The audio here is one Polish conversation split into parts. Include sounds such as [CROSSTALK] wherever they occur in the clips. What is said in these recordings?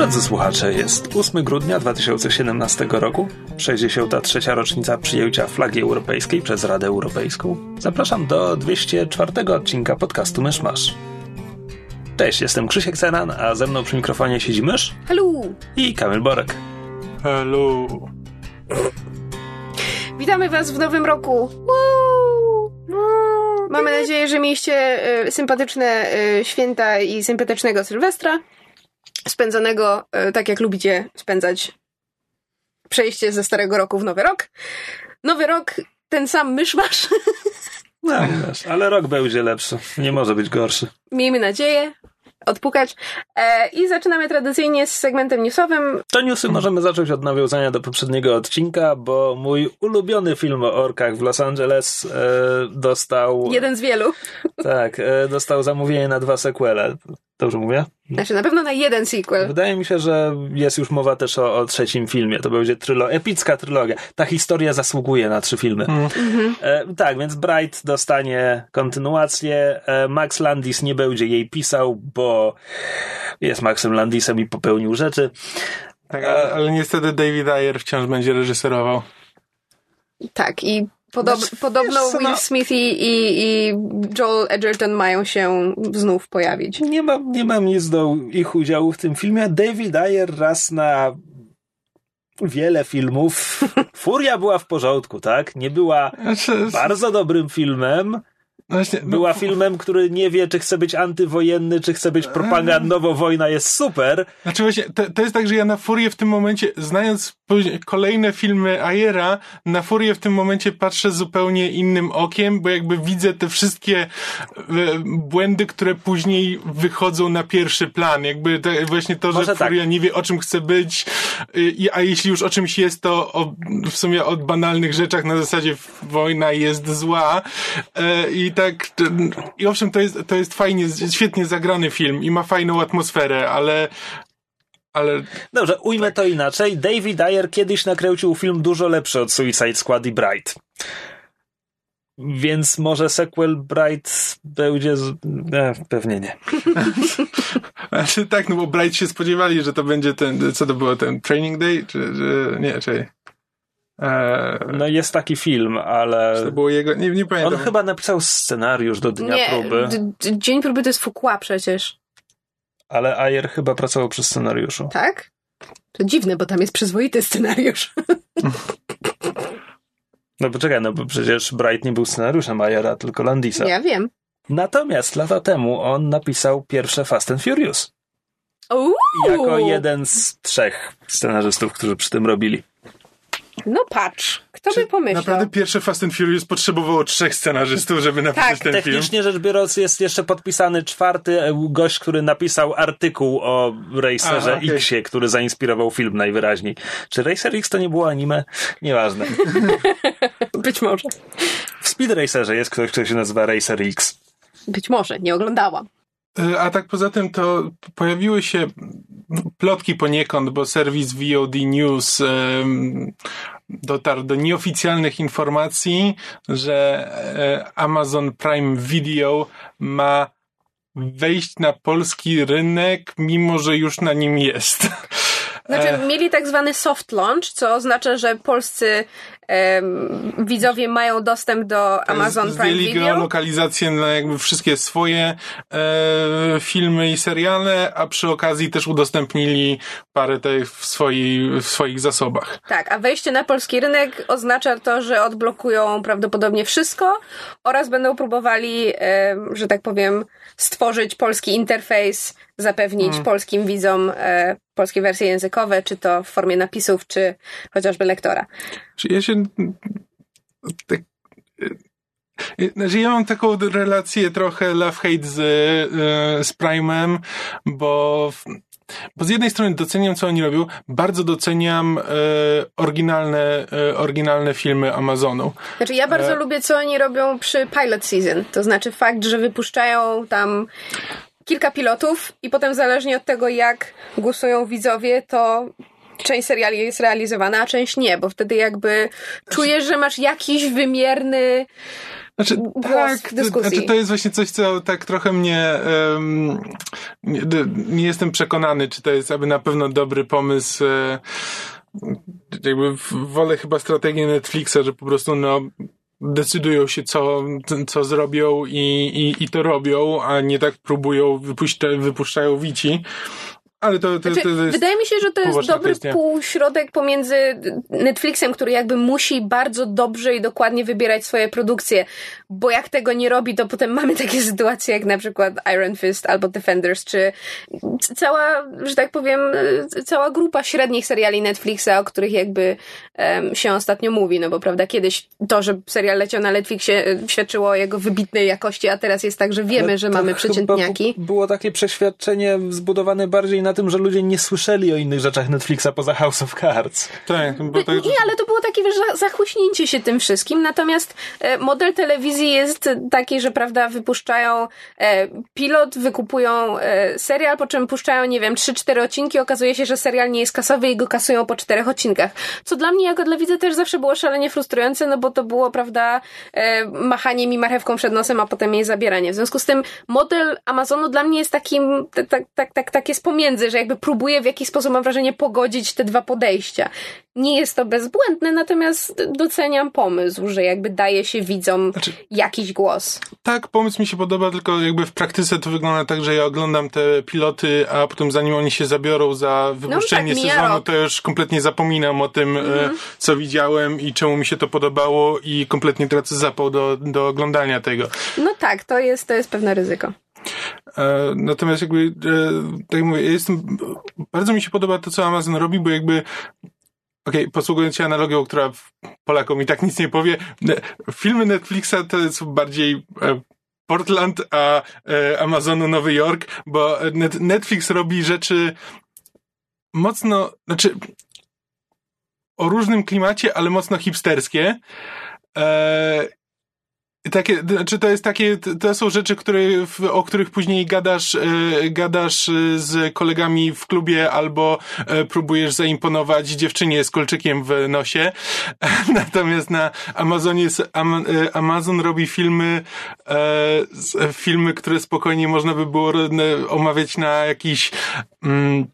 Drodzy słuchacze, jest 8 grudnia 2017 roku, 63. rocznica przyjęcia flagi europejskiej przez Radę Europejską. Zapraszam do 204 odcinka podcastu Myszmasz. Cześć, jestem Krzysiek Ceran, a ze mną przy mikrofonie siedzi mysz Hello! i Kamil Borek. Hello. Witamy Was w nowym roku! Woo! Mamy nadzieję, że mieliście e, sympatyczne e, święta i sympatycznego Sylwestra, spędzonego e, tak jak lubicie spędzać przejście ze starego roku w nowy rok. Nowy rok, ten sam myszmasz. [LAUGHS] No, wiesz, ale rok będzie lepszy, nie może być gorszy. Miejmy nadzieję odpukać. E, I zaczynamy tradycyjnie z segmentem newsowym. To newsy możemy zacząć od nawiązania do poprzedniego odcinka, bo mój ulubiony film o orkach w Los Angeles e, dostał... Jeden z wielu. Tak, e, dostał zamówienie na dwa sequele. Dobrze mówię? Znaczy na pewno na jeden sequel. Wydaje mi się, że jest już mowa też o, o trzecim filmie. To będzie trylo epicka trylogia. Ta historia zasługuje na trzy filmy. Mhm. E, tak, więc Bright dostanie kontynuację. E, Max Landis nie będzie jej pisał, bo jest Maxem Landisem i popełnił rzeczy. Tak, ale, ale niestety David Ayer wciąż będzie reżyserował. Tak, i podob, Znaczy, podobno wiesz Will no- Smith i, i, i Joel Edgerton mają się znów pojawić. Nie mam, nie mam nic do ich udziału w tym filmie. David Ayer raz na wiele filmów. [LAUGHS] Furia była w porządku, tak? Nie była Znaczy, bardzo dobrym filmem. Właśnie, no, Była filmem, który nie wie, czy chce być antywojenny, czy chce być propagandowo. Wojna jest super. Znaczy właśnie, to, to jest tak, że ja na Furię w tym momencie, znając kolejne filmy Ayera, na Furię w tym momencie patrzę zupełnie innym okiem, bo jakby widzę te wszystkie e, błędy, które później wychodzą na pierwszy plan. Jakby właśnie to, Może że tak. Furia nie wie o czym chce być, y, a jeśli już o czymś jest, to o, w sumie o banalnych rzeczach na zasadzie wojna jest zła. E, I tak, t- i owszem, to jest, to jest fajnie, świetnie zagrany film i ma fajną atmosferę, ale ale Dobrze, ujmę to inaczej. David Ayer kiedyś nakręcił film dużo lepszy od Suicide Squad i Bright. Więc może sequel Bright będzie. Z... E, pewnie nie. [LAUGHS] Znaczy tak, no bo Bright się spodziewali, że to będzie ten, co to było, ten Training Day, czy, czy nie, czy... Eee, No jest taki film, czy ale. to było jego, nie, nie On pamiętam. chyba napisał scenariusz do dnia Nie, próby, dzień próby to jest Fukła przecież, ale Ayer chyba pracował przy scenariuszu. tak? To dziwne, bo tam jest przyzwoity scenariusz. No poczekaj, no bo przecież Bright nie był scenariuszem Ayera, tylko Landisa. Ja wiem. Natomiast lata temu on napisał pierwsze Fast and Furious. Uuu! Jako jeden z trzech scenarzystów, którzy przy tym robili. No patrz, kto by pomyślał? Naprawdę pierwsze Fast and Furious potrzebowało trzech scenarzystów, żeby napisać Tak, ten film. Technicznie rzecz biorąc, jest jeszcze podpisany czwarty e, gość, który napisał artykuł o Racerze okej. X-ie, który zainspirował film najwyraźniej. Czy Racer X to nie było anime? Nieważne. [LAUGHS] Być może. W Speed Racerze jest ktoś, kto się nazywa Racer X. Być może, nie oglądałam. E, A tak poza tym to pojawiły się plotki poniekąd, bo serwis VOD News em, dotarł do nieoficjalnych informacji, że e, Amazon Prime Video ma wejść na polski rynek, mimo że już na nim jest. Znaczy, E. mieli tak zwany soft launch, co oznacza, że polscy em, widzowie mają dostęp do Amazon Prime Zdjęli Video. lokalizację na jakby wszystkie swoje e, filmy i seriale, a przy okazji też udostępnili parę tych w, swoi, w swoich zasobach. Tak, a wejście na polski rynek oznacza to, że odblokują prawdopodobnie wszystko oraz będą próbowali, em, że tak powiem, stworzyć polski interfejs, zapewnić Hmm. polskim widzom e, polskie wersje językowe, czy to w formie napisów, czy chociażby lektora. Czy ja się. Tak, e, znaczy ja mam taką relację trochę love-hate z, e, z Prime'em, bo bo z jednej strony doceniam, co oni robią, bardzo doceniam e, oryginalne, e, oryginalne filmy Amazonu. Znaczy, ja bardzo E. lubię, co oni robią przy pilot season. To znaczy fakt, że wypuszczają tam kilka pilotów i potem zależnie od tego, jak głosują widzowie, to część seriali jest realizowana, a część nie, bo wtedy jakby czujesz, że masz jakiś wymierny Znaczy, tak, to, dyskusji. znaczy to jest właśnie coś, co tak trochę mnie em, nie, nie jestem przekonany, czy to jest aby na pewno dobry pomysł. E, jakby wolę chyba strategię Netflixa, że po prostu no decydują się, co, co zrobią i, i, i to robią, a nie tak próbują, wypuszcza, wypuszczają wici. Ale to, to, Znaczy, to jest... wydaje mi się, że to jest dobry kwestia. półśrodek pomiędzy Netflixem, który jakby musi bardzo dobrze i dokładnie wybierać swoje produkcje, bo jak tego nie robi, to potem mamy takie [LAUGHS] sytuacje jak na przykład Iron Fist albo Defenders, czy cała, że tak powiem, cała grupa średnich seriali Netflixa, o których jakby em, się ostatnio mówi, no bo prawda, kiedyś to, że serial leciał na Netflixie y, świadczyło o jego wybitnej jakości, a teraz jest tak, że wiemy, Ale że mamy bu- Było takie przeświadczenie zbudowane bardziej na tym, że ludzie nie słyszeli o innych rzeczach Netflixa poza House of Cards. tak, bo tak, Nie, ale to było takie wiesz, za- zachłyśnięcie się tym wszystkim. Natomiast e, model telewizji jest taki, że prawda, wypuszczają e, pilot, wykupują e, serial, po czym puszczają, nie wiem, 3-4 odcinki. Okazuje się, że serial nie jest kasowy i go kasują po czterech odcinkach. Co dla mnie jako dla widza też zawsze było szalenie frustrujące, no bo to było, prawda, machanie mi marchewką przed nosem, a potem jej zabieranie. W związku z tym model Amazonu dla mnie jest takim, tak, tak, tak, tak, tak jest pomiędzy, że jakby próbuje w jakiś sposób, mam wrażenie, pogodzić te dwa podejścia. Nie jest to bezbłędne, natomiast doceniam pomysł, że jakby daje się widzom Znaczy- jakiś głos. Tak, pomysł mi się podoba, tylko jakby w praktyce to wygląda tak, że ja oglądam te piloty, a potem zanim oni się zabiorą za wypuszczenie tak, mija sezonu, to już kompletnie zapominam o tym, e, co widziałem i czemu mi się to podobało i kompletnie tracę zapał do, do oglądania tego. No tak, to jest, to jest pewne ryzyko. E, Natomiast jakby, e, tak jak mówię, jestem, bardzo mi się podoba to, co Amazon robi, bo jakby Okej, posługując się analogią, która Polakom i tak nic nie powie, filmy Netflixa to jest bardziej e, Portland, a Amazonu Nowy Jork, bo net, Netflix robi rzeczy mocno, znaczy o różnym klimacie, ale mocno hipsterskie. Takie, znaczy to jest takie, to są rzeczy, które, o których później gadasz, e, gadasz e, z kolegami w klubie albo e, próbujesz zaimponować dziewczynie z kolczykiem w nosie. [LAUGHS] Natomiast na Amazonie Amazon robi filmy, filmy, które spokojnie można by było omawiać na jakichś mm,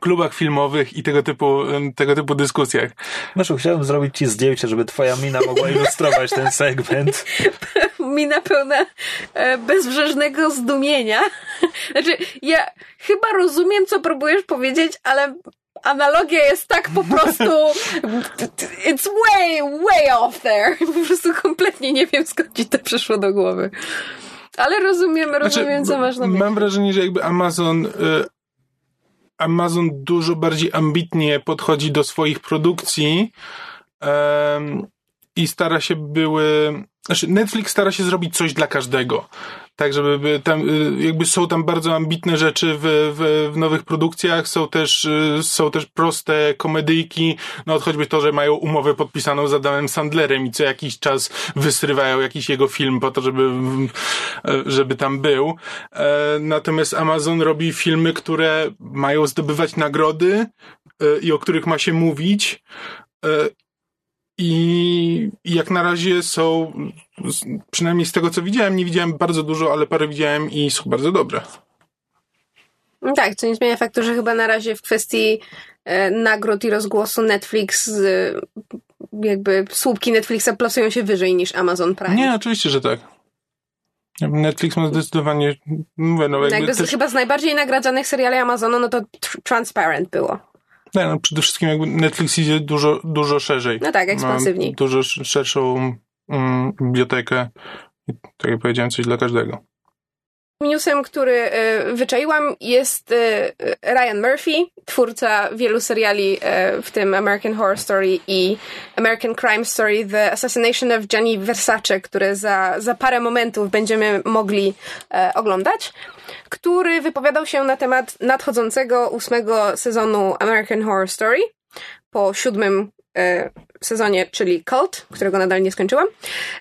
klubach filmowych i tego typu, tego typu dyskusjach. Maszu, chciałem zrobić ci zdjęcie, żeby twoja mina mogła ilustrować ten segment. [LAUGHS] Mina pełna e, bezbrzeżnego zdumienia. [LAUGHS] Znaczy, ja chyba rozumiem, co próbujesz powiedzieć, ale analogia jest tak po prostu [LAUGHS] it's way, way off there. Po prostu kompletnie nie wiem, skąd ci to przyszło do głowy. Ale rozumiem, rozumiem, co masz na myśli. Znaczy, Mam wrażenie, że jakby Amazon, y, Amazon dużo bardziej ambitnie podchodzi do swoich produkcji em, i stara się były, znaczy Netflix stara się zrobić coś dla każdego. Tak, żeby by tam, y, jakby są tam bardzo ambitne rzeczy w, w, w nowych produkcjach, są też, y, są też proste komedyjki, no choćby to, że mają umowę podpisaną z Adamem Sandlerem i co jakiś czas wysrywają jakiś jego film po to, żeby, e, żeby tam był. E, Natomiast Amazon robi filmy, które mają zdobywać nagrody e, i o których ma się mówić. I jak na razie są, przynajmniej z tego co widziałem, nie widziałem bardzo dużo, ale parę widziałem i są bardzo dobre. No Tak, co nie zmienia faktu, że chyba na razie w kwestii e, nagród i rozgłosu Netflix e, jakby słupki Netflixa plasują się wyżej niż Amazon Prime. Nie, oczywiście, że tak. Netflix ma zdecydowanie, mówię, no jakby Jakby z, też, chyba z najbardziej nagradzanych seriali Amazonu, no to Tr- Transparent było. Nie, no przede wszystkim jakby Netflix idzie dużo, dużo szerzej. No tak, Ma ekspansywniej. dużo sz- szerszą mm, bibliotekę. I, tak jak powiedziałem, coś dla każdego. Newsem, który e, wyczaiłam jest e, Ryan Murphy, twórca wielu seriali, e, w tym American Horror Story i American Crime Story The Assassination of Gianni Versace, które za, za parę momentów będziemy mogli oglądać, który wypowiadał się na temat nadchodzącego ósmego sezonu American Horror Story po siódmym sezonie, czyli Cult, którego nadal nie skończyłam.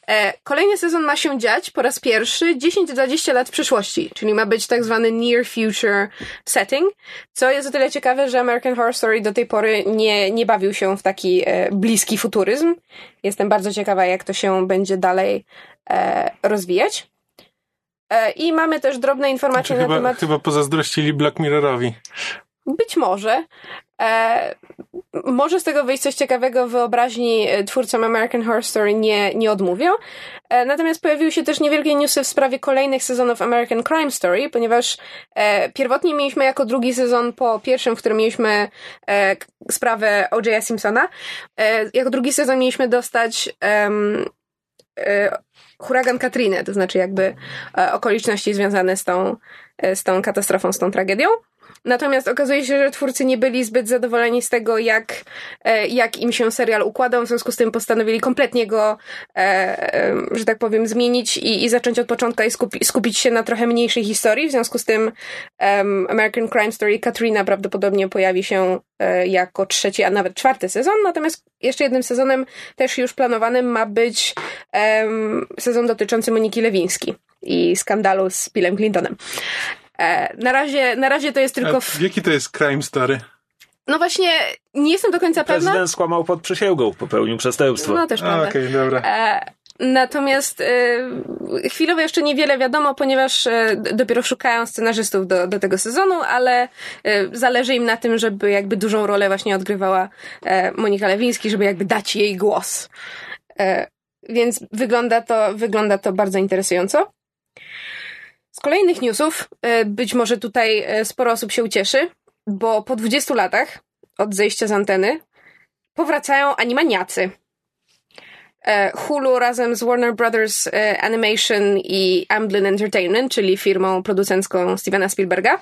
E, kolejny sezon ma się dziać po raz pierwszy 10-20 lat w przyszłości, czyli ma być tak zwany near future setting, co jest o tyle ciekawe, że American Horror Story do tej pory nie, nie bawił się w taki e, bliski futuryzm. Jestem bardzo ciekawa, jak to się będzie dalej e, rozwijać. I mamy też drobne informacje znaczy, na chyba, temat... Chyba pozazdrościli Black Mirrorowi. Być może. E, może z tego wyjść coś ciekawego wyobraźni e, twórcom American Horror Story nie, nie odmówią. E, natomiast pojawiły się też niewielkie newsy w sprawie kolejnych sezonów American Crime Story, ponieważ e, pierwotnie mieliśmy jako drugi sezon po pierwszym, w którym mieliśmy e, sprawę O.J. Simpsona. E, jako drugi sezon mieliśmy dostać huragan Katrinę, to znaczy jakby okoliczności związane z tą, z tą katastrofą, z tą tragedią. Natomiast okazuje się, że twórcy nie byli zbyt zadowoleni z tego, jak, e, jak im się serial układał, w związku z tym postanowili kompletnie go, e, że tak powiem, zmienić i, i zacząć od początku i skupi, skupić się na trochę mniejszej historii. W związku z tym American Crime Story Katrina prawdopodobnie pojawi się e, jako trzeci, a nawet czwarty sezon. Natomiast jeszcze jednym sezonem, też już planowanym, ma być sezon dotyczący Moniki Lewiński i skandalu z Billem Clintonem. E, na razie, na razie to jest tylko... W... Jaki to jest crime story? No właśnie, nie jestem do końca pewna. Prezydent skłamał pod przysięgą, popełnił przestępstwo. No też prawda. Okej, okay, dobra. E, natomiast e, chwilowo jeszcze niewiele wiadomo, ponieważ e, dopiero szukają scenarzystów do, do tego sezonu, ale e, zależy im na tym, żeby jakby dużą rolę właśnie odgrywała e, Monika Lewiński, żeby jakby dać jej głos. Więc wygląda to, wygląda to bardzo interesująco. Z kolejnych newsów, e, być może tutaj e, sporo osób się ucieszy, bo po 20 latach od zejścia z anteny powracają animaniacy. E, Hulu razem z Warner Brothers Animation i Amblin Entertainment, czyli firmą producencką Stevena Spielberga,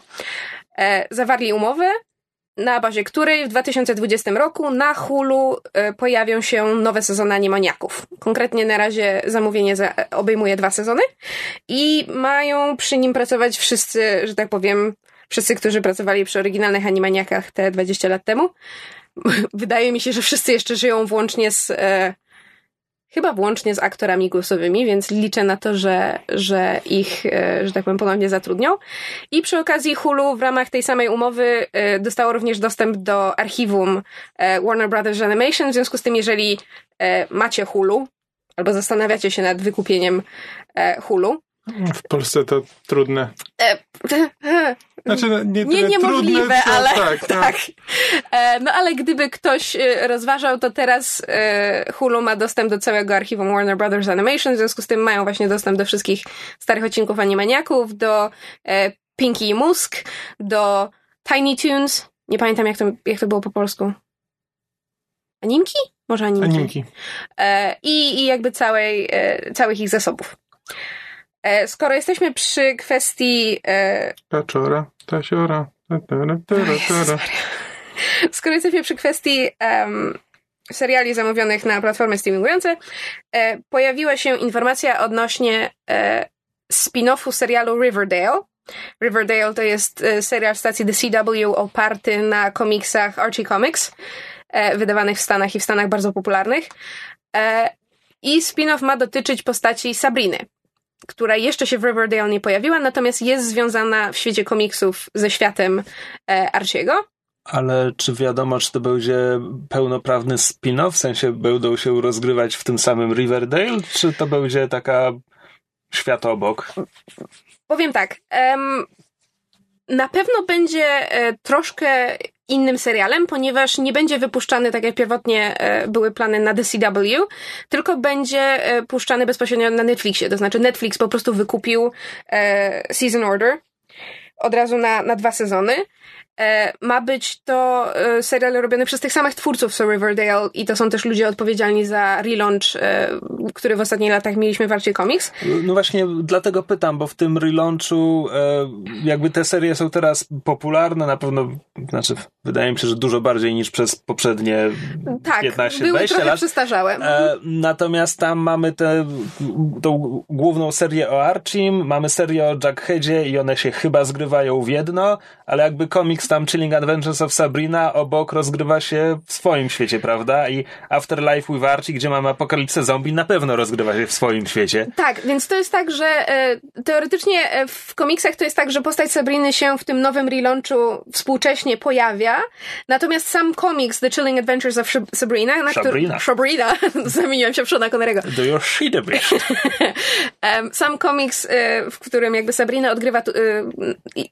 zawarli umowę na bazie której w 2020 roku na Hulu e, pojawią się nowe sezony Animaniaków. Konkretnie na razie zamówienie za, obejmuje dwa sezony i mają przy nim pracować wszyscy, że tak powiem, wszyscy, którzy pracowali przy oryginalnych Animaniakach te 20 lat temu. [LAUGHS] Wydaje mi się, że wszyscy jeszcze żyją włącznie z e, chyba włącznie z aktorami głosowymi, więc liczę na to, że, że ich, e, że tak powiem, ponownie zatrudnią. I przy okazji Hulu w ramach tej samej umowy e, dostało również dostęp do archiwum e, Warner Brothers Animation, w związku z tym, jeżeli macie Hulu, albo zastanawiacie się nad wykupieniem Hulu, w Polsce to trudne. [LAUGHS] Znaczy, no, nie, nie niemożliwe, trudne, ale tak. No. [LAUGHS] tak. E, no ale gdyby ktoś e, rozważał, to teraz e, Hulu ma dostęp do całego archiwum Warner Brothers Animation, w związku z tym mają właśnie dostęp do wszystkich starych odcinków Animaniaków, do Pinky i Musk, do Tiny Toons. Nie pamiętam, jak to, jak to było po polsku. Animki? Może animki. Animki. I, i jakby całej, całych ich zasobów. E, skoro jesteśmy przy kwestii... E... Kaczora, tasiora, tara. Skoro jesteśmy przy kwestii um, seriali zamówionych na platformy streamingujące, e, pojawiła się informacja odnośnie e, spin-offu serialu Riverdale. Riverdale to jest e, serial w stacji The CW oparty na komiksach Archie Comics, e, wydawanych w Stanach i w Stanach bardzo popularnych. E, I spin-off ma dotyczyć postaci Sabriny, która jeszcze się w Riverdale nie pojawiła, natomiast jest związana w świecie komiksów ze światem e, Archiego. Ale czy wiadomo, czy to będzie pełnoprawny spin-off, w sensie będą się rozgrywać w tym samym Riverdale, czy to będzie taka świat obok? Powiem tak. Um, na pewno będzie e, troszkę innym serialem, ponieważ nie będzie wypuszczany tak jak pierwotnie e, były plany na The CW, tylko będzie e, puszczany bezpośrednio na Netflixie. To znaczy Netflix po prostu wykupił e, Season Order od razu na, na dwa sezony. Ma być to serial robiony przez tych samych twórców co Riverdale i to są też ludzie odpowiedzialni za relaunch który w ostatnich latach mieliśmy w Archie Comics. No właśnie dlatego pytam, bo w tym relaunchu e, jakby te serie są teraz popularne, na pewno, znaczy wydaje mi się, że dużo bardziej niż przez poprzednie tak, 15-20 były trochę lat. przestarzałe. E, natomiast tam mamy tę tą główną serię o Archim, mamy serię o Jugheadzie i one się chyba zgrywają w jedno, ale jakby komiks tam Chilling Adventures of Sabrina obok rozgrywa się w swoim świecie, prawda? I Afterlife with Archie, gdzie mamy apokalipsę zombie, na pewno rozgrywa się w swoim świecie. Tak, więc to jest tak, że e, teoretycznie e, w komiksach to jest tak, że postać Sabriny się w tym nowym relaunchu współcześnie pojawia, natomiast sam komiks The Chilling Adventures of Shab- Sabrina, na Sabrina. który... Sabrina. [LAUGHS] Zamieniłem się w Shona Connerego. Do your shit a [LAUGHS] Sam komiks, e, w którym jakby Sabrina odgrywa e,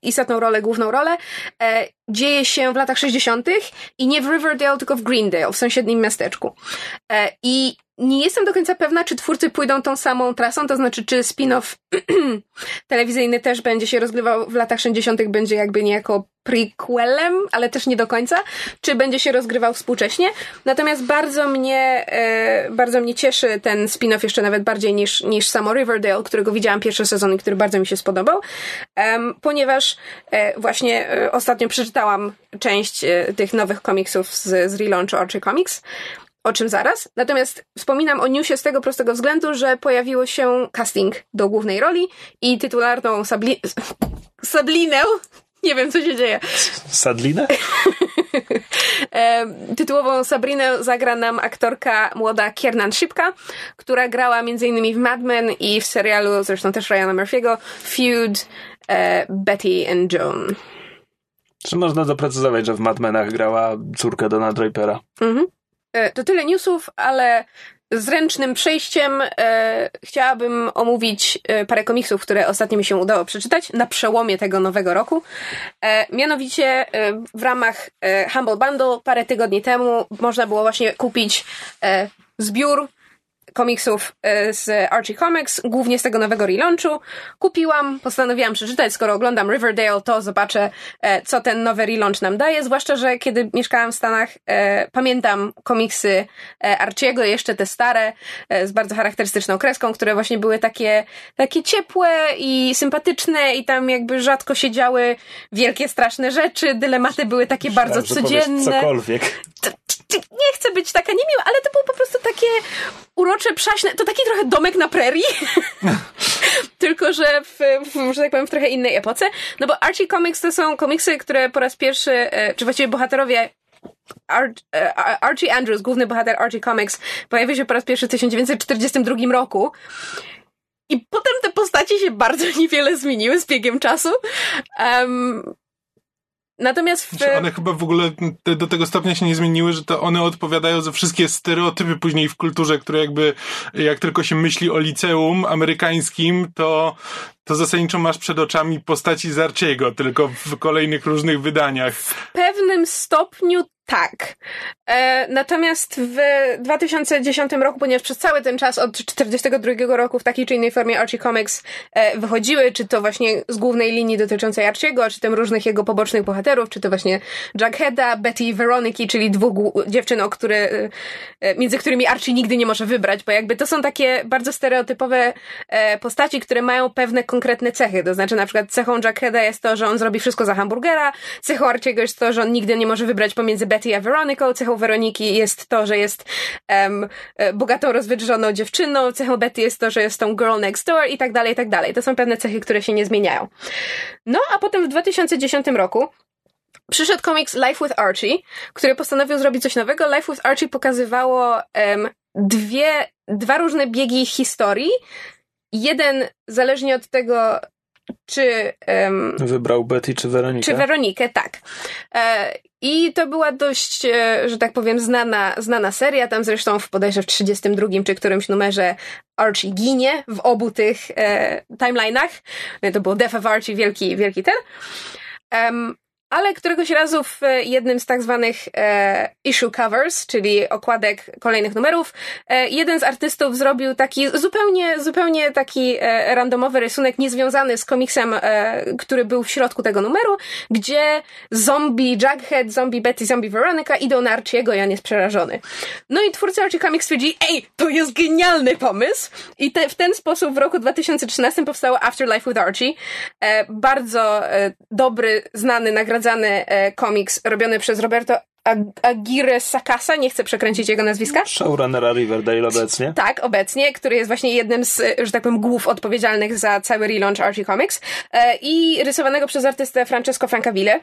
istotną rolę, główną rolę, e, dzieje się w latach 60. i nie w Riverdale, tylko w Greendale, w sąsiednim miasteczku. E, I nie jestem do końca pewna, czy twórcy pójdą tą samą trasą, to znaczy, czy spin-off [CLEARS THROAT] telewizyjny też będzie się rozgrywał w latach 60., będzie jakby niejako prequelem, ale też nie do końca, czy będzie się rozgrywał współcześnie. Natomiast bardzo mnie, e, bardzo mnie cieszy ten spin-off jeszcze nawet bardziej niż, niż samo Riverdale, którego widziałam pierwszy sezon i który bardzo mi się spodobał, ponieważ e, właśnie e, ostatnio przeczytałam część tych nowych komiksów z, z relaunchu Archie Comics, o czym zaraz. Natomiast wspominam o newsie z tego prostego względu, że pojawiło się casting do głównej roli i tytularną Sabli... [LAUGHS] Sablinę nie wiem, co się dzieje. Sadlinę? [LAUGHS] E, tytułową Sabrinę zagra nam aktorka młoda Kiernan Szybka, która grała m.in. w Mad Men i w serialu, zresztą też Ryana Murphy'ego, Feud, e, Betty and Joan. Czy można doprecyzować, że w Mad Menach grała córka Dona Drapera? Mhm. E, To tyle newsów, ale zręcznym przejściem e, chciałabym omówić e, parę komiksów, które ostatnio mi się udało przeczytać na przełomie tego nowego roku. E, mianowicie e, w ramach e, Humble Bundle parę tygodni temu można było właśnie kupić e, zbiór komiksów e, z Archie Comics, głównie z tego nowego relaunchu. Kupiłam, postanowiłam przeczytać, skoro oglądam Riverdale, to zobaczę, e, co ten nowy relaunch nam daje, zwłaszcza, że kiedy mieszkałam w Stanach, e, pamiętam komiksy Archiego, jeszcze te stare, z bardzo charakterystyczną kreską, które właśnie były takie, takie ciepłe i sympatyczne i tam jakby rzadko się działy wielkie, straszne rzeczy, dylematy były takie bardzo Myślałem, powiesz codzienne Cokolwiek. T- nie chcę być taka niemiła, ale to było po prostu takie urocze, przaśne, to taki trochę domek na prerii, [LAUGHS] tylko że w, w, że tak powiem, w trochę innej epoce. No bo Archie Comics to są komiksy, które po raz pierwszy, e, czy właściwie bohaterowie Ar- e, Archie Andrews, główny bohater Archie Comics, pojawił się po raz pierwszy w 1942 roku. I potem te postacie się bardzo [LAUGHS] niewiele zmieniły z biegiem czasu. Em, natomiast w... Znaczy one chyba w ogóle te, do tego stopnia się nie zmieniły, że to one odpowiadają za wszystkie stereotypy później w kulturze, które jakby, jak tylko się myśli o liceum amerykańskim, to, to zasadniczo masz przed oczami postaci z Archiego, tylko w kolejnych różnych wydaniach. W pewnym stopniu tak. E, natomiast w 2010 roku, ponieważ przez cały ten czas od 42 roku w takiej czy innej formie Archie Comics e, wychodziły, czy to właśnie z głównej linii dotyczącej Archiego, czy tym różnych jego pobocznych bohaterów, czy to właśnie Jugheada, Betty i Veroniki, czyli dwóch dziewczyn, o które, e, między którymi Archie nigdy nie może wybrać, bo jakby to są takie bardzo stereotypowe e, postaci, które mają pewne konkretne cechy. To znaczy na przykład cechą Jugheada jest to, że on zrobi wszystko za hamburgera, cechą Archiego jest to, że on nigdy nie może wybrać pomiędzy Betty a Veroniką, cechą Weroniki jest to, że jest e, bogatą, rozwydrzoną dziewczyną, cechą Betty jest to, że jest tą girl next door i tak dalej, i tak dalej. To są pewne cechy, które się nie zmieniają. No, a potem w 2010 roku przyszedł komiks Life with Archie, który postanowił zrobić coś nowego. Life with Archie pokazywało em, dwie, dwa różne biegi historii. Jeden zależnie od tego, czy em, Wybrał Betty czy Weronikę? czy Weronikę, tak. E, I to była dość, e, że tak powiem, znana, znana seria. Tam zresztą w bodajże w 32 czy którymś numerze Archie ginie w obu tych e, timeline'ach. To było Death of Archie, wielki, wielki ten. Em, ale któregoś razu w e, jednym z tak zwanych e, issue covers, czyli okładek kolejnych numerów, e, jeden z artystów zrobił taki zupełnie, zupełnie taki e, randomowy rysunek, niezwiązany z komiksem, e, który był w środku tego numeru, gdzie zombie Jughead, zombie Betty, zombie Veronica idą na Archiego i on jest przerażony. No i twórcy Archie Comics stwierdzili, ej, to jest genialny pomysł! I te, w ten sposób w roku 2013 powstało Afterlife with Archie. E, bardzo dobry, znany, nagradzany e, komiks robiony przez Roberto Ag- Aguirre Sacasa, nie chcę przekręcić jego nazwiska. Showrunnera Riverdale obecnie. Tak, obecnie, który jest właśnie jednym z, że tak powiem, głów odpowiedzialnych za cały relaunch Archie Comics e, i rysowanego przez artystę Francesco Francaville.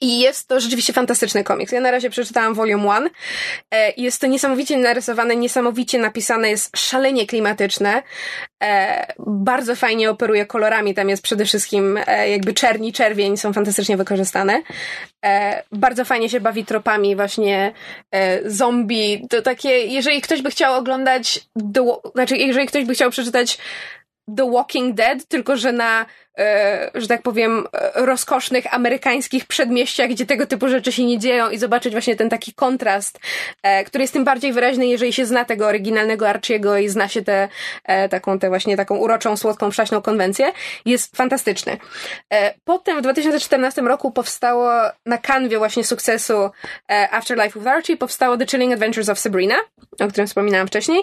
I jest to rzeczywiście fantastyczny komiks. Ja na razie przeczytałam Volume 1. E, Jest to niesamowicie narysowane, niesamowicie napisane, jest szalenie klimatyczne. E, Bardzo fajnie operuje kolorami. Tam jest przede wszystkim e, jakby czerni, czerwień są fantastycznie wykorzystane. Bardzo fajnie się bawi tropami właśnie zombie. To takie, jeżeli ktoś by chciał oglądać, znaczy jeżeli ktoś by chciał przeczytać The Walking Dead, tylko że na, e, że tak powiem, e, rozkosznych amerykańskich przedmieściach, gdzie tego typu rzeczy się nie dzieją i zobaczyć właśnie ten taki kontrast, e, który jest tym bardziej wyraźny, jeżeli się zna tego oryginalnego Archiego i zna się tę e, taką, tę właśnie taką uroczą, słodką, wszaśną konwencję, jest fantastyczny. E, potem w 2014 roku powstało na kanwie właśnie sukcesu e, Afterlife with Archie, powstało The Chilling Adventures of Sabrina, o którym wspominałam wcześniej.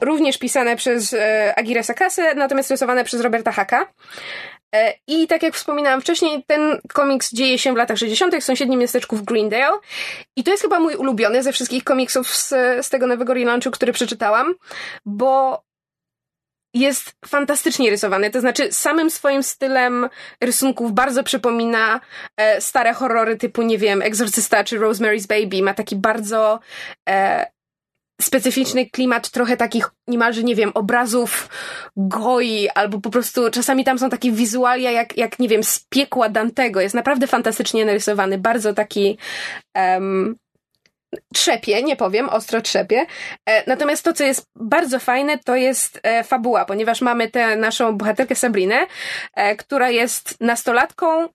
Również pisane przez e, Agire Sakasę, natomiast rysowane przez Roberta Haka. E, I tak jak wspominałam wcześniej, ten komiks dzieje się w latach 60. w sąsiednim miasteczku w Greendale. I to jest chyba mój ulubiony ze wszystkich komiksów z, z tego nowego relaunchu, który przeczytałam, bo jest fantastycznie rysowany. To znaczy, samym swoim stylem rysunków bardzo przypomina e, stare horrory typu, nie wiem, Exorcysta czy Rosemary's Baby. Ma taki bardzo e, specyficzny klimat trochę takich niemalże, nie wiem, obrazów goi, albo po prostu czasami tam są takie wizualia jak, jak nie wiem, z piekła Dantego. Jest naprawdę fantastycznie narysowany, bardzo taki um, trzepie, nie powiem, ostro trzepie. E, natomiast to, co jest bardzo fajne, to jest e, fabuła, ponieważ mamy tę naszą bohaterkę Sabrinę, e, która jest nastolatką,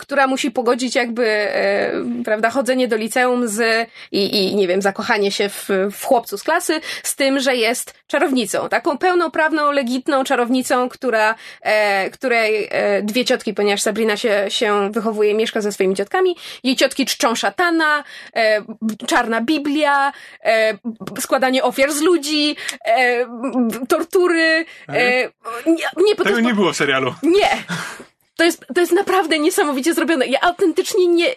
która musi pogodzić jakby, e, prawda, chodzenie do liceum z i, i nie wiem, zakochanie się w, w chłopcu z klasy, z tym, że jest czarownicą. Taką pełnoprawną, legitną czarownicą, która, e, której e, dwie ciotki, ponieważ Sabrina się, się wychowuje, mieszka ze swoimi ciotkami, jej ciotki czczą szatana, e, czarna Biblia, e, składanie ofiar z ludzi, e, tortury, e, nie, nie, Tego nie było w serialu. nie! To jest, to jest naprawdę niesamowicie zrobione. Ja autentycznie nie.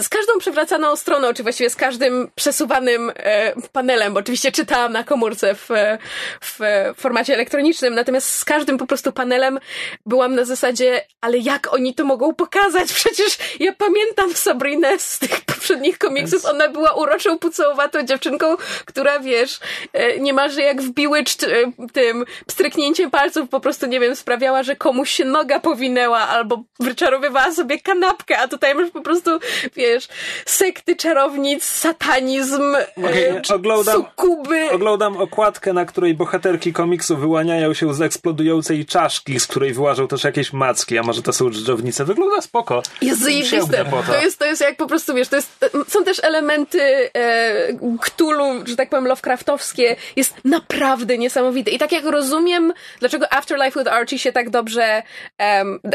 Z każdą przewracaną stroną, czy właściwie z każdym przesuwanym e, panelem, bo oczywiście czytałam na komórce w, e, w e, formacie elektronicznym, natomiast z każdym po prostu panelem byłam na zasadzie, ale jak oni to mogą pokazać? [LAUGHS] Przecież ja pamiętam Sabrinę z tych poprzednich komiksów. Ona była uroczą, pucołowatą dziewczynką, która wiesz, e, niemalże jak w Bewitched e, tym pstryknięciem palców po prostu, nie wiem, sprawiała, że komuś się noga powinęła albo wyczarowywała sobie kanapkę, a tutaj masz po prostu, wiesz, sekty czarownic, satanizm, Okej, e, oglądam- sukuby. Oglądam okładkę, na której bohaterki komiksu wyłaniają się z eksplodującej czaszki, z której wyłażą też jakieś macki, a może to są dżdżownice. Wygląda spoko. Jest zajebiste. To. Jest, to jest jak po prostu, wiesz, to jest, są też elementy e, Cthulhu, że tak powiem, Lovecraftowskie. Jest naprawdę niesamowite. I tak jak rozumiem, dlaczego Afterlife with Archie się tak dobrze,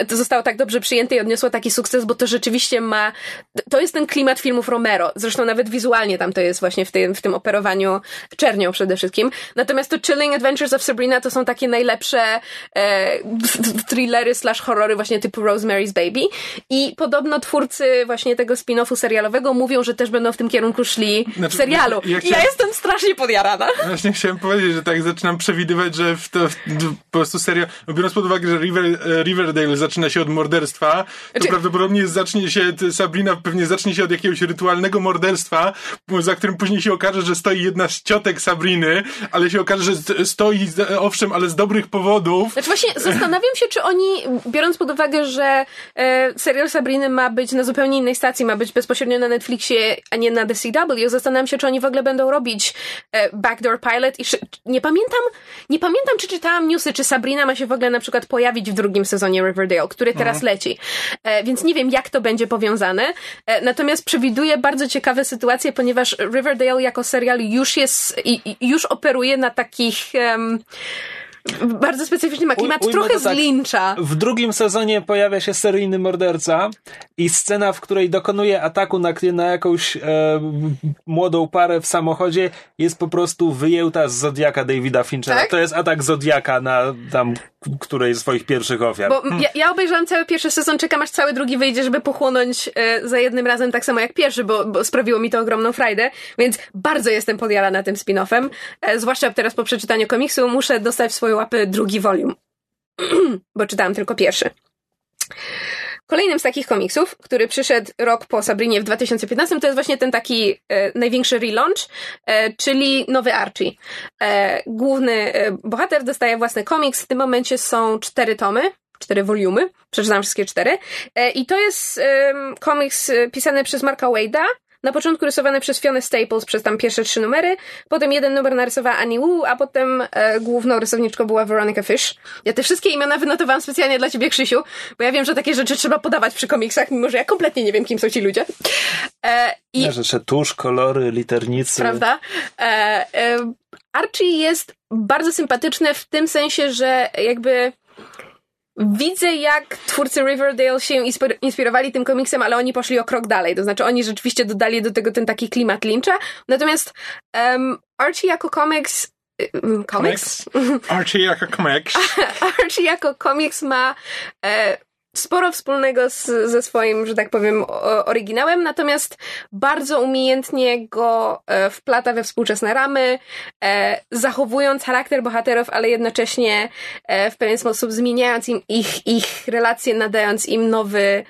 to zostało tak dobrze przyjęte i odniosło taki sukces, bo to rzeczywiście ma, to jest ten klimat filmów Romero. Zresztą nawet wizualnie tam to jest właśnie w tym, w tym operowaniu czernią przede wszystkim. Natomiast to Chilling Adventures of Sabrina to są takie najlepsze e, thrillery slash horrory właśnie typu Rosemary's Baby. I podobno twórcy właśnie tego spin-offu serialowego mówią, że też będą w tym kierunku szli w Znaczy, serialu. ja chciałem- ja jestem strasznie podjarana. Właśnie chciałem powiedzieć, że tak zaczynam przewidywać, że w to w, w, po prostu serial, no biorąc pod uwagę, że River, e, Riverdale zaczyna się od morderstwa, to Znaczy- prawdopodobnie zacznie się Sabrina pewnie zacznie się od jakiegoś rytualnego morderstwa, za którym później się okaże, że stoi jedna z ciotek Sabriny, ale się okaże, że stoi, owszem, ale z dobrych powodów. Znaczy właśnie zastanawiam się, czy oni, biorąc pod uwagę, że e, serial Sabriny ma być na zupełnie innej stacji, ma być bezpośrednio na Netflixie, a nie na The CW, zastanawiam się, czy oni w ogóle będą robić e, Backdoor Pilot i nie pamiętam, nie pamiętam, czy czytałam newsy, czy Sabrina ma się w ogóle na przykład pojawić w drugim sezonie Riverdale, który teraz mhm. leci. E, więc nie wiem, jak to będzie powiązane. E, natomiast przewiduję bardzo ciekawe sytuacje, ponieważ Riverdale jako serial już jest, i, już operuje na takich um, bardzo specyficzny ma klimat, U, trochę tak, z Lyncha. W drugim sezonie pojawia się seryjny morderca i scena, w której dokonuje ataku na, na jakąś e, młodą parę w samochodzie jest po prostu wyjęta z Zodiaka Davida Finchera. Tak? To jest atak Zodiaka na tam której z swoich pierwszych ofiar. Bo hmm. ja, ja, obejrzałam cały pierwszy sezon, czekam aż cały drugi wyjdzie, żeby pochłonąć e, za jednym razem tak samo jak pierwszy, bo, bo sprawiło mi to ogromną frajdę, więc bardzo jestem podjarana tym spin-offem, e, zwłaszcza teraz po przeczytaniu komiksu muszę dostać w swoje łapy drugi volume, [CLEARS THROAT] bo czytałam tylko pierwszy. Kolejnym z takich komiksów, który przyszedł rok po Sabrinie w 2015, to jest właśnie ten taki e, największy relaunch, e, czyli nowy Archie. E, główny e, bohater dostaje własny komiks. W tym momencie są cztery tomy, cztery wolumy. Przeczytałam wszystkie cztery. E, I to jest komiks e, pisany przez Marka Wade'a, na początku rysowany przez Fiona Staples przez tam pierwsze trzy numery, potem jeden numer narysowała Annie Wu, a potem e, główną rysowniczką była Veronica Fish. Ja te wszystkie imiona wynotowałam specjalnie dla ciebie, Krzysiu, bo ja wiem, że takie rzeczy trzeba podawać przy komiksach, mimo że ja kompletnie nie wiem, kim są ci ludzie. E, i... Ja rzeczy tusz, kolory, liternicy. Prawda? E, e, Archie jest bardzo sympatyczny w tym sensie, że jakby widzę, jak twórcy Riverdale się inspirowali tym komiksem, ale oni poszli o krok dalej. To znaczy, oni rzeczywiście dodali do tego ten taki klimat Lyncha. Natomiast um, Archie jako komiks Komiks? Archie jako komiks. [LAUGHS] Archie jako komiks ma e, sporo wspólnego z, ze swoim, że tak powiem, oryginałem, natomiast bardzo umiejętnie go e, wplata we współczesne ramy, e, zachowując charakter bohaterów, ale jednocześnie e, w pewien sposób zmieniając im ich, ich relacje, nadając im nowy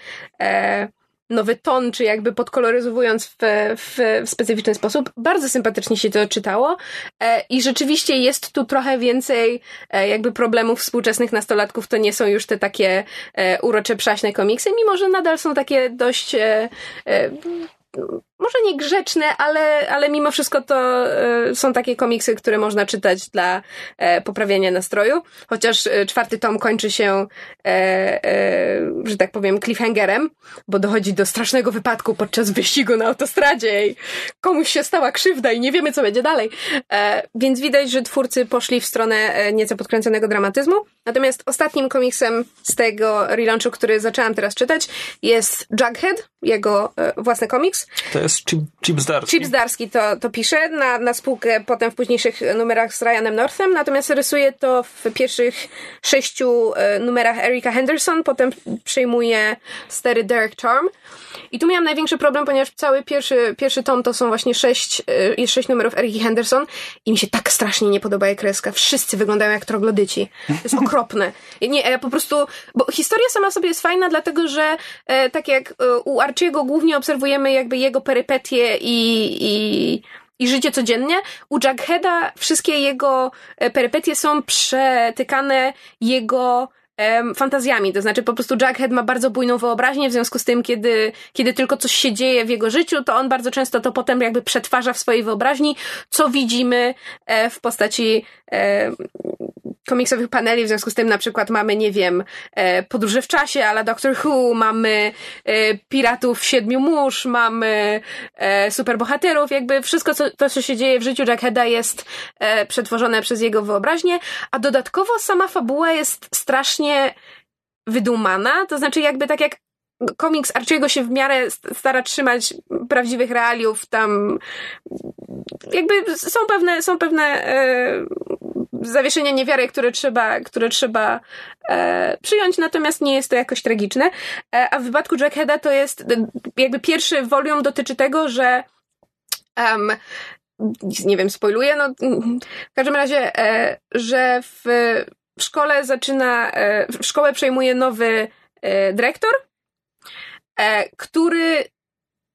nowy ton, czy jakby podkoloryzowując w, w, w specyficzny sposób. Bardzo sympatycznie się to czytało e, i rzeczywiście jest tu trochę więcej e, jakby problemów współczesnych nastolatków. To nie są już te takie e, urocze, przaśne komiksy, mimo że nadal są takie dość e, e, może nie grzeczne, ale, ale mimo wszystko to y, są takie komiksy, które można czytać dla e, poprawiania nastroju. Chociaż e, czwarty tom kończy się, e, że tak powiem, cliffhangerem, bo dochodzi do strasznego wypadku podczas wyścigu na autostradzie i komuś się stała krzywda i nie wiemy, co będzie dalej. więc widać, że twórcy poszli w stronę nieco podkręconego dramatyzmu. Natomiast ostatnim komiksem z tego relaunchu, który zaczęłam teraz czytać, jest Jughead, jego własny komiks. To jest jest Chip, Zdarski. To, to pisze na, na spółkę potem w późniejszych numerach z Ryanem Northem, natomiast rysuje to w pierwszych sześciu e, numerach Erika Henderson, potem przejmuje stery Derek Charm. I tu miałam największy problem, ponieważ cały pierwszy, pierwszy tom to są właśnie sześć, e, jest sześć numerów Eriki Henderson i mi się tak strasznie nie podoba jej kreska. Wszyscy wyglądają jak troglodyci. To jest okropne. Nie, ja po prostu, bo historia sama sobie jest fajna, dlatego że e, tak jak e, u Archiego głównie obserwujemy jakby jego perypetie i, i i życie codziennie. U Jugheada wszystkie jego e, perypetie są przetykane jego fantazjami. To znaczy po prostu Jughead ma bardzo bujną wyobraźnię, w związku z tym, kiedy, kiedy tylko coś się dzieje w jego życiu, to on bardzo często to potem jakby przetwarza w swojej wyobraźni, co widzimy e, w postaci e, komiksowych paneli, w związku z tym na przykład mamy, nie wiem, e, podróże w czasie, ale Doctor Who, mamy Piratów Siedmiu Mórz, mamy superbohaterów, jakby wszystko co, to, co się dzieje w życiu Jugheada jest przetworzone przez jego wyobraźnię, a dodatkowo sama fabuła jest strasznie wydumana, to znaczy jakby tak jak komiks Archiego się w miarę stara trzymać prawdziwych realiów, tam jakby są pewne, są pewne e, zawieszenia niewiary, które trzeba, które trzeba e, przyjąć, natomiast nie jest to jakoś tragiczne. E, a w wypadku Jackheada to jest jakby pierwszy volume dotyczy tego, że um, nie wiem, spoiluję, no w każdym razie, e, że w w szkole zaczyna, e, szkołę przejmuje nowy e, dyrektor, e, który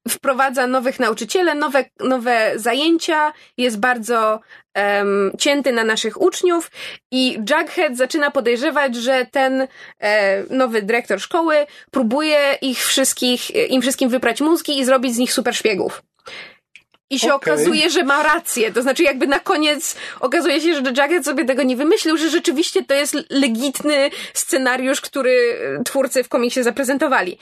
wprowadza nowych nauczycieli, nowe, nowe zajęcia, jest bardzo um, cięty na naszych uczniów i Jughead zaczyna podejrzewać, że ten e, nowy dyrektor szkoły próbuje ich wszystkich, im wszystkim wyprać mózgi i zrobić z nich super szpiegów. I się okay. okazuje, że ma rację. To znaczy, jakby na koniec okazuje się, że Jughead sobie tego nie wymyślił, że rzeczywiście to jest legitny scenariusz, który twórcy w komiksie zaprezentowali.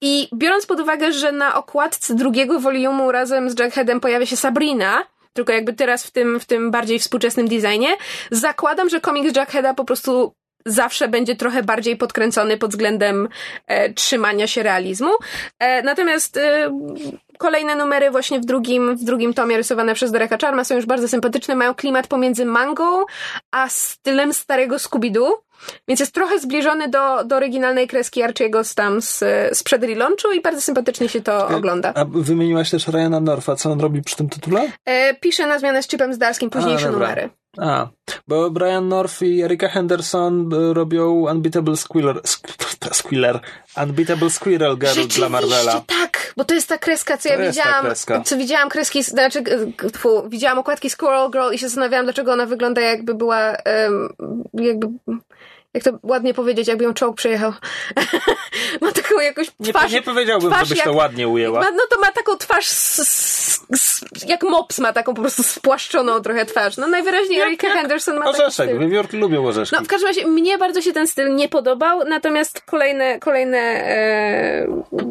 I biorąc pod uwagę, że na okładce drugiego woliumu razem z Jugheadem pojawia się Sabrina, tylko jakby teraz w tym, w tym bardziej współczesnym designie, zakładam, że komiks Jugheada po prostu zawsze będzie trochę bardziej podkręcony pod względem e, trzymania się realizmu. E, natomiast e, kolejne numery właśnie w drugim, w drugim tomie rysowane przez Dereka Charma są już bardzo sympatyczne, mają klimat pomiędzy mangą a stylem starego Scooby-Doo. Więc jest trochę zbliżony do, do oryginalnej kreski Archiego z tam z, sprzed relaunchu i bardzo sympatycznie się to ogląda. A wymieniłaś też Ryana Norfa. Co on robi przy tym tytule? E, pisze na zmianę z Chipem Zdarskim późniejsze a, numery. A, bo Brian North i Erika Henderson e, robią Unbeatable Squiller, Squiller [LAUGHS] Unbeatable Squirrel Girl dla Marvela. tak, bo to jest ta kreska, co to ja widziałam, co widziałam kreski, znaczy, tfu, widziałam okładki Squirrel Girl i się zastanawiałam, dlaczego ona wygląda jakby była, um, jakby jak to ładnie powiedzieć, jakby ją czołg przejechał. [LAUGHS] ma taką jakąś twarz. Nie, nie powiedziałbym, twarz żebyś jak, to ładnie ujęła. Ma, no to ma taką twarz s, s, s, jak mops ma taką po prostu spłaszczoną trochę twarz. No najwyraźniej Erika Henderson ma Orzeszek, wiewiórki lubią orzeszki. No w każdym razie mnie bardzo się ten styl nie podobał, natomiast kolejne, kolejne e,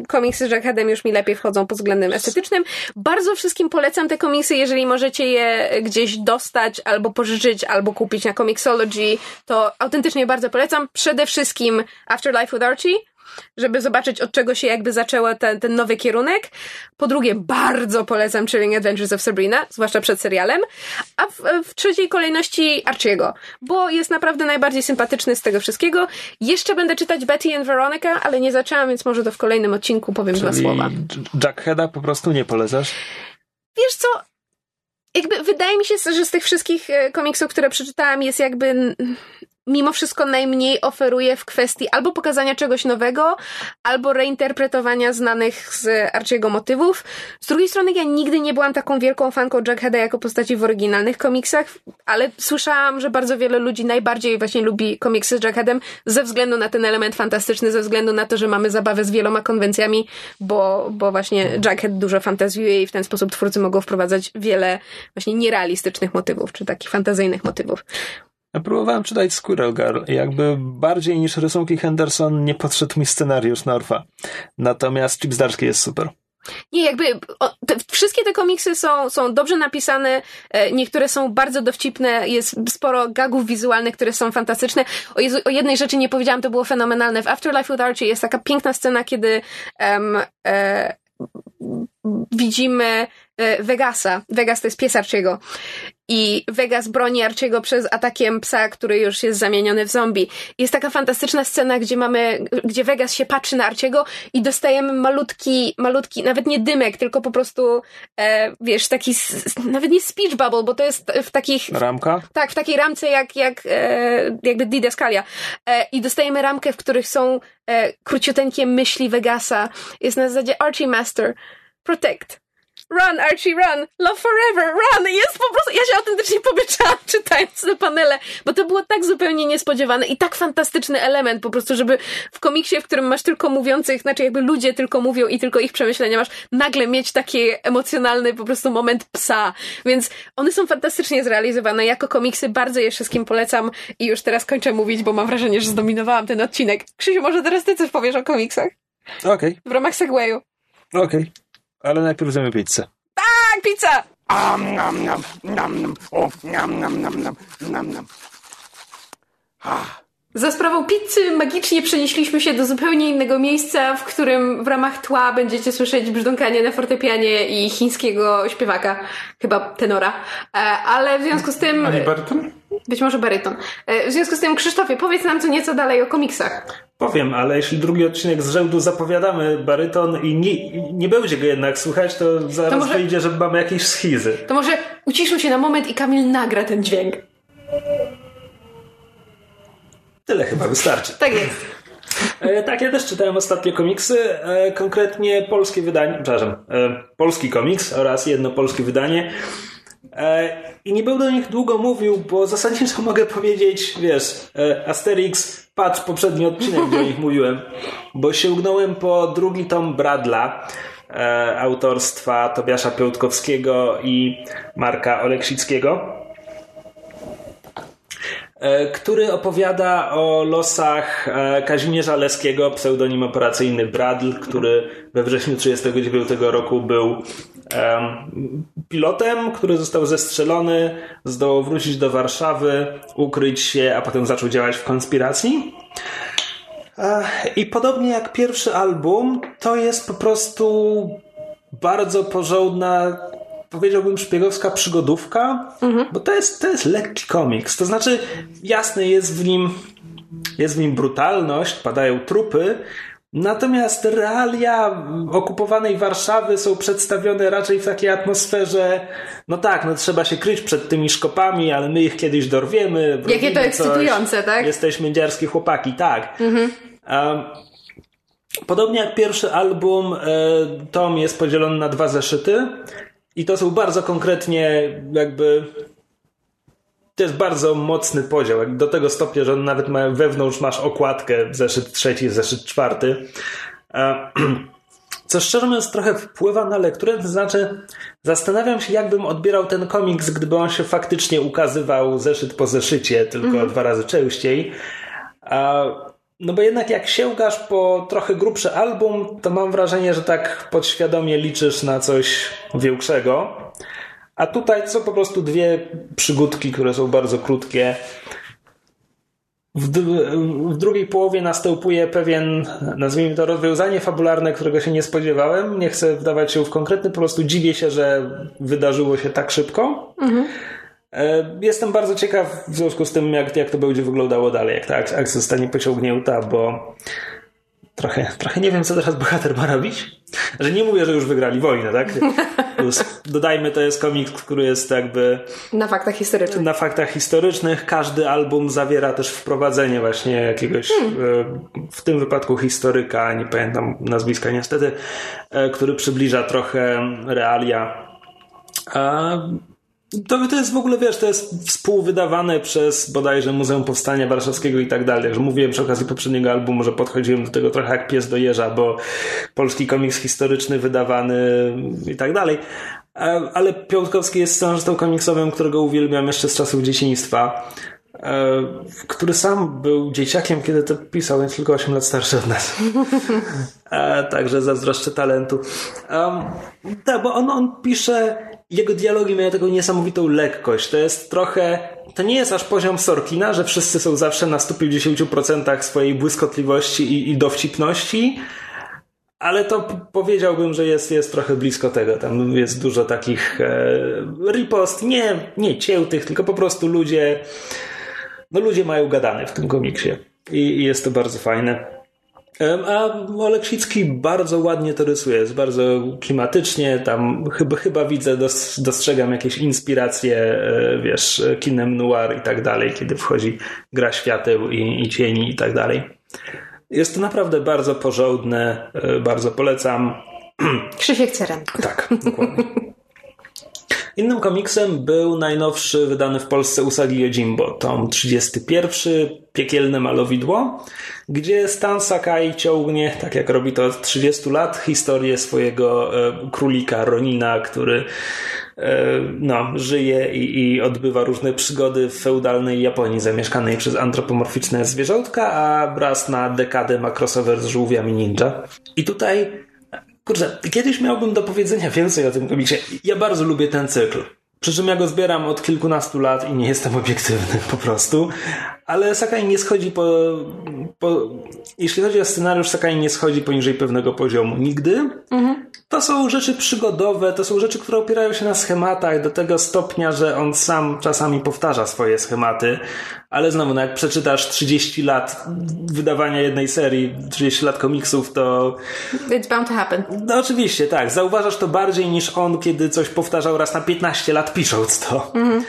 komiksy z Jugheadem już mi lepiej wchodzą pod względem estetycznym. Bardzo wszystkim polecam te komiksy, jeżeli możecie je gdzieś dostać, albo pożyczyć, albo kupić na Comixology, to autentycznie bardzo polecam. Przede wszystkim Afterlife with Archie, żeby zobaczyć od czego się jakby zaczęło ten, ten nowy kierunek. Po drugie, bardzo polecam Chilling Adventures of Sabrina, zwłaszcza przed serialem. A w, w trzeciej kolejności Archiego, bo jest naprawdę najbardziej sympatyczny z tego wszystkiego. Jeszcze będę czytać Betty and Veronica, ale nie zaczęłam, więc może to w kolejnym odcinku powiem Czyli dwa słowa. Jackheada po prostu nie polecasz? Wiesz co, jakby wydaje mi się, że z tych wszystkich e, komiksów, które przeczytałam, jest jakby mimo wszystko najmniej oferuje w kwestii albo pokazania czegoś nowego, albo reinterpretowania znanych z Archiego motywów. Z drugiej strony ja nigdy nie byłam taką wielką fanką Jugheada jako postaci w oryginalnych komiksach, ale słyszałam, że bardzo wiele ludzi najbardziej właśnie lubi komiksy z Jugheadem ze względu na ten element fantastyczny, ze względu na to, że mamy zabawę z wieloma konwencjami, bo, bo właśnie Jughead dużo fantazjuje i w ten sposób twórcy mogą wprowadzać wiele właśnie nierealistycznych motywów, czy takich fantazyjnych motywów. Ja próbowałem czytać Squirrel Girl jakby bardziej niż rysunki Henderson nie podszedł mi scenariusz Norfa. Natomiast Chip Zdarsky jest super. Nie, jakby o, te, wszystkie te komiksy są, są dobrze napisane, e, niektóre są bardzo dowcipne, jest sporo gagów wizualnych, które są fantastyczne. O, Jezu, o jednej rzeczy nie powiedziałam, to było fenomenalne. W Afterlife with Archie jest taka piękna scena, kiedy e, widzimy e, Vegasa. Vegas to jest pies Archiego. I Vegas broni Archiego przez atakiem psa, który już jest zamieniony w zombie. Jest taka fantastyczna scena, gdzie mamy, gdzie Vegas się patrzy na Archiego i dostajemy malutki, malutki, nawet nie dymek, tylko po prostu, e, wiesz, taki, nawet nie speech bubble, bo to jest w takich... Ramka? Tak, w takiej ramce jak, jak e, jakby Didaskalia. E, I dostajemy ramkę, w których są e, króciuteńkie myśli Vegasa. Jest na zasadzie Archie Master protect. Run, Archie, run! Love forever, run! Jest po prostu, ja się autentycznie pobyczałam [LAUGHS] czytając te panele, bo to było tak zupełnie niespodziewane i tak fantastyczny element po prostu, żeby w komiksie, w którym masz tylko mówiących, znaczy jakby ludzie tylko mówią i tylko ich przemyślenia masz, nagle mieć taki emocjonalny po prostu moment psa. Więc one są fantastycznie zrealizowane. Jako komiksy bardzo je wszystkim polecam i już teraz kończę mówić, bo mam wrażenie, że zdominowałam ten odcinek. Krzysiu, może teraz ty coś powiesz o komiksach? Okej. Okay. W ramach segwayu. Okej. Okay. Ale najpierw zjemy pizzę. Tak, pizza! Am, nam, nam, nam, nam, o, nam, nam, nam, nam, nam, nam. Za sprawą pizzy magicznie przenieśliśmy się do zupełnie innego miejsca, w którym w ramach tła będziecie słyszeć brzdąkanie na fortepianie i chińskiego śpiewaka, chyba tenora. E, ale w związku z tym... A nie baryton? Być może baryton. E, w związku z tym, Krzysztofie, powiedz nam co nieco dalej o komiksach. Powiem, ale jeśli drugi odcinek z rzędu zapowiadamy baryton i nie, nie będzie go jednak słuchać, to zaraz to może, wyjdzie, że mamy jakieś schizy. To może uciszmy się na moment i Kamil nagra ten dźwięk. Tyle chyba wystarczy. Tak jest. E, tak, ja też czytałem ostatnio komiksy, e, konkretnie polskie wydanie, przepraszam, e, polski komiks oraz jedno polskie wydanie. E, I nie będę o nich długo mówił, bo zasadniczo [LAUGHS] mogę powiedzieć, wiesz, e, Asterix, patrz poprzedni odcinek, gdzie o nich mówiłem, bo sięgnąłem po drugi tom Bradla, e, autorstwa Tobiasza Piątkowskiego i Marka Oleksickiego który opowiada o losach e, Kazimierza Leskiego, pseudonim operacyjny Bradl, który we wrześniu 1939 roku był em, pilotem, który został zestrzelony, zdołał wrócić do Warszawy, ukryć się, a potem zaczął działać w konspiracji. E, I podobnie jak pierwszy album, to jest po prostu bardzo porządna, powiedziałbym, szpiegowska przygodówka, bo to jest, to jest lekki komiks. To znaczy, jasne, jest w nim, jest w nim brutalność, padają trupy, natomiast realia okupowanej Warszawy są przedstawione raczej w takiej atmosferze, no tak, no trzeba się kryć przed tymi szkopami, ale my ich kiedyś dorwiemy. Jakie to robimy coś. ekscytujące, tak? Jesteśmy dziarskie chłopaki, tak. Um, Podobnie jak pierwszy album, e, tom jest podzielony na dwa zeszyty i to są bardzo konkretnie jakby to jest bardzo mocny podział, do tego stopnia, że nawet ma wewnątrz masz okładkę, zeszyt trzeci, zeszyt czwarty. E, [CLEARS THROAT] Co szczerze mówiąc trochę wpływa na lekturę, to znaczy zastanawiam się, jakbym odbierał ten komiks, gdyby on się faktycznie ukazywał zeszyt po zeszycie, tylko dwa razy częściej. A, no bo jednak jak sięgasz po trochę grubszy album, to mam wrażenie, że tak podświadomie liczysz na coś większego. A tutaj są po prostu dwie przygódki, które są bardzo krótkie. W, w drugiej połowie następuje pewien, nazwijmy to, rozwiązanie fabularne, którego się nie spodziewałem. Nie chcę wdawać się w konkretny, po prostu dziwię się, że wydarzyło się tak szybko. E, Jestem bardzo ciekaw w związku z tym, jak, jak to będzie wyglądało dalej, jak ta ak- akcja zostanie pociągnięta, bo trochę, trochę nie wiem, co teraz bohater ma robić. Że nie mówię, że już wygrali wojnę, tak? [LAUGHS] Dodajmy, to jest komiks, który jest jakby Na faktach historycznych. na faktach historycznych. Każdy album zawiera też wprowadzenie właśnie jakiegoś, e, w tym wypadku historyka, nie pamiętam nazwiska niestety, e, który przybliża trochę realia. A to, to jest w ogóle, wiesz, to jest współwydawane przez bodajże Muzeum Powstania Warszawskiego i tak dalej. Że mówiłem przy okazji poprzedniego albumu, że podchodziłem do tego trochę jak pies do jeża, bo polski komiks historyczny wydawany i tak dalej. Ale Piątkowski jest scenarzystą komiksowym, którego uwielbiam jeszcze z czasów dzieciństwa. e, Który sam był dzieciakiem, kiedy to pisał, więc tylko 8 lat starszy od nas. [LAUGHS] E, Także zazdroszczę talentu. Um, tak, bo on, on pisze, jego dialogi mają taką niesamowitą lekkość. To jest trochę, to nie jest aż poziom Sorkina, że wszyscy są zawsze na 150% swojej błyskotliwości i, i dowcipności, ale to powiedziałbym, że jest, jest trochę blisko tego. Tam jest dużo takich e, ripost, nie, nie ciętych, tylko po prostu ludzie, no ludzie mają gadane w tym komiksie. I, i jest to bardzo fajne. A Oleksicki bardzo ładnie to rysuje, jest bardzo klimatycznie, tam chyba, chyba widzę, dos, dostrzegam jakieś inspiracje, e, wiesz, kinem noir i tak dalej, kiedy wchodzi gra świateł i, i cieni i tak dalej. Jest to naprawdę bardzo porządne, e, bardzo polecam. [CLEARS THROAT] Krzysiek Cerem. Tak, dokładnie. [LAUGHS] Innym komiksem był najnowszy wydany w Polsce Usagi Yojimbo, tom 31, Piekielne malowidło, gdzie Stan Sakai ciągnie, tak jak robi to od 30 lat, historię swojego e, królika Ronina, który e, no, żyje i, i odbywa różne przygody w feudalnej Japonii zamieszkanej przez antropomorficzne zwierzątka, a wraz na dekadę ma crossover z żółwiami ninja. I tutaj Kurczę, kiedyś miałbym do powiedzenia więcej o tym komiksie. Ja bardzo lubię ten cykl. Przy czym ja go zbieram od kilkunastu lat i nie jestem obiektywny po prostu. Ale Sakai nie schodzi po, po... Jeśli chodzi o scenariusz, Sakai nie schodzi poniżej pewnego poziomu. Nigdy. To są rzeczy przygodowe, to są rzeczy, które opierają się na schematach do tego stopnia, że on sam czasami powtarza swoje schematy. Ale znowu, no jak przeczytasz 30 lat wydawania jednej serii, 30 lat komiksów, to It's bound to happen. no oczywiście, tak. Zauważasz to bardziej niż on, kiedy coś powtarzał raz na 15 lat pisząc to. E,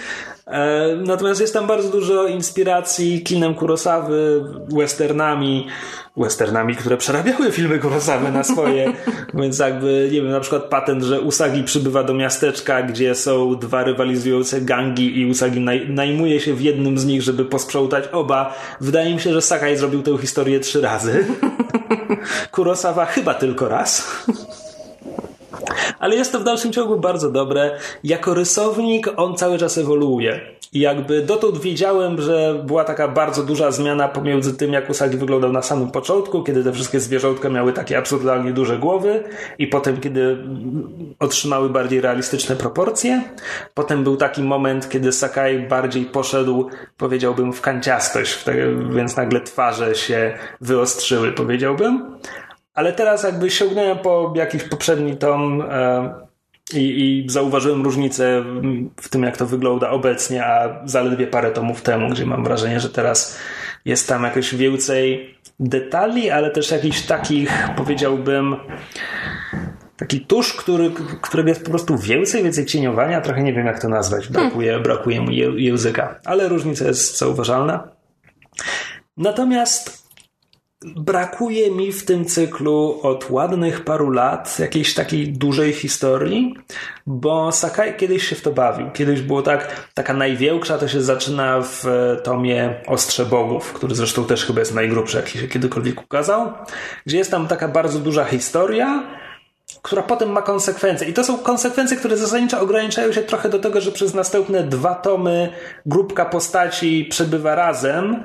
natomiast jest tam bardzo dużo inspiracji kinem Kurosawy, westernami, westernami, które przerabiały filmy Kurosawy na swoje, [LAUGHS] więc jakby, nie wiem, na przykład patent, że Usagi przybywa do miasteczka, gdzie są dwa rywalizujące gangi i Usagi naj, najmuje się w jednym z nich, żeby posprzątać oba. Wydaje mi się, że Sakai zrobił tę historię trzy razy. [LAUGHS] Kurosawa chyba tylko raz. Ale jest to w dalszym ciągu bardzo dobre. Jako rysownik on cały czas ewoluuje. I jakby dotąd wiedziałem, że była taka bardzo duża zmiana pomiędzy tym, jak Usagi wyglądał na samym początku, kiedy te wszystkie zwierzątka miały takie absurdalnie duże głowy i potem, kiedy otrzymały bardziej realistyczne proporcje. Potem był taki moment, kiedy Sakai bardziej poszedł, powiedziałbym, w kanciastość, więc nagle twarze się wyostrzyły, powiedziałbym. Ale teraz jakby sięgnąłem po jakiś poprzedni tom e, i, i zauważyłem różnicę w tym, jak to wygląda obecnie, a zaledwie parę tomów temu, gdzie mam wrażenie, że teraz jest tam jakoś więcej detali, ale też jakichś takich, powiedziałbym, taki tusz, który, którego jest po prostu więcej, więcej cieniowania, trochę nie wiem jak to nazwać, brakuje, brakuje mu języka, ale różnica jest zauważalna. Natomiast brakuje mi w tym cyklu od ładnych paru lat jakiejś takiej dużej historii, bo Sakai kiedyś się w to bawił. Kiedyś było tak, taka największa to się zaczyna w tomie Ostrze Bogów, który zresztą też chyba jest najgrubszy, jaki się kiedykolwiek ukazał, gdzie jest tam taka bardzo duża historia, która potem ma konsekwencje. I to są konsekwencje, które zasadniczo ograniczają się trochę do tego, że przez następne dwa tomy grupka postaci przebywa razem,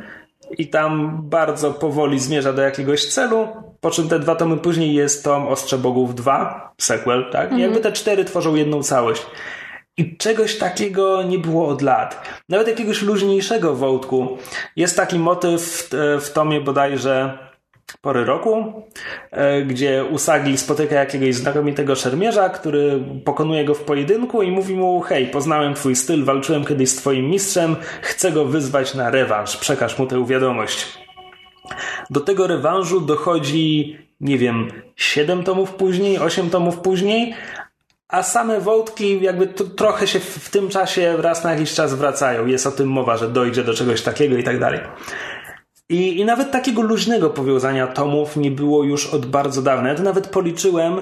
i tam bardzo powoli zmierza do jakiegoś celu, po czym te dwa tomy później jest tom Ostrze Bogów 2, sequel, tak? I jakby te cztery tworzą jedną całość. I czegoś takiego nie było od lat. Nawet jakiegoś luźniejszego wątku. Jest taki motyw w, w tomie bodajże pory roku, e, gdzie Usagi spotyka jakiegoś znakomitego szermierza, który pokonuje go w pojedynku i mówi mu: Hej, poznałem twój styl, walczyłem kiedyś z twoim mistrzem, chcę go wyzwać na rewanż, przekaż mu tę wiadomość. Do tego rewanżu dochodzi, nie wiem, 7 tomów później, 8 tomów później, a same wątki jakby to, trochę się w, w tym czasie raz na jakiś czas wracają. Jest o tym mowa, że dojdzie do czegoś takiego i tak dalej. I, I nawet takiego luźnego powiązania tomów nie było już od bardzo dawna. Ja to nawet policzyłem.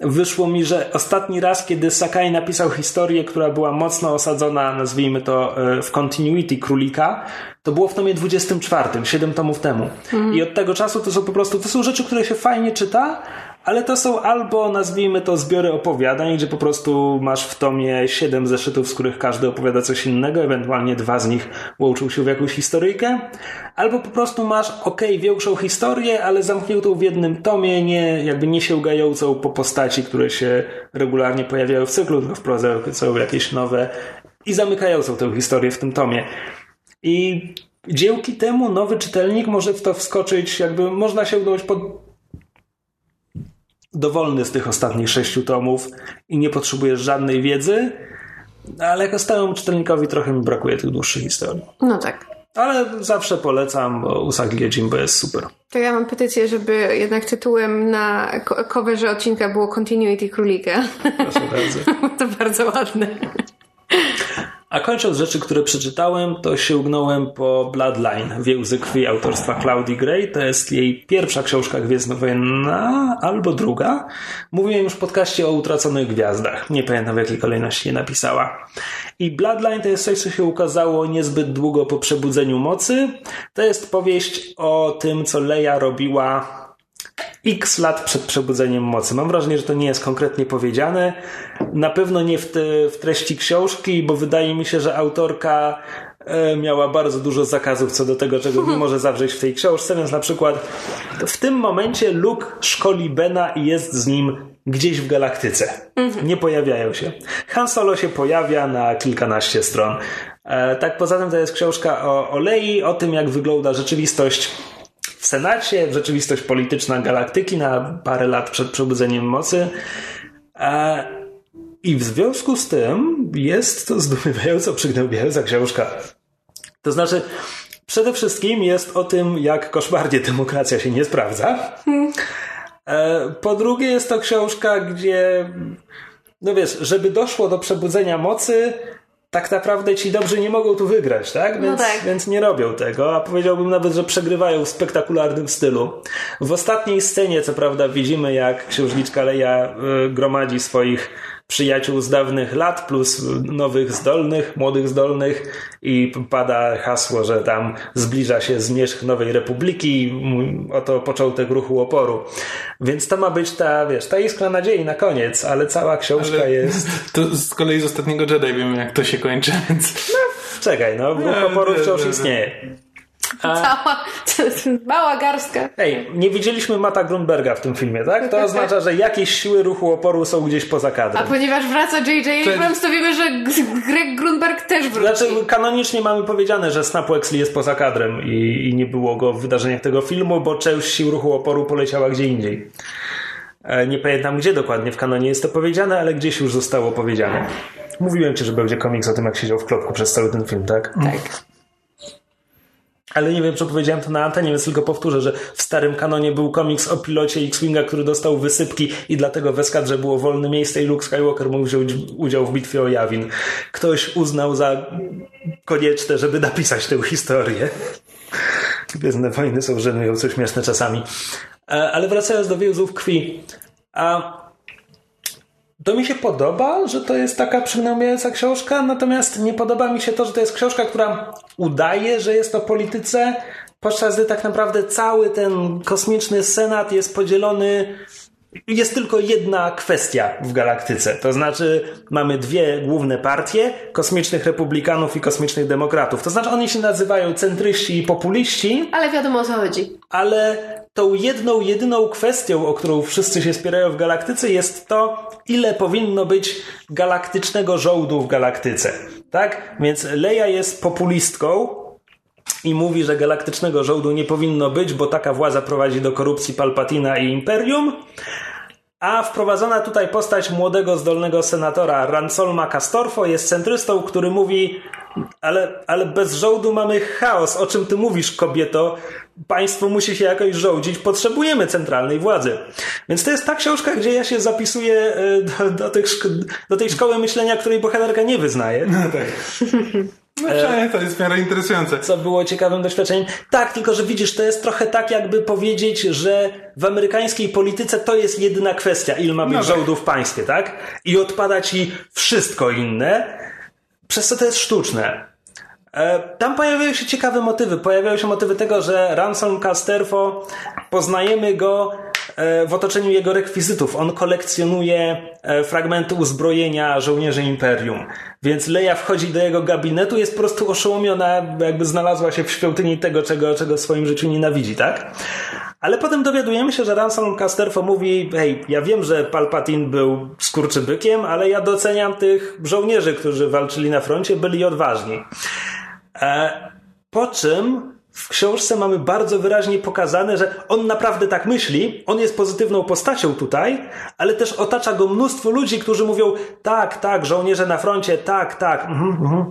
Wyszło mi, że ostatni raz, kiedy Sakai napisał historię, która była mocno osadzona, nazwijmy to, e, w continuity królika, to było w tomie 24, 7 tomów temu. Mhm. I od tego czasu to są po prostu, to są rzeczy, które się fajnie czyta, ale to są albo nazwijmy to zbiory opowiadań, gdzie po prostu masz w tomie siedem zeszytów, z których każdy opowiada coś innego, ewentualnie dwa z nich łączą się w jakąś historyjkę, albo po prostu masz ok, większą historię, ale zamkniętą w jednym tomie, nie, jakby nie sięgającą po postaci, które się regularnie pojawiają w cyklu, tylko wprowadzają jakieś nowe i zamykającą tę historię w tym tomie. I dzięki temu nowy czytelnik może w to wskoczyć, jakby można sięgnąć po dowolny z tych ostatnich sześciu tomów i nie potrzebujesz żadnej wiedzy, ale jako stałemu czytelnikowi trochę mi brakuje tych dłuższych historii. No tak. Ale zawsze polecam, bo Usagi Yojimbo jest super. To ja mam petycję, żeby jednak tytułem na coverze odcinka było Continuity Królika. Proszę bardzo. [LAUGHS] to bardzo ładne. A kończąc rzeczy, które przeczytałem, to sięgnąłem po Bloodline, Więzy krwi autorstwa Claudii Gray. To jest jej pierwsza książka gwiezdnowojenna, albo druga. Mówiłem już w podcaście o utraconych gwiazdach. Nie pamiętam w jakiej kolejności je napisała. I Bloodline to jest coś, co się ukazało niezbyt długo po przebudzeniu mocy. To jest powieść o tym, co Leia robiła x lat przed przebudzeniem mocy. Mam wrażenie, że to nie jest konkretnie powiedziane. Na pewno nie w, te, w treści książki, bo wydaje mi się, że autorka e, miała bardzo dużo zakazów co do tego, czego nie [LAUGHS] może zawrzeć w tej książce, więc na przykład w tym momencie Luke szkoli Bena i jest z nim gdzieś w galaktyce. Nie pojawiają się. Han Solo się pojawia na kilkanaście stron. E, tak poza tym to jest książka o, o Lei, o tym jak wygląda rzeczywistość w Senacie, rzeczywistość polityczna galaktyki na parę lat przed przebudzeniem mocy. I w związku z tym jest to zdumiewająco przygnębiająca książka. To znaczy, przede wszystkim jest o tym, jak koszmarnie demokracja się nie sprawdza. E, po drugie, jest to książka, gdzie, no wiesz, żeby doszło do przebudzenia mocy, tak naprawdę ci dobrzy nie mogą tu wygrać, tak? No Więc, tak. więc nie robią tego, a powiedziałbym nawet, że przegrywają w spektakularnym stylu. W ostatniej scenie, co prawda, widzimy, jak księżniczka Leja y, gromadzi swoich przyjaciół z dawnych lat plus nowych zdolnych, młodych zdolnych i pada hasło, że tam zbliża się zmierzch Nowej Republiki, mm, oto początek ruchu oporu. Więc to ma być ta, wiesz, ta iskra nadziei na koniec, ale cała książka Ale jest... [LAUGHS] To z kolei z ostatniego Jedi wiemy, jak to się kończy, więc... Czekaj, no, ruch Nie, oporu wciąż nie, nie. istnieje. Cała, mała garstka. Ej, nie widzieliśmy Mata Grunberga w tym filmie, tak? To oznacza, że jakieś siły ruchu oporu są gdzieś poza A kadrem. ponieważ wraca J.J. Abrams, to wiemy, że Greg Grunberg też wróci. Znaczy, kanonicznie mamy powiedziane, że Snap Wexley jest poza kadrem i, i nie było go w wydarzeniach tego filmu, bo część sił ruchu oporu poleciała gdzie indziej. E, Nie pamiętam gdzie dokładnie w kanonie jest to powiedziane, ale gdzieś już zostało powiedziane. Mówiłem ci, że będzie komiks o tym, jak siedział w klopku przez cały ten film, tak? Tak. Ale nie wiem, czy powiedziałem to na antenie, więc tylko powtórzę, że w starym kanonie był komiks o pilocie X-Winga, który dostał wysypki i dlatego w eskadrze było wolne miejsce i Luke Skywalker mógł wziąć udział w bitwie o Jawin. Ktoś uznał za konieczne, żeby napisać tę historię. Gwiezdne wojny są żenująco śmieszne czasami. E, Ale wracając do więzów krwi. A to mi się podoba, że to jest taka przygnębiająca książka, natomiast nie podoba mi się to, że to jest książka, która udaje, że jest o polityce, podczas gdy tak naprawdę cały ten kosmiczny senat jest podzielony. Jest tylko jedna kwestia w galaktyce. To znaczy, mamy dwie główne partie: kosmicznych republikanów i kosmicznych demokratów. To znaczy, oni się nazywają centryści i populiści, Ale wiadomo o co chodzi. ale tą jedną, jedyną kwestią, o którą wszyscy się spierają w galaktyce, jest to, ile powinno być galaktycznego żołdu w galaktyce. Tak? Więc Leia jest populistką i mówi, że galaktycznego żołdu nie powinno być, bo taka władza prowadzi do korupcji Palpatina i Imperium. A wprowadzona tutaj postać młodego, zdolnego senatora Ransolma Castorfo jest centrystą, który mówi ale, ale bez żołdu mamy chaos. O czym ty mówisz, kobieto? Państwo musi się jakoś żołdzić. Potrzebujemy centralnej władzy. Więc to jest ta książka, gdzie ja się zapisuję e, do, do, tych, do tej szkoły myślenia, której bohaterka nie wyznaje. No tak. [LAUGHS] No przynajmniej to jest w miarę interesujące. co było ciekawym doświadczeniem. Tak, tylko że widzisz, to jest trochę tak, jakby powiedzieć, że w amerykańskiej polityce to jest jedyna kwestia, ile ma być No tak. żołdu w państwie, tak? I odpada ci wszystko inne, przez co to jest sztuczne. E, Tam pojawiają się ciekawe motywy. Pojawiają się motywy tego, że Ransom Casterfo, poznajemy go e, w otoczeniu jego rekwizytów. On kolekcjonuje e, fragmenty uzbrojenia żołnierzy Imperium. Więc Leia wchodzi do jego gabinetu, jest po prostu oszołomiona, jakby znalazła się w świątyni tego, czego, czego w swoim życiu nienawidzi, tak? Ale potem dowiadujemy się, że Ransom Casterfo mówi hej, ja wiem, że Palpatine był skurczybykiem, ale ja doceniam tych żołnierzy, którzy walczyli na froncie, byli odważni. E, po czym w książce mamy bardzo wyraźnie pokazane, że on naprawdę tak myśli, on jest pozytywną postacią tutaj, ale też otacza go mnóstwo ludzi, którzy mówią tak, tak, żołnierze na froncie, tak, tak, mhm, mhm.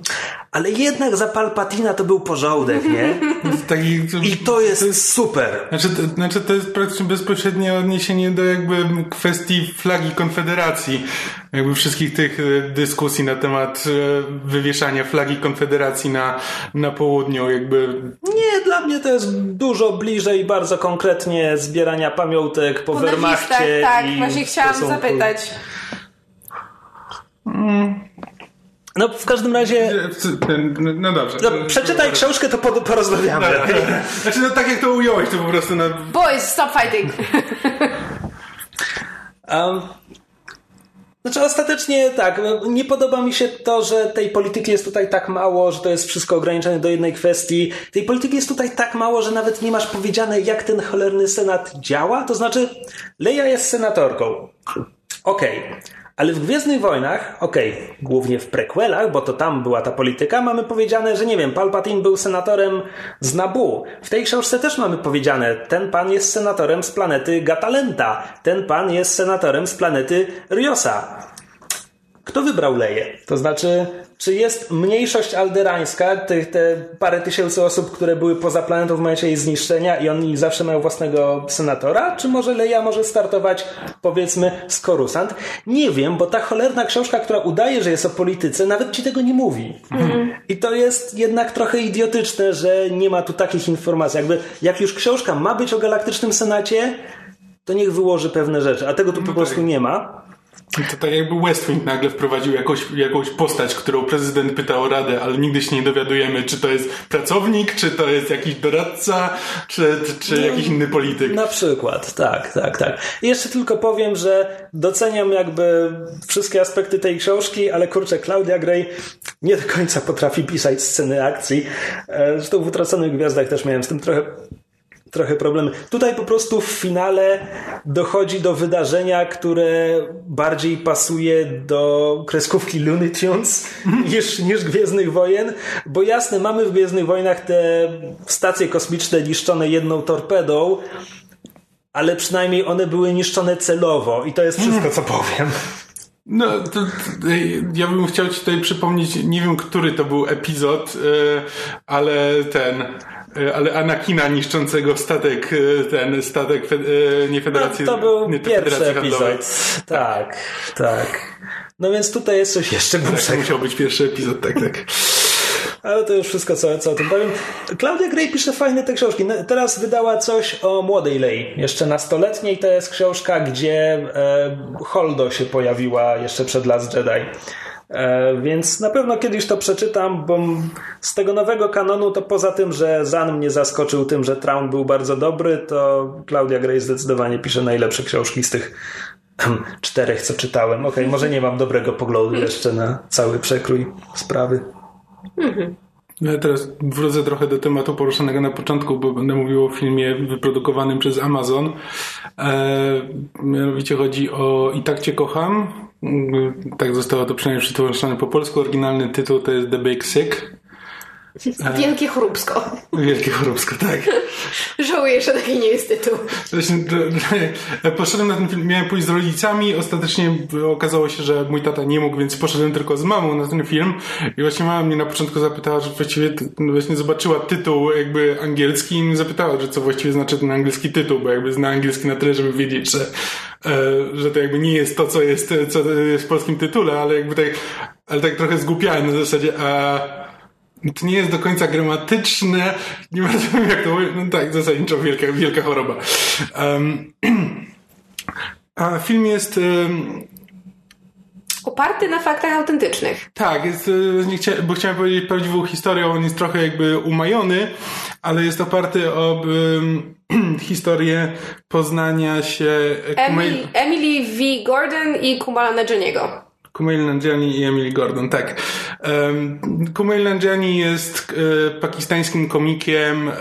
ale jednak za Palpatina to był porządek, nie? [LAUGHS] Taki, I to jest super. Znaczy to, znaczy to jest praktycznie bezpośrednie odniesienie do jakby kwestii flagi Konfederacji. Jakby wszystkich tych e, dyskusji na temat e, wywieszania flagi Konfederacji na, na południu. Jakby Nie, dla mnie to jest dużo bliżej bardzo konkretnie zbierania pamiątek po, Po Wehrmachcie. tak, i właśnie chciałam stosunku- zapytać. No w każdym razie, no, no dobrze. no, przeczytaj książkę, to po, porozmawiamy. Okej? dobra. Znaczy no tak jak to ująłeś, to po prostu no, Boys, stop fighting! [LAUGHS] Um, znaczy ostatecznie tak, no, nie podoba mi się to, że tej polityki jest tutaj tak mało, że to jest wszystko ograniczone do jednej kwestii. Tej polityki jest tutaj tak mało, że nawet nie masz powiedziane, jak ten cholerny senat działa. To znaczy, Leia jest senatorką. Okej. Ale w Gwiezdnych Wojnach, okej, głównie w prequelach, bo to tam była ta polityka, mamy powiedziane, że nie wiem, Palpatine był senatorem z Nabu. W tej książce też mamy powiedziane, ten pan jest senatorem z planety Gatalenta, ten pan jest senatorem z planety Riosa. Kto wybrał Leję? To znaczy, czy jest mniejszość alderańska, tych, te parę tysięcy osób, które były poza planetą w momencie jej zniszczenia i oni zawsze mają własnego senatora? Czy może Leja może startować, powiedzmy, z Korusant? Nie wiem, bo ta cholerna książka, która udaje, że jest o polityce, nawet ci tego nie mówi. I to jest jednak trochę idiotyczne, że nie ma tu takich informacji. Jakby, jak już książka ma być o Galaktycznym Senacie, to niech wyłoży pewne rzeczy, a tego tu po prostu nie ma. To tak jakby Westwing nagle wprowadził jakąś, jakąś postać, którą prezydent pytał o radę, ale nigdy się nie dowiadujemy, czy to jest pracownik, czy to jest jakiś doradca, czy, czy jakiś inny polityk. Na przykład, tak, tak, tak. I jeszcze tylko powiem, że doceniam jakby wszystkie aspekty tej książki, ale kurczę, Claudia Gray nie do końca potrafi pisać sceny akcji. E, Zresztą w Utraconych Gwiazdach też miałem z tym trochę trochę problemy. Tutaj po prostu w finale dochodzi do wydarzenia, które bardziej pasuje do kreskówki Looney Tunes niż, niż Gwiezdnych Wojen, bo jasne, mamy w Gwiezdnych Wojnach te stacje kosmiczne niszczone jedną torpedą, ale przynajmniej one były niszczone celowo i to jest wszystko, co powiem. No, to, to, ja bym chciał ci tutaj przypomnieć, nie wiem, który to był epizod, e, ale ten, ale Anakina niszczącego statek, e, ten statek, fe- nie Federacji, No, to był nie, pierwszy epizod. Tak, tak. No więc tutaj jest coś jeszcze Tak, głupszego. musiał być pierwszy epizod, tak, tak. Ale to już wszystko, co, co o tym powiem. Klaudia Gray pisze fajne te książki. No, Teraz wydała coś o młodej Lei, jeszcze nastoletniej. To jest książka, gdzie e, Holdo się pojawiła jeszcze przed Last Jedi. E, więc na pewno kiedyś to przeczytam, bo z tego nowego kanonu to poza tym, że Zan mnie zaskoczył tym, że Traun był bardzo dobry, to Klaudia Gray zdecydowanie pisze najlepsze książki z tych czterech, co czytałem. Okej, może nie mam dobrego poglądu jeszcze na cały przekrój sprawy. No, Ja teraz wrócę trochę do tematu poruszonego na początku, bo będę mówił o filmie wyprodukowanym przez Amazon. E, mianowicie chodzi o I tak Cię kocham. Tak zostało to przynajmniej przetłumaczone po polsku. Oryginalny tytuł to jest The Big Sick. Wielkie chróbsko. Wielkie choróbsko, tak. Żałuję, że taki nie jest tytuł. Właśnie, [LAUGHS] poszedłem na ten film, miałem pójść z rodzicami, ostatecznie okazało się, że mój tata nie mógł, więc poszedłem tylko z mamą na ten film i właśnie mama mnie na początku zapytała, że właściwie no właśnie zobaczyła tytuł jakby angielski i mnie zapytała, że co właściwie znaczy ten angielski tytuł, bo jakby zna angielski na tyle, żeby wiedzieć, że, e, że to jakby nie jest to, co jest, co jest w polskim tytule, ale jakby tak, ale tak trochę zgłupiałem na zasadzie, a to nie jest do końca gramatyczne. Nie bardzo [LAUGHS] wiem, jak to mówię. No tak, zasadniczo wielka, wielka choroba. Um, [CLEARS THROAT] a film jest. Um, Oparty na faktach autentycznych. tak, jest, e, chcia, bo chciałem powiedzieć prawdziwą historię. On jest trochę jakby umajony, ale jest oparty o um, [CLEARS THROAT] historię poznania się Emily, Emily V. Gordon i Kumala Najaniego. Kumail Nanjiani i Emily Gordon, tak. Um, Kumail Nanjiani jest e, pakistańskim komikiem, e,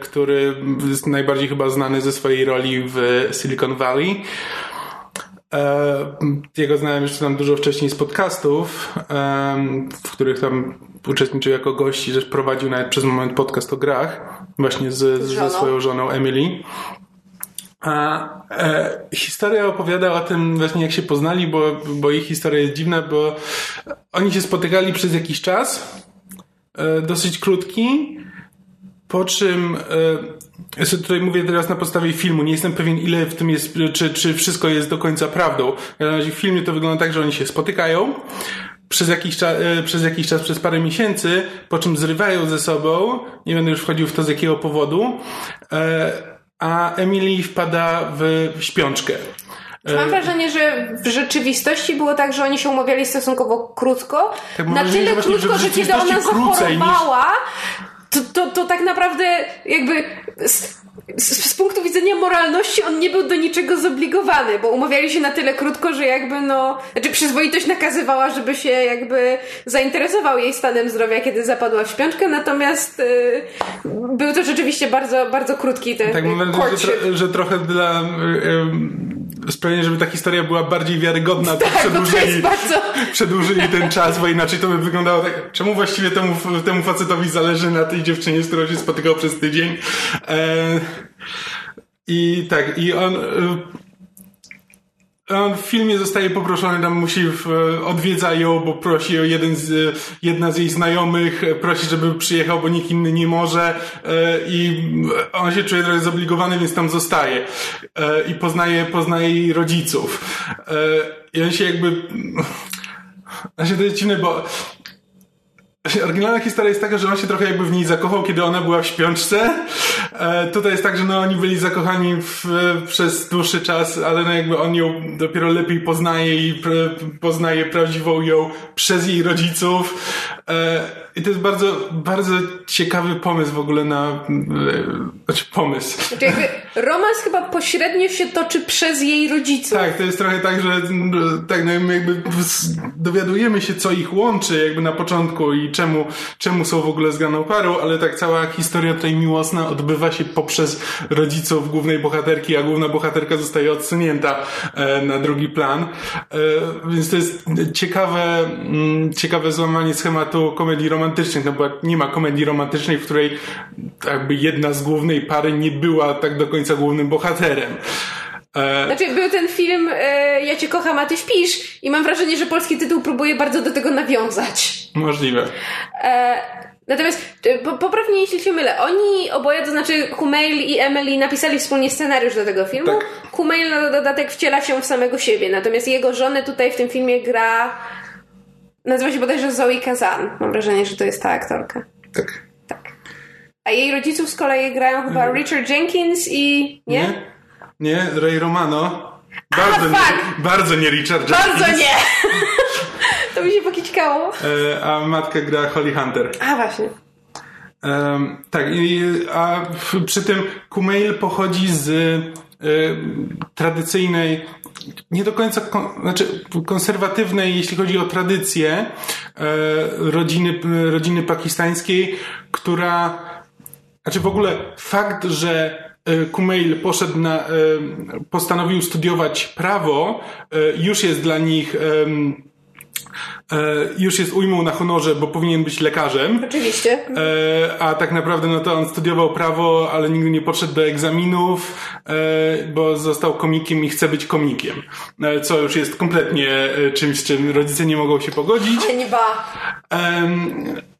który jest najbardziej chyba znany ze swojej roli w Silicon Valley. E, jego znałem jeszcze tam dużo wcześniej z podcastów, w których tam uczestniczył jako gość i też prowadził nawet przez moment podcast o grach, właśnie z, z, ze swoją żoną Emily. A e, historia opowiada o tym właśnie jak się poznali, bo, bo ich historia jest dziwna, bo oni się spotykali przez jakiś czas, e, dosyć krótki, po czym e, ja sobie tutaj mówię teraz na podstawie filmu, nie jestem pewien ile w tym jest, czy, czy wszystko jest do końca prawdą. W filmie to wygląda tak, że oni się spotykają, przez jakiś, czas, przez jakiś czas, przez parę miesięcy, po czym zrywają ze sobą, nie będę już wchodził w to z jakiego powodu, e, a Emily wpada w śpiączkę. Mam wrażenie, że w rzeczywistości było tak, że oni się umawiali stosunkowo krótko. Tak, na tyle właśnie, krótko, że że kiedy ona krócej niż- zachorowała, to, to, to tak naprawdę jakby z, z, punktu widzenia moralności on nie był do niczego zobligowany, bo umawiali się na tyle krótko, że jakby no, znaczy przyzwoitość nakazywała, żeby się jakby zainteresował jej stanem zdrowia, kiedy zapadła w śpiączkę, natomiast y, był to rzeczywiście bardzo, bardzo krótki ten Tak, mam wrażenie, że, że trochę dla y, sprawienia, żeby ta historia była bardziej wiarygodna, to Tak, to przedłużyli, jest bardzo... [LAUGHS] przedłużyli ten czas, bo inaczej to by wyglądało tak, czemu właściwie temu, temu facetowi zależy na tej dziewczynie, z którą się spotykał przez tydzień. E, I tak, i on... On w filmie zostaje poproszony, tam musi, w, odwiedza ją, bo prosi o jeden z, jedna z jej znajomych, e, prosi, żeby przyjechał, bo nikt inny nie może e, i on się czuje trochę zobligowany, więc tam zostaje e, i poznaje, poznaje jej rodziców. E, I on się jakby... Znaczy to jest dziwne, bo [LAUGHS] Oryginalna historia jest taka, że on się trochę jakby w niej zakochał, kiedy ona była w śpiączce. E, tutaj jest tak, że no oni byli zakochani w, przez dłuższy czas, ale no jakby on ją dopiero lepiej poznaje i poznaje prawdziwą ją przez jej rodziców. E, I to jest bardzo, bardzo ciekawy pomysł w ogóle na, e, znaczy pomysł. Znaczy jakby romans chyba pośrednio się toczy przez jej rodziców. Tak, to jest trochę tak, że tak, no jakby dowiadujemy się, co ich łączy jakby na początku i czemu, czemu są w ogóle zgraną parą, ale tak cała historia tutaj miłosna odbywa się poprzez rodziców głównej bohaterki, a główna bohaterka zostaje odsunięta e, na drugi plan. E, więc to jest ciekawe, mm, ciekawe złamanie schematu komedii romantycznych, no bo nie ma komedii romantycznej, w której jakby jedna z głównej pary nie była tak do końca głównym bohaterem. E, Znaczy, był ten film e, Ja cię kocham, a ty śpisz i mam wrażenie, że polski tytuł próbuje bardzo do tego nawiązać. Możliwe. E, natomiast, e, po, poprawnie jeśli się mylę, oni oboje, to znaczy Kumail i Emily napisali wspólnie scenariusz do tego filmu. Tak. Kumail na dodatek wciela się w samego siebie, natomiast jego żonę tutaj w tym filmie gra nazywa się bodajże Zoe Kazan. Mam wrażenie, że to jest ta aktorka. Tak. Tak. A jej rodziców z kolei grają chyba Mhm. Richard Jenkins i... Nie? Nie? Nie? Ray Romano? Bardzo, fuck! nie, bardzo nie Richard Jenkins. Bardzo nie! [LAUGHS] to mi się pokićkało. E, a matka gra Holly Hunter. A właśnie. Em, tak, i, a przy tym Kumail pochodzi z tradycyjnej, nie do końca, znaczy konserwatywnej, jeśli chodzi o tradycję e, rodziny, rodziny pakistańskiej, która, znaczy w ogóle fakt, że e, Kumail poszedł na, postanowił studiować prawo, już jest dla nich już jest ujmą na honorze, bo powinien być lekarzem. Oczywiście. E, a tak naprawdę no to on studiował prawo, ale nigdy nie podszedł do egzaminów, e, bo został komikiem i chce być komikiem. E, co już jest kompletnie e, czymś, z czym rodzice nie mogą się pogodzić. Nie ba.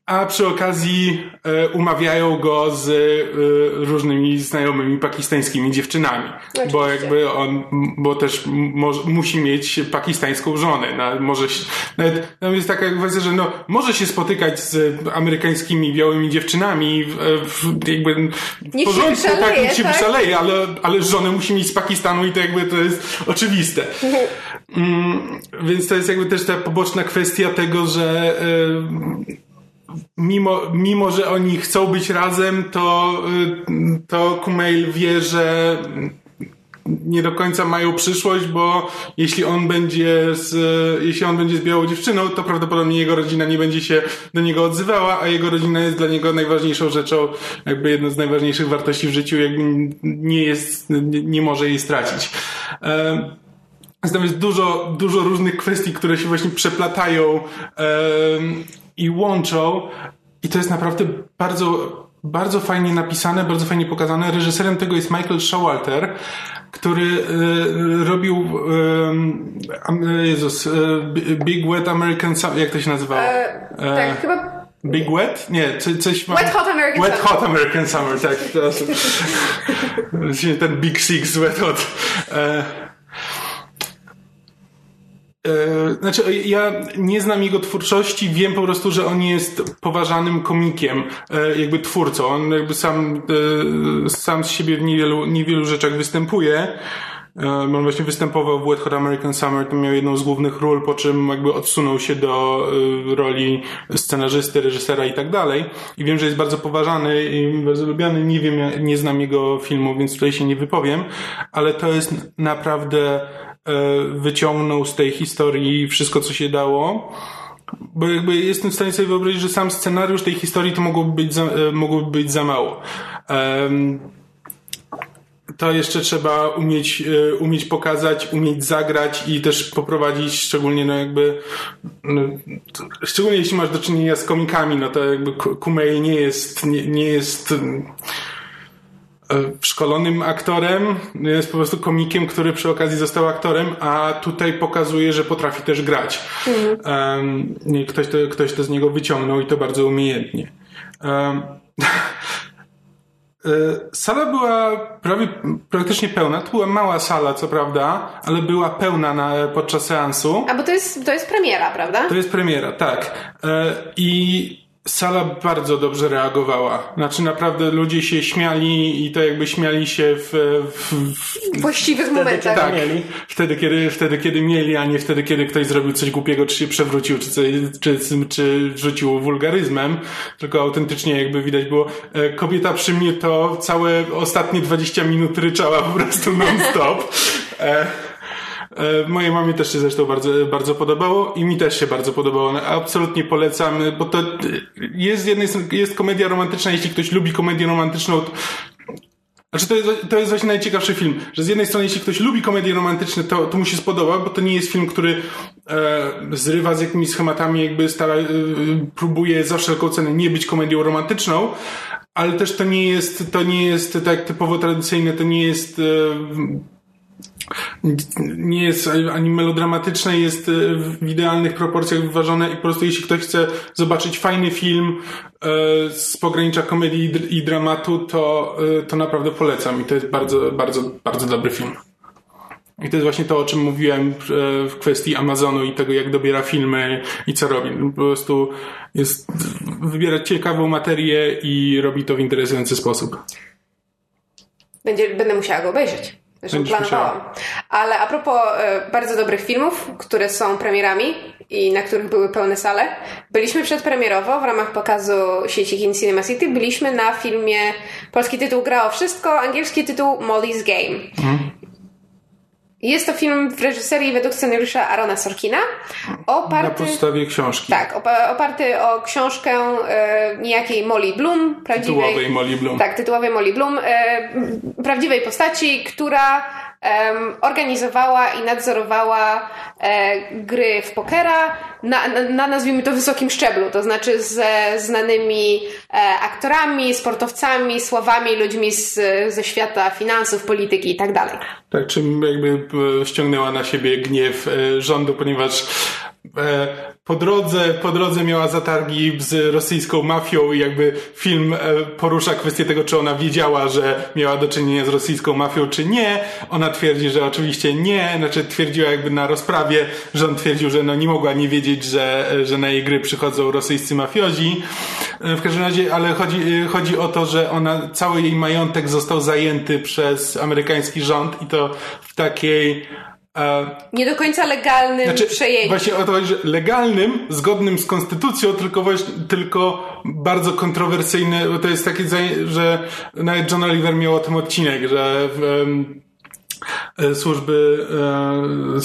A przy okazji e, umawiają go z e, różnymi znajomymi pakistańskimi dziewczynami. Oczywiście. Bo jakby on, bo też mo- musi mieć pakistańską żonę. No, może się, nawet tam jest taka kwestia, że no, może się spotykać z amerykańskimi białymi dziewczynami w, w, jakby w Niech się porządku, tak, niech się tak? wyszaleje, ale, ale żonę musi mieć z Pakistanu i to jakby to jest oczywiste. [LAUGHS] Mm, więc to jest jakby też ta poboczna kwestia tego, że e, mimo, mimo, że oni chcą być razem, to, y, to Kumail wie, że nie do końca mają przyszłość, bo jeśli on będzie z, jeśli on będzie z białą dziewczyną, to prawdopodobnie jego rodzina nie będzie się do niego odzywała, a jego rodzina jest dla niego najważniejszą rzeczą, jakby jedną z najważniejszych wartości w życiu, jakby nie jest, nie, może jej stracić. Em, więc tam jest dużo, dużo różnych kwestii, które się właśnie przeplatają em, i łączą. I to jest naprawdę bardzo, bardzo fajnie napisane, bardzo fajnie pokazane. Reżyserem tego jest Michael Showalter, który e, robił em, am- Jezus, e, Bi- Big Wet American Summer, jak to się nazywało? E, tak, chyba Big Wet? Nie, co, coś mam... Wet Hot American Wet Summer. Hot American Summer, tak. Właśnie [LAUGHS] ten Big Six Wet Hot. E, e, znaczy, ja nie znam jego twórczości, wiem po prostu, że on jest poważanym komikiem, e, jakby twórcą. On jakby sam, e, sam z siebie w niewielu, niewielu rzeczach występuje. E, On właśnie występował w Wet Hot American Summer, to miał jedną z głównych ról, po czym jakby odsunął się do e, roli scenarzysty, reżysera i tak dalej. I wiem, że jest bardzo poważany i bardzo lubiany. Nie wiem, nie znam jego filmu, więc tutaj się nie wypowiem, ale to jest naprawdę e, wyciągnął z tej historii wszystko, co się dało. Bo jakby jestem w stanie sobie wyobrazić, że sam scenariusz tej historii to mogłoby być za, e, mogłoby być za mało. To jeszcze trzeba umieć, e, umieć pokazać, umieć zagrać i też poprowadzić, szczególnie no jakby, no, szczególnie jeśli masz do czynienia z komikami, no to jakby Ku- Kumail nie jest, nie, nie jest, szkolonym aktorem, jest po prostu komikiem, który przy okazji został aktorem, a tutaj pokazuje, że potrafi też grać. Um, i ktoś, to, ktoś to z niego wyciągnął i to bardzo umiejętnie. Um, [LAUGHS] e, Sala była prawie, praktycznie pełna. To była mała sala, co prawda, ale była pełna na, podczas seansu. A bo to jest, to jest premiera, prawda? To jest premiera, tak. E, I sala bardzo dobrze reagowała. Znaczy naprawdę ludzie się śmiali i to jakby śmiali się w, w, W właściwych momentach. tak, wtedy kiedy, wtedy kiedy mieli, a nie wtedy kiedy ktoś zrobił coś głupiego, czy się przewrócił, czy, coś, czy, czy rzucił wulgaryzmem, tylko autentycznie jakby widać było, e, kobieta przy mnie to całe ostatnie 20 minut ryczała po prostu non-stop. E, Mojej mamie też się zresztą bardzo, bardzo podobało i mi też się bardzo podobało. No, Absolutnie polecam, bo to jest jest komedia romantyczna, jeśli ktoś lubi komedię romantyczną, to znaczy to jest, to jest właśnie najciekawszy film, że z jednej strony jeśli ktoś lubi komedie romantyczne, to, to mu się spodoba, bo to nie jest film, który e, zrywa z jakimiś schematami, jakby stara, e, próbuje za wszelką cenę nie być komedią romantyczną, ale też to nie jest, to nie jest tak typowo tradycyjne, to nie jest e, nie jest ani melodramatyczne, jest e, w idealnych proporcjach wyważone i po prostu jeśli ktoś chce zobaczyć fajny film e, z pogranicza komedii i dr- i dramatu, to, e, to naprawdę polecam i to jest bardzo, bardzo, bardzo dobry film. I to jest właśnie to, o czym mówiłem w kwestii Amazonu i tego, jak dobiera filmy i co robi. Po prostu jest, ciekawą materię i robi to w interesujący sposób. Będzie, będę musiała go obejrzeć. Zresztą planowałam. Ale a propos e, bardzo dobrych filmów, które są premierami i na których były pełne sale, byliśmy przedpremierowo w ramach pokazu sieci Kin Cinema City. Byliśmy na filmie, polski tytuł Gra o Wszystko, angielski tytuł Molly's Game. Jest to film w reżyserii według scenariusza Arona Sorkina, Na oparty... podstawie książki. Tak, opa- oparty o książkę e, niejakiej Molly Bloom, prawdziwej... Tytułowej Molly Bloom. Tak, tytułowej Molly Bloom, e, prawdziwej postaci, która organizowała i nadzorowała e, gry w pokera na, na, na nazwijmy to wysokim szczeblu, to znaczy ze znanymi e, aktorami, sportowcami, sławami, ludźmi z, ze świata finansów, polityki i tak dalej. Tak, czym jakby e, ściągnęła na siebie gniew e, rządu, ponieważ e, po drodze, po drodze miała zatargi z rosyjską mafią i jakby film porusza kwestię tego, czy ona wiedziała, że miała do czynienia z rosyjską mafią, czy nie. Ona twierdzi, że oczywiście nie, znaczy twierdziła jakby na rozprawie, rząd twierdził, że no nie mogła nie wiedzieć, że, że na jej gry przychodzą rosyjscy mafiozi. E, W każdym razie, ale chodzi, e, chodzi o to, że ona, cały jej majątek został zajęty przez amerykański rząd i to w takiej e, Nie do końca legalnym znaczy, przejęciu. Właśnie o to chodzi, że legalnym, zgodnym z konstytucją, tylko, właśnie, tylko bardzo kontrowersyjny, bo to jest takie, że nawet John Oliver miał o tym odcinek, że e, służby e,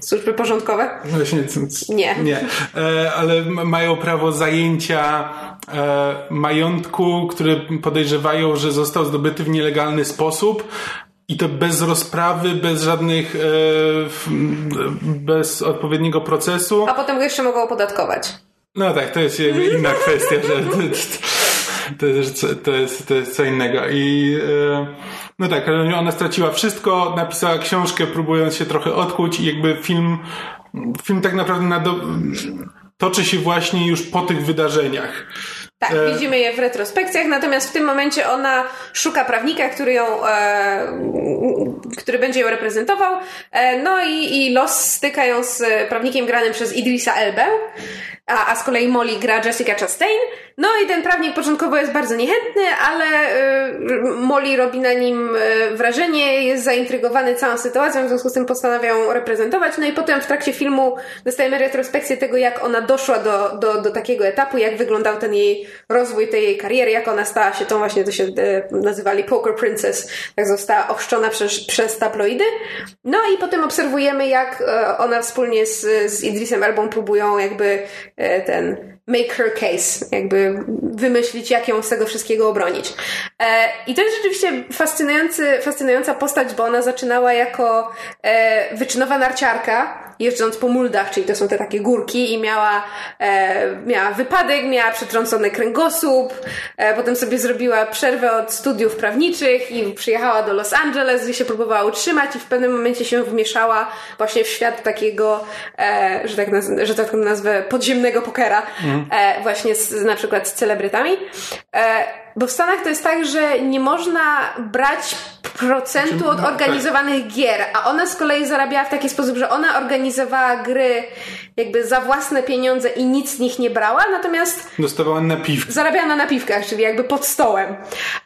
Służby porządkowe? Właśnie, c- c- Nie. nie. E, ale mają prawo zajęcia e, majątku, który podejrzewają, że został zdobyty w nielegalny sposób. I to bez rozprawy, bez żadnych, e, bez odpowiedniego procesu. A potem go jeszcze mogą opodatkować. No tak, to jest inna [LAUGHS] kwestia, że to, to, jest, co- to, jest, to jest co innego. I e, no tak, ale ona straciła wszystko, napisała książkę, próbując się trochę odkuć i jakby film, film tak naprawdę na do, toczy się właśnie już po tych wydarzeniach. Tak, E, widzimy je w retrospekcjach, natomiast w tym momencie ona szuka prawnika, który ją, e, który będzie ją reprezentował, e, no i, i los styka ją z prawnikiem granym przez Idrisa Elbę, a, a z kolei Molly gra Jessica Chastain, no i ten prawnik początkowo jest bardzo niechętny, ale e, Molly robi na nim e, wrażenie, jest zaintrygowany całą sytuacją, w związku z tym postanawia ją reprezentować, no i potem w trakcie filmu dostajemy retrospekcję tego, jak ona doszła do, do, do takiego etapu, jak wyglądał ten jej rozwój tej jej kariery, jak ona stała się tą właśnie, to się e, nazywali Poker Princess, jak została ochrzczona przez, przez tabloidy. No i potem obserwujemy, jak e, ona wspólnie z, z Idrisem Elbą próbują jakby Eh, ten make her case, jakby wymyślić, jak ją z tego wszystkiego obronić. E, I to jest rzeczywiście fascynujący, fascynująca postać, bo ona zaczynała jako e, wyczynowa narciarka, jeżdżąc po muldach, czyli to są te takie górki i miała, e, miała wypadek, miała przetrącony kręgosłup, e, potem sobie zrobiła przerwę od studiów prawniczych i przyjechała do Los Angeles, gdzie się próbowała utrzymać i w pewnym momencie się wmieszała właśnie w świat takiego, e, że, tak naz- że tak nazwę, podziemnego pokera, e, właśnie z, na przykład z celebrytami. Bo w Stanach to jest tak, że nie można brać procentu od no, organizowanych gier, a ona z kolei zarabiała w taki sposób, że ona organizowała gry jakby za własne pieniądze i nic z nich nie brała, natomiast Dostawała napiwki. zarabiała na napiwkach, czyli jakby pod stołem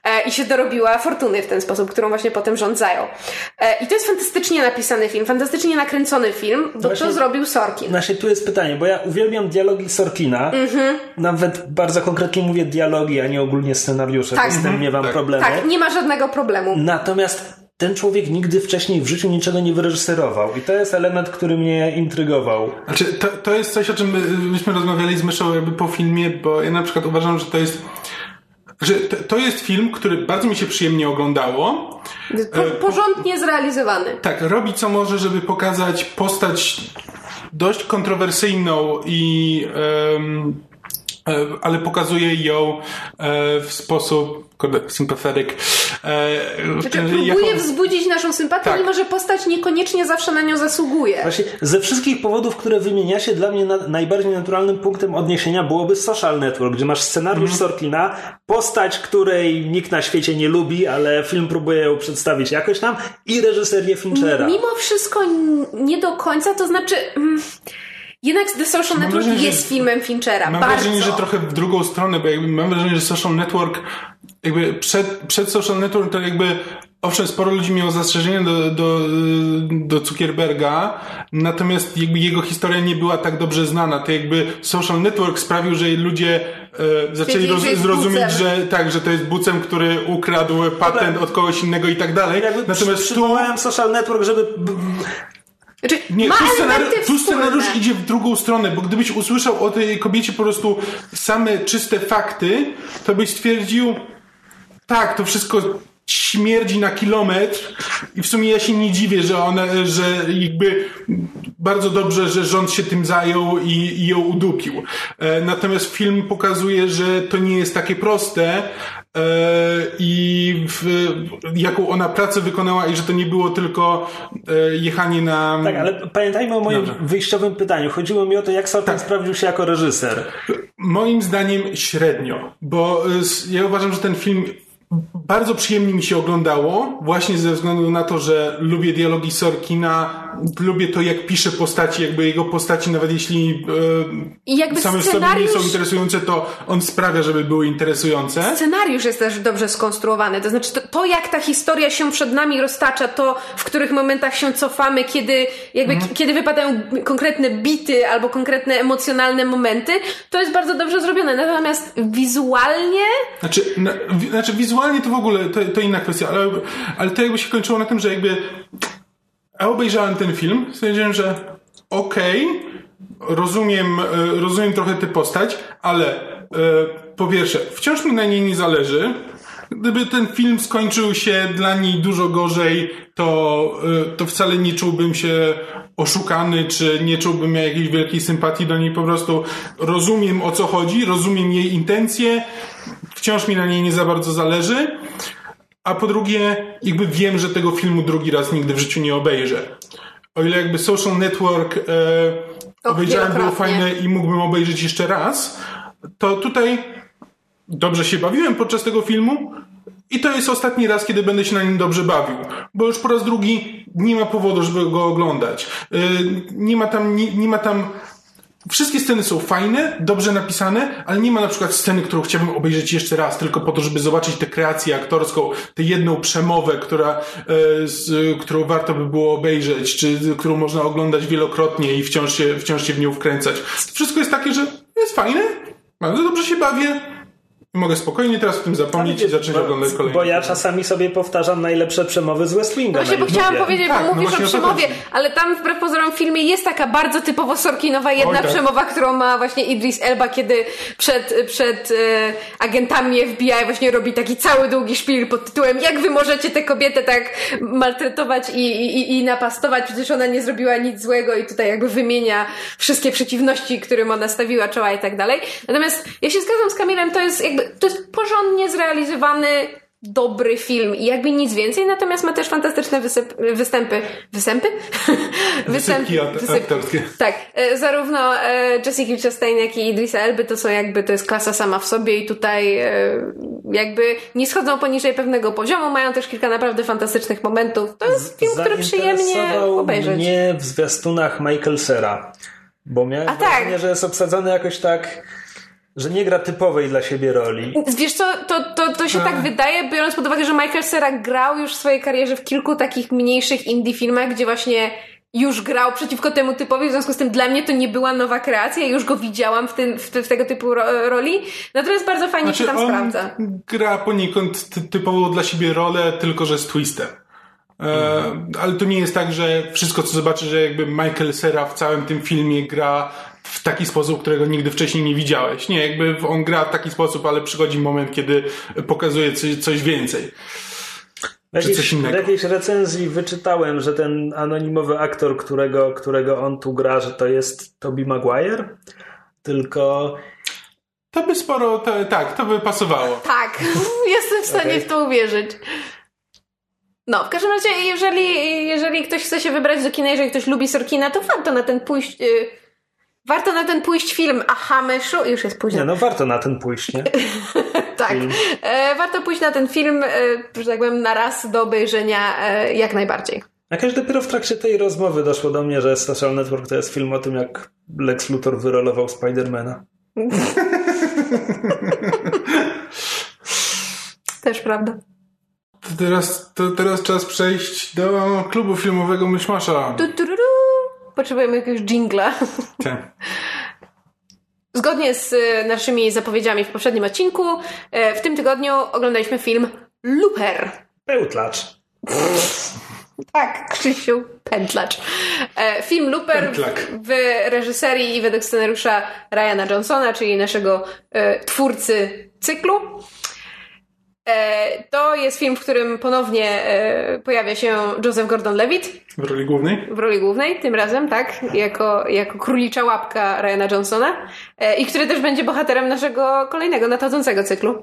e, i się dorobiła fortuny w ten sposób, którą właśnie potem rządzają. E, I to jest fantastycznie napisany film, fantastycznie nakręcony film, bo Właśnie- to zrobił Sorkin. Właśnie tu jest pytanie, bo ja uwielbiam dialogi Sorkina. Nawet bardzo konkretnie mówię dialogi, a nie ogólnie scenariusze, Tak. bo z tym nie mam Tak. problemu. Tak, nie ma żadnego problemu. Natomiast ten człowiek nigdy wcześniej w życiu niczego nie wyreżyserował. I to jest element, który mnie intrygował. Znaczy, to, to jest coś, o czym my- myśmy rozmawiali z Myszą jakby po filmie, bo ja na przykład uważam, że to jest że to, to jest film, który bardzo mi się przyjemnie oglądało. Po, E, porządnie zrealizowany. Tak, robi co może, żeby pokazać postać dość kontrowersyjną i e, ale pokazuje ją e, w sposób kurde, sympathetic. E, Znaczy, e, próbuje jako- wzbudzić naszą sympatię, Tak. mimo że postać niekoniecznie zawsze na nią zasługuje. Właśnie ze wszystkich powodów, które wymieniacie, dla mnie na, najbardziej naturalnym punktem odniesienia byłoby Social Network, gdzie masz scenariusz Sorkina, postać, której nikt na świecie nie lubi, ale film próbuje ją przedstawić jakoś tam i reżyserię Finchera. Mimo wszystko n- nie do końca, to znaczy... Mm, jednak The Social Mam Network wrażenie, jest że- filmem Finchera. Mam bardzo. wrażenie, że trochę w drugą stronę, bo jakby mam wrażenie, że Social Network, jakby przed, przed Social Network to jakby Owszem, sporo ludzi miało zastrzeżenia do, do, do Zuckerberga, natomiast jakby jego historia nie była tak dobrze znana. To jakby Social Network sprawił, że ludzie e, zaczęli roz, zrozumieć, bucem. że tak, że to jest bucem, który ukradł patent od kogoś innego i tak dalej. Jakby Natomiast tu, przywołałem Social Network, żeby... Znaczy, nie, ma tu, scenari- tu scenariusz idzie w drugą stronę, bo gdybyś usłyszał o tej kobiecie po prostu same czyste fakty, to byś stwierdził, tak, to wszystko śmierdzi na kilometr i w sumie ja się nie dziwię, że one, że jakby bardzo dobrze, że rząd się tym zajął i, i ją udupił. E, natomiast film pokazuje, że to nie jest takie proste i w, jaką ona pracę wykonała i że to nie było tylko e, jechanie na... Tak, ale pamiętajmy o moim Dobrze. wyjściowym pytaniu. Chodziło mi o to, jak Sorkin sprawdził się jako reżyser. Moim zdaniem średnio, bo s- ja uważam, że ten film bardzo przyjemnie mi się oglądało, właśnie ze względu na to, że lubię dialogi Sorkina, lubię to, jak pisze postaci, jakby jego postaci, nawet jeśli I jakby e, same w sobie nie scenariusz- są interesujące, to on sprawia, żeby były interesujące. Scenariusz jest też dobrze skonstruowany, to znaczy to, to jak ta historia się przed nami roztacza, to w których momentach się cofamy, kiedy, jakby, Mhm. kiedy wypadają konkretne bity albo konkretne emocjonalne momenty, to jest bardzo dobrze zrobione. Natomiast wizualnie Znaczy, na, wi, znaczy wizualnie to w ogóle, to, to inna kwestia, ale, ale to jakby się kończyło na tym, że jakby ja obejrzałem ten film, stwierdziłem, że okej, rozumiem, e, rozumiem trochę tę postać, ale e, po pierwsze, wciąż mi na niej nie zależy. Gdyby ten film skończył się dla niej dużo gorzej, to, e, to wcale nie czułbym się oszukany, czy nie czułbym jakiejś wielkiej sympatii do niej. Po prostu rozumiem o co chodzi, rozumiem jej intencje, wciąż mi na niej nie za bardzo zależy. A po drugie, jakby wiem, że tego filmu drugi raz nigdy w życiu nie obejrzę. O ile jakby Social Network e, obejrzałem, było fajne i mógłbym obejrzeć jeszcze raz, to tutaj dobrze się bawiłem podczas tego filmu i to jest ostatni raz, kiedy będę się na nim dobrze bawił. Bo już po raz drugi nie ma powodu, żeby go oglądać. E, nie ma tam, nie, nie ma tam Wszystkie sceny są fajne, dobrze napisane, ale nie ma na przykład sceny, którą chciałbym obejrzeć jeszcze raz, tylko po to, żeby zobaczyć tę kreację aktorską, tę jedną przemowę, która, e, z, którą warto by było obejrzeć, czy którą można oglądać wielokrotnie i wciąż się, wciąż się w nią wkręcać. Wszystko jest takie, że jest fajne, bardzo dobrze się bawię, mogę spokojnie teraz o tym zapomnieć i zacząć oglądać kolejny. Bo ja czasami sobie powtarzam najlepsze przemowy z West Winga Właśnie, bo chciałam powiedzieć, Tak, bo no mówisz o przemowie, ale tam wbrew pozorom w filmie jest taka bardzo typowo Sorkinowa jedna Oj, tak. przemowa, którą ma właśnie Idris Elba, kiedy przed, przed e, agentami FBI właśnie robi taki cały długi szpil pod tytułem jak wy możecie tę kobietę tak maltretować i, i, i napastować, przecież ona nie zrobiła nic złego i tutaj jakby wymienia wszystkie przeciwności, którym ona stawiła czoła i tak dalej. Natomiast ja się zgadzam z Kamilem, to jest jakby, to jest porządnie zrealizowany dobry film i jakby nic więcej, natomiast ma też fantastyczne wysyp, występy. Występy? [LAUGHS] Wysypki ak- aktorskie. Tak. E, Zarówno e, Jessica Chastain, jak i Idrisa Elby to są jakby, to jest klasa sama w sobie i tutaj e, jakby nie schodzą poniżej pewnego poziomu, mają też kilka naprawdę fantastycznych momentów. To jest film, który przyjemnie obejrzeć. mnie w zwiastunach Michael Cera, bo miałem A tak. wrażenie, że jest obsadzony jakoś tak, że nie gra typowej dla siebie roli. Wiesz co, to, to, to się tak wydaje, biorąc pod uwagę, że Michael Cera grał już w swojej karierze w kilku takich mniejszych indie filmach, gdzie właśnie już grał przeciwko temu typowi, w związku z tym dla mnie to nie była nowa kreacja, ja już go widziałam w, tym, w, w tego typu ro, roli, natomiast bardzo fajnie się tam Znaczy, on sprawdza. gra poniekąd ty, typową dla siebie rolę, tylko że z twistem. E, ale to nie jest tak, że wszystko co zobaczysz, że jakby Michael Cera w całym tym filmie gra w taki sposób, którego nigdy wcześniej nie widziałeś. Nie, jakby on gra w taki sposób, ale przychodzi moment, kiedy pokazuje coś, coś więcej. W jakiejś, coś innego. w jakiejś recenzji wyczytałem, że ten anonimowy aktor, którego, którego on tu gra, że to jest Toby Maguire. Tylko To by sporo, to, tak, to by pasowało. Tak, [LAUGHS] jestem w stanie Okej. w to uwierzyć. No, w każdym razie, jeżeli, jeżeli ktoś chce się wybrać do kina, jeżeli ktoś lubi Sorkina, to warto na ten pójść. y, warto na ten pójść film Aha Myszu. Już jest późno. nie, no warto na ten pójść, nie? [LAUGHS] tak. E, warto pójść na ten film, e, że tak powiem, na raz do obejrzenia e, jak najbardziej. Jakoś dopiero w trakcie tej rozmowy doszło do mnie, że Social Network to jest film o tym, jak Lex Luthor wyrolował Spidermana. [LAUGHS] Też prawda. To teraz, to teraz czas przejść do klubu filmowego Myszmasza. Tu, tu, tu, tu. Potrzebujemy jakiegoś jingla. Tak. [LAUGHS] Zgodnie z e, naszymi zapowiedziami w poprzednim odcinku, e, w tym tygodniu oglądaliśmy film Looper. Pełtlacz. Tak, Krzysiu Pętlacz. E, film Looper Pętlak. w, reżyserii i według scenariusza Ryana Johnsona, czyli naszego twórcy cyklu. E, to jest film, w którym ponownie e, pojawia się Joseph Gordon-Levitt W roli głównej? w roli głównej, tym razem, tak, jako, jako królicza łapka Ryana Johnsona e, i który też będzie bohaterem naszego kolejnego nadchodzącego cyklu,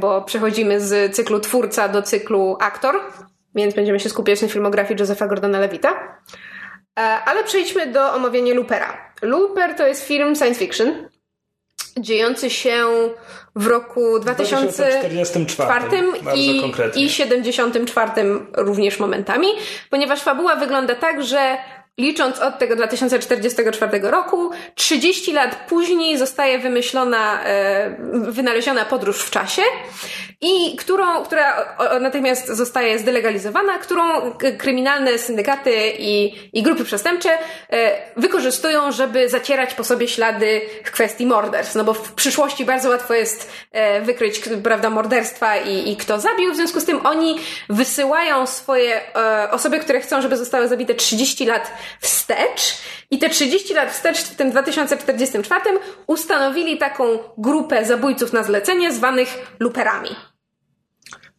bo przechodzimy z cyklu twórca do cyklu aktor, więc będziemy się skupiać na filmografii Josepha Gordona-Levitta. Ale przejdźmy do omawiania Loopera. Looper to jest film science fiction, dziejący się w roku 2004 2044. Bardzo i, konkretnie. i 74 również momentami, ponieważ fabuła wygląda tak, że licząc od tego 2044 roku, 30 lat później zostaje wymyślona, e, wynaleziona podróż w czasie i którą, która natychmiast zostaje zdelegalizowana, którą kryminalne syndykaty i, i grupy przestępcze e, wykorzystują, żeby zacierać po sobie ślady w kwestii morderstw. No bo w przyszłości bardzo łatwo jest e, wykryć, prawda, morderstwa i, i kto zabił. W związku z tym oni wysyłają swoje osoby, które chcą, żeby zostały zabite 30 lat wstecz. I te 30 lat wstecz w tym 2044 ustanowili taką grupę zabójców na zlecenie zwanych luperami.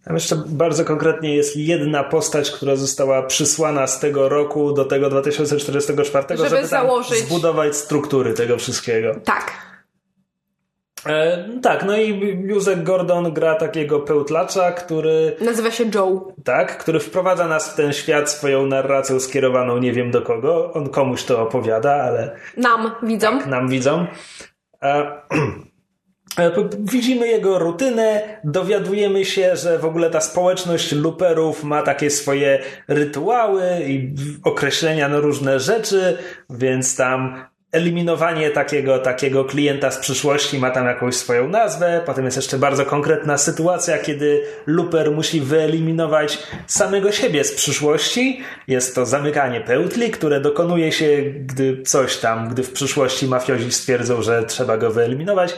Tam jeszcze bardzo konkretnie jest jedna postać, która została przysłana z tego roku do tego 2044, żeby, Żeby założyć- zbudować struktury tego wszystkiego. Tak. E, tak, no i Józef Gordon gra takiego pełtlacza, który Nazywa się Joe. tak, który wprowadza nas w ten świat swoją narracją skierowaną nie wiem do kogo. On komuś to opowiada, ale Nam, widzom. nam widzą. E, [CLEARS THROAT] e, Widzimy jego rutynę, dowiadujemy się, że w ogóle ta społeczność luperów ma takie swoje rytuały i określenia na różne rzeczy, więc tam eliminowanie takiego, takiego klienta z przyszłości ma tam jakąś swoją nazwę. Potem jest jeszcze bardzo konkretna sytuacja, kiedy luper musi wyeliminować samego siebie z przyszłości. Jest to zamykanie pełtli, które dokonuje się, gdy coś tam, gdy w przyszłości mafiozi stwierdzą, że trzeba go wyeliminować.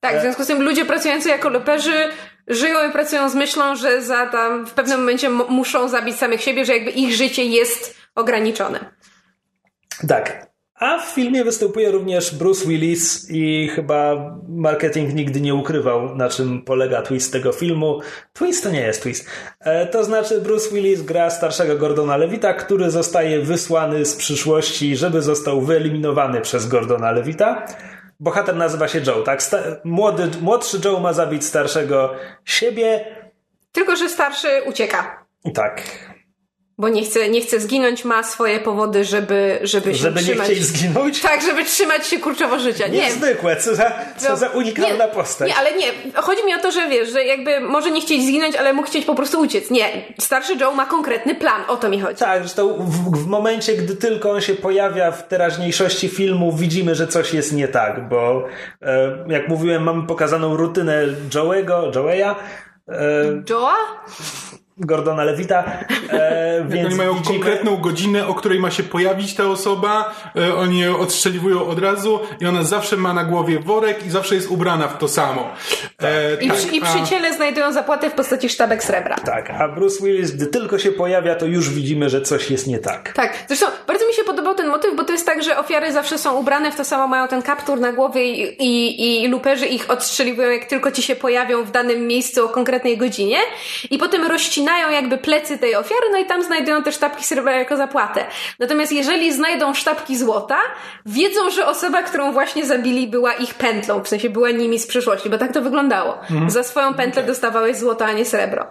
Tak, w związku z tym ludzie pracujący jako loperzy żyją i pracują z myślą, że za tam w pewnym momencie muszą zabić samych siebie, że jakby ich życie jest ograniczone. Tak. A w filmie występuje również Bruce Willis i chyba marketing nigdy nie ukrywał, na czym polega twist tego filmu. Twist to nie jest twist. E, to znaczy Bruce Willis gra starszego Gordona Levita, który zostaje wysłany z przyszłości, żeby został wyeliminowany przez Gordona Levita. Bohater nazywa się Joe, tak? Sta- młody, młodszy Joe ma zabić starszego siebie. Tylko, że starszy ucieka. Tak. Bo nie chce, nie chce zginąć, ma swoje powody, żeby, żeby się Żeby nie trzymać. chcieć zginąć? Tak, żeby trzymać się kurczowo życia. Nie, Niezwykłe, co za, co za unikalna nie, postać. Nie, ale nie. Chodzi mi o to, że wiesz, że jakby może nie chcieć zginąć, ale mógł chcieć po prostu uciec. Nie. Starszy Joe ma konkretny plan. O to mi chodzi. Tak, zresztą w, w momencie, gdy tylko on się pojawia w teraźniejszości filmu, widzimy, że coś jest nie tak, bo e, jak mówiłem, mamy pokazaną rutynę Joe'ego, Joe'a, e, Joa? Gordona Levita, e, [LAUGHS] więc oni mają widzimy, konkretną godzinę, o której ma się pojawić ta osoba, e, oni ją odstrzeliwują od razu i ona zawsze ma na głowie worek i zawsze jest ubrana w to samo. E, I, tak, przy, I a- przy ciele znajdują zapłatę w postaci sztabek srebra. Tak, a Bruce Willis, gdy tylko się pojawia, to już widzimy, że coś jest nie tak. Tak, zresztą bardzo mi się podobał ten motyw, bo to jest tak, że ofiary zawsze są ubrane w to samo, mają ten kaptur na głowie i, i, i luperzy ich odstrzeliwują, jak tylko ci się pojawią w danym miejscu o konkretnej godzinie i potem rozcinają jakby plecy tej ofiary, no i tam znajdują te sztabki srebra jako zapłatę. Natomiast jeżeli znajdą sztabki złota, wiedzą, że osoba, którą właśnie zabili była ich pętlą, w sensie była nimi z przyszłości, bo tak to wyglądało. Za swoją pętlę dostawałeś złoto, a nie srebro.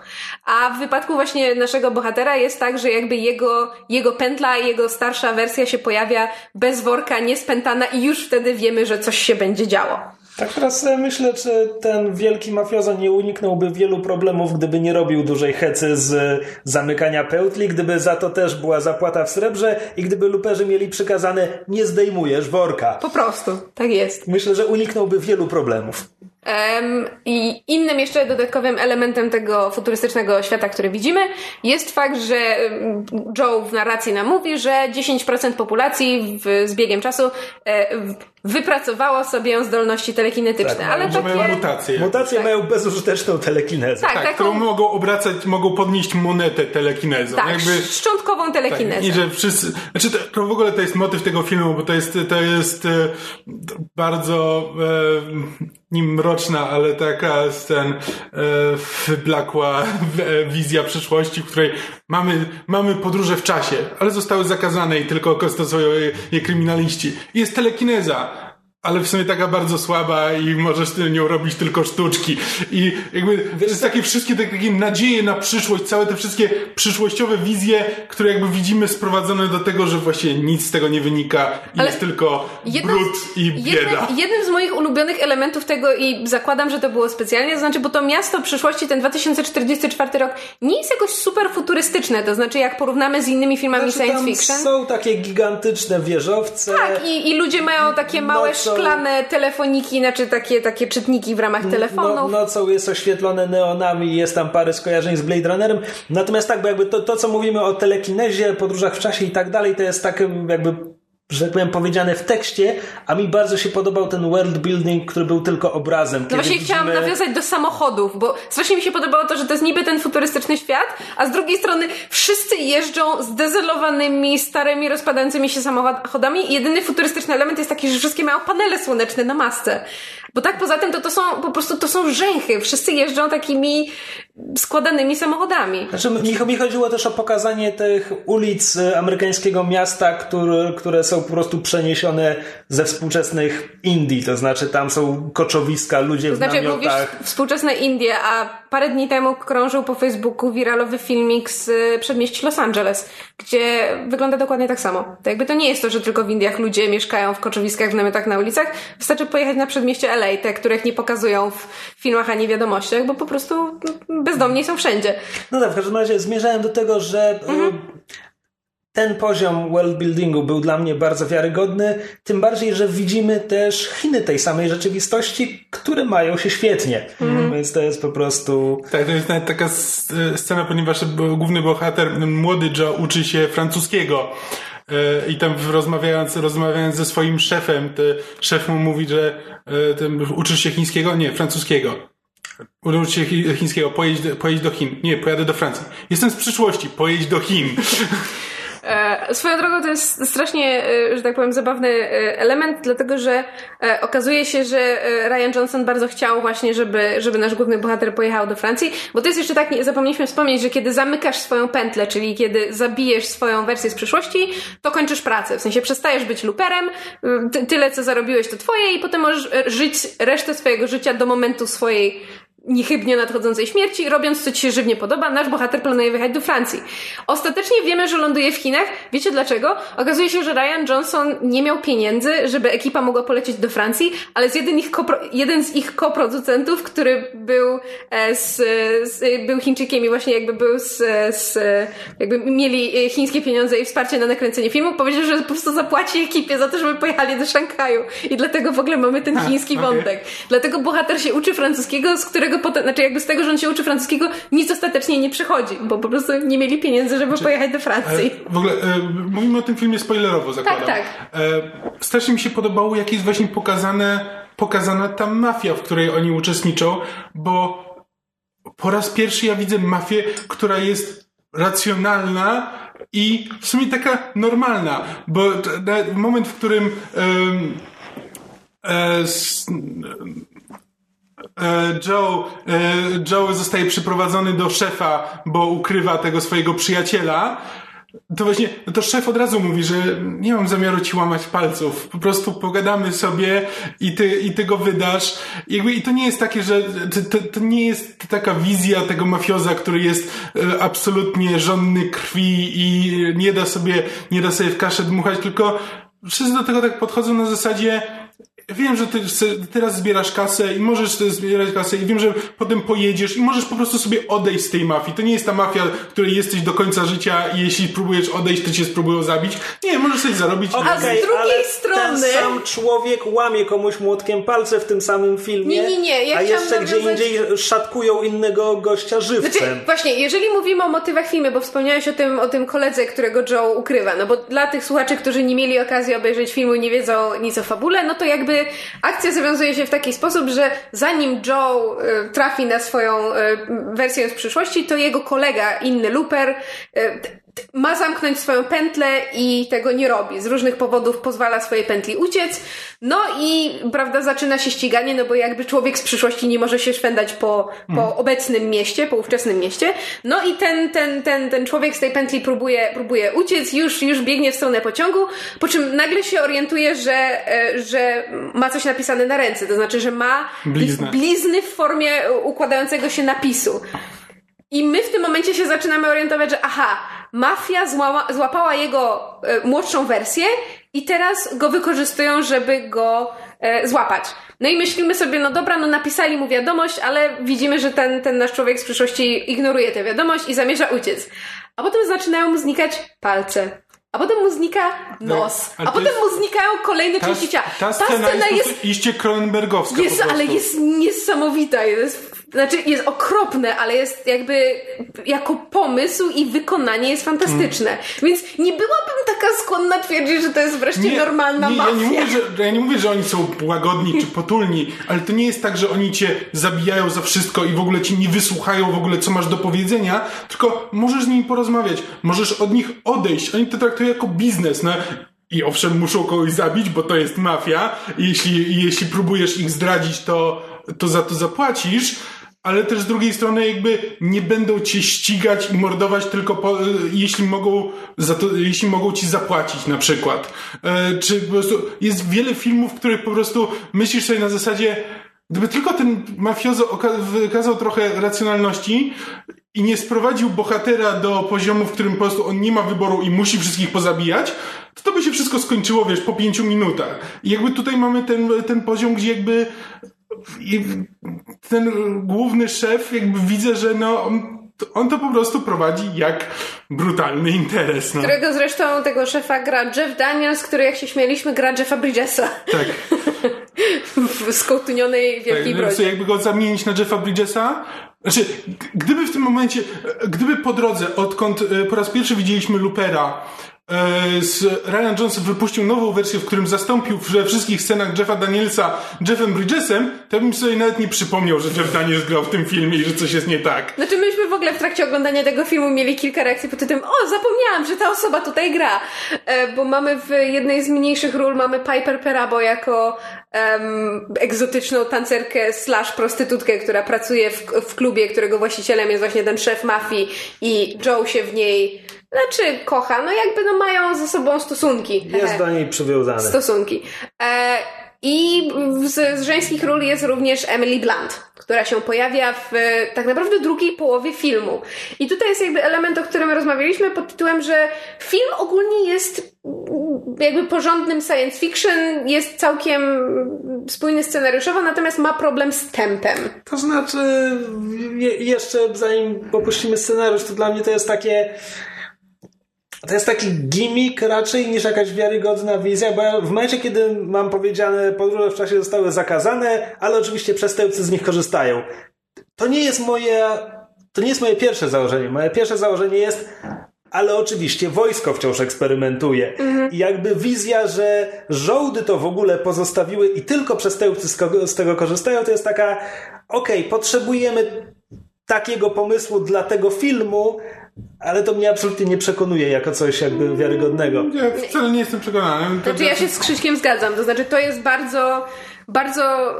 A w wypadku właśnie naszego bohatera jest tak, że jakby jego, jego pętla, jego starsza wersja się pojawia bez worka, niespętana i już wtedy wiemy, że coś się będzie działo. Tak teraz myślę, czy ten wielki mafiozo nie uniknąłby wielu problemów, gdyby nie robił dużej hecy z zamykania pełtli, gdyby za to też była zapłata w srebrze i gdyby luperzy mieli przykazane nie zdejmujesz worka. Po prostu, tak jest. Myślę, że uniknąłby wielu problemów. I innym jeszcze dodatkowym elementem tego futurystycznego świata, który widzimy, jest fakt, że Joe w narracji nam mówi, że 10% populacji w, z biegiem czasu e, wypracowało sobie zdolności telekinetyczne. Tak, ale że mają takie... mutacje. Mutacje Tak. mają bezużyteczną telekinezę. Tak, Tak, taką którą mogą obracać, mogą podnieść monetę telekinezą. tak, Jakby, szczątkową tak, telekinezę. I że wszyscy, znaczy to, to w ogóle to jest motyw tego filmu, bo to jest, to jest e, bardzo e, nim mroczna, ale taka ten e, wyblakła [LAUGHS] wizja przyszłości, w której mamy, mamy podróże w czasie, ale zostały zakazane i tylko stosują je, kryminaliści. Jest telekineza. Ale w sumie taka bardzo słaba i możesz nią robić tylko sztuczki. I jakby to jest takie wszystkie te, takie nadzieje na przyszłość, całe te wszystkie przyszłościowe wizje, które jakby widzimy sprowadzone do tego, że właśnie nic z tego nie wynika i Ale jest tylko brud z- i bieda. Jednym, jednym z moich ulubionych elementów tego i zakładam, że to było specjalnie, to znaczy, bo to miasto przyszłości, ten 2044 rok, nie jest jakoś super futurystyczne, to znaczy jak porównamy z innymi filmami Znaczy, science tam fiction. są takie gigantyczne wieżowce. Tak, i, i ludzie mają takie małe szklane telefoniki, znaczy takie, takie czytniki w ramach No, telefonów. nocą jest oświetlone neonami, jest tam parę skojarzeń z Blade Runnerem. Natomiast tak, bo jakby to, to co mówimy o telekinezie, podróżach w czasie i tak dalej, to jest tak jakby że tak powiem, powiedziane w tekście, a mi bardzo się podobał ten world building, który był tylko obrazem. No właśnie chciałam nawiązać do samochodów, bo strasznie mi się podobało to, że to jest niby ten futurystyczny świat, a z drugiej strony wszyscy jeżdżą zdezolowanymi, starymi, rozpadającymi się samochodami i jedyny futurystyczny element jest taki, że wszystkie mają panele słoneczne na masce. Bo tak poza tym to, to są po prostu to są rzęchy. Wszyscy jeżdżą takimi składanymi samochodami. Znaczy, mi, mi chodziło też o pokazanie tych ulic y, amerykańskiego miasta, które, które są po prostu przeniesione ze współczesnych Indii. To znaczy, tam są koczowiska, ludzie To znaczy, w jak mówisz namiotach. współczesne Indie, a parę dni temu krążył po Facebooku wiralowy filmik z y, przedmieści Los Angeles, gdzie wygląda dokładnie tak samo. To jakby to nie jest to, że tylko w Indiach ludzie mieszkają w koczowiskach, w namiotach na ulicach. Wystarczy pojechać na przedmieście LA, te, których nie pokazują w filmach ani wiadomościach, bo po prostu bezdomni są wszędzie. No tak, w każdym razie zmierzałem do tego, że y, ten poziom world buildingu był dla mnie bardzo wiarygodny, tym bardziej, że widzimy też Chiny tej samej rzeczywistości, które mają się świetnie. Więc to jest po prostu... Tak, to jest nawet taka s- scena, ponieważ główny bohater, młody Joe, uczy się francuskiego. E, i tam rozmawiając, rozmawiając ze swoim szefem, to szef mu mówi, że e, ten, uczysz się chińskiego? Nie, francuskiego. Uczysz się chi- chińskiego, pojedź, pojedź do Chin. Nie, pojadę do Francji. Jestem z przyszłości, pojedź do Chin. [LAUGHS] E, swoją drogą to jest strasznie, e, że tak powiem, zabawny e, element, dlatego że okazuje się, że Ryan Johnson bardzo chciał właśnie, żeby, żeby nasz główny bohater pojechał do Francji, bo to jest jeszcze tak, nie- zapomnieliśmy wspomnieć, że kiedy zamykasz swoją pętlę, czyli kiedy zabijesz swoją wersję z przyszłości, to kończysz pracę. W sensie przestajesz być luperem, ty, tyle co zarobiłeś to twoje i potem możesz żyć resztę swojego życia do momentu swojej niechybnie nadchodzącej śmierci, robiąc co ci się żywnie podoba, nasz bohater planuje wyjechać do Francji. Ostatecznie wiemy, że ląduje w Chinach. Wiecie dlaczego? Okazuje się, że Ryan Johnson nie miał pieniędzy, żeby ekipa mogła polecieć do Francji, ale z jeden, ich kopro, jeden z ich koproducentów, który był e, z, z, był Chińczykiem i właśnie jakby był z, z jakby mieli chińskie pieniądze i wsparcie na nakręcenie filmu, powiedział, że po prostu zapłaci ekipie za to, żeby pojechali do Szanghaju. I dlatego w ogóle mamy ten chiński wątek. Dlatego bohater się uczy francuskiego, z którego potem, znaczy jakby z tego, że on się uczy francuskiego, nic ostatecznie nie przychodzi, bo po prostu nie mieli pieniędzy, żeby pojechać do E, Francji. w ogóle e, mówimy o tym filmie spoilerowo, zakładam. tak. E, strasznie mi się podobało, jak jest właśnie pokazane, pokazana ta mafia, w której oni uczestniczą, bo po raz pierwszy ja widzę mafię, która jest racjonalna i w sumie taka normalna, bo moment, w którym e, s- e, Joe, e, Joe zostaje przyprowadzony do szefa, bo ukrywa tego swojego przyjaciela. To właśnie, no to szef od razu mówi, że nie mam zamiaru ci łamać palców. Po prostu pogadamy sobie i ty, i ty go wydasz. Jakby, I to nie jest takie, że to, to, to nie jest taka wizja tego mafioza, który jest e, absolutnie żonny krwi i nie da sobie, nie da sobie w kaszę dmuchać, tylko wszyscy do tego tak podchodzą na zasadzie Wiem, że ty teraz zbierasz kasę i możesz zbierać kasę i wiem, że potem pojedziesz i możesz po prostu sobie odejść z tej mafii. To nie jest ta mafia, której jesteś do końca życia i jeśli próbujesz odejść, to cię spróbują zabić. Nie, możesz sobie zarobić. i A z drugiej ale strony- Ten sam człowiek łamie komuś młotkiem palce w tym samym filmie. Nie, nie, nie, ja a jeszcze gdzie nawiązać- indziej szatkują innego gościa żywcem. Znaczy, właśnie, jeżeli mówimy o motywach filmu, bo wspomniałeś o tym, o tym koledze, którego Joe ukrywa, no bo dla tych słuchaczy, którzy nie mieli okazji obejrzeć filmu i nie wiedzą nic o fabule, no to jakby akcja zawiązuje się w taki sposób, że zanim Joe y, trafi na swoją y, wersję z przyszłości, to jego kolega, inny luper, y, ma zamknąć swoją pętlę i tego nie robi. Z różnych powodów pozwala swojej pętli uciec. No i, prawda, zaczyna się ściganie, no bo jakby człowiek z przyszłości nie może się szwendać po, po obecnym mieście, po ówczesnym mieście. No i ten, ten, ten, ten człowiek z tej pętli próbuje, próbuje uciec, już, już biegnie w stronę pociągu, po czym nagle się orientuje, że, e, że ma coś napisane na ręce, to znaczy, że ma blizny w formie układającego się napisu. I my w tym momencie się zaczynamy orientować, że aha, mafia złama, złapała jego e, młodszą wersję i teraz go wykorzystują, żeby go e, złapać. No i myślimy sobie, no dobra, no napisali mu wiadomość, ale widzimy, że ten, ten nasz człowiek z przyszłości ignoruje tę wiadomość i zamierza uciec. A potem zaczynają mu znikać palce. A potem mu znika nos. ale A potem jest- mu znikają kolejne Ta, części ciała. ta scena jest, prostu iście Cronenbergowska Jest, ale jest niesamowita. Jest, znaczy, jest okropne, ale jest jakby jako pomysł i wykonanie jest fantastyczne. Mm. Więc nie byłabym taka skłonna twierdzić, że to jest wreszcie normalna nie, mafia. Ja nie, mówię, że, ja nie mówię, że oni są łagodni czy potulni, ale to nie jest tak, że oni cię zabijają za wszystko i w ogóle ci nie wysłuchają w ogóle, co masz do powiedzenia, tylko możesz z nimi porozmawiać, możesz od nich odejść. Oni to traktują jako biznes, no. I owszem, muszą kogoś zabić, bo to jest mafia. Jeśli, jeśli próbujesz ich zdradzić, to, to za to zapłacisz. Ale też z drugiej strony jakby nie będą cię ścigać i mordować tylko po, jeśli mogą za to, jeśli mogą ci zapłacić na przykład. E, czy po prostu jest wiele filmów, w których po prostu myślisz sobie na zasadzie gdyby tylko ten mafiozo wykazał trochę racjonalności i nie sprowadził bohatera do poziomu, w którym po prostu on nie ma wyboru i musi wszystkich pozabijać, to to by się wszystko skończyło, wiesz, po pięciu minutach. I jakby tutaj mamy ten, ten poziom, gdzie jakby i ten główny szef, jakby widzę, że no, on, on to po prostu prowadzi jak brutalny interes. No. Którego zresztą tego szefa gra Jeff Daniels, który jak się śmieliśmy gra Jeffa Bridgesa Tak. [LAUGHS] w skołtunionej Tak, wielkiej sobie brodzie. jakby go zamienić na Jeffa Bridgesa. Znaczy, gdyby w tym momencie, gdyby po drodze, odkąd e, po raz pierwszy widzieliśmy Lupera, Ryan Johnson wypuścił nową wersję, w którym zastąpił we wszystkich scenach Jeffa Danielsa Jeffem Bridgesem, to bym sobie nawet nie przypomniał, że Jeff Daniels grał w tym filmie i że coś jest nie tak. Znaczy myśmy w ogóle w trakcie oglądania tego filmu mieli kilka reakcji pod tytułem o, zapomniałam, że ta osoba tutaj gra. E, bo mamy w jednej z mniejszych ról mamy Piper Perabo jako egzotyczną tancerkę slash prostytutkę, która pracuje w, w klubie, którego właścicielem jest właśnie ten szef mafii i Joe się w niej znaczy kocha, no jakby no mają ze sobą stosunki. Jest do niej przywiązany. stosunki. E, I z, z żeńskich ról jest również Emily Blunt, która się pojawia w tak naprawdę drugiej połowie filmu. I tutaj jest jakby element, o którym rozmawialiśmy pod tytułem, że film ogólnie jest mm, jakby porządnym science fiction, jest całkiem spójny scenariuszowo, natomiast ma problem z tempem. To znaczy, je, jeszcze zanim opuścimy scenariusz, to dla mnie to jest takie. To jest taki gimmick raczej niż jakaś wiarygodna wizja, bo ja w momencie, kiedy mam powiedziane, podróże w czasie zostały zakazane, ale oczywiście przestępcy z nich korzystają. To nie jest moje, to nie jest moje pierwsze założenie. Moje pierwsze założenie jest, ale oczywiście wojsko wciąż eksperymentuje. I jakby wizja, że żołdy to w ogóle pozostawiły i tylko przestępcy z, kogo, z tego korzystają, to jest taka, okej, potrzebujemy takiego pomysłu dla tego filmu, ale to mnie absolutnie nie przekonuje jako coś jakby wiarygodnego. Ja wcale nie jestem przekonany. To- Znaczy ja się z Krzyśkiem zgadzam, to znaczy to jest bardzo, bardzo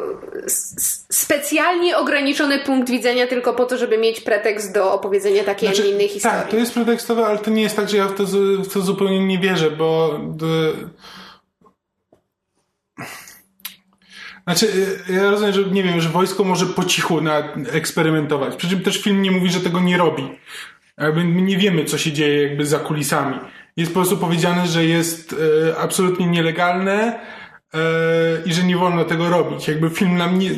specjalnie ograniczony punkt widzenia tylko po to, żeby mieć pretekst do opowiedzenia takiej, a nie innej historii. Tak, to jest pretekstowe, ale to nie jest tak, że ja w to, w to zupełnie nie wierzę, bo. Znaczy, e, ja rozumiem, że nie wiem, że wojsko może po cichu na, eksperymentować. Przy czym też film nie mówi, że tego nie robi. Jakby my nie wiemy, co się dzieje jakby za kulisami. Jest po prostu powiedziane, że jest e, absolutnie nielegalne e, i że nie wolno tego robić. Jakby film nam nie...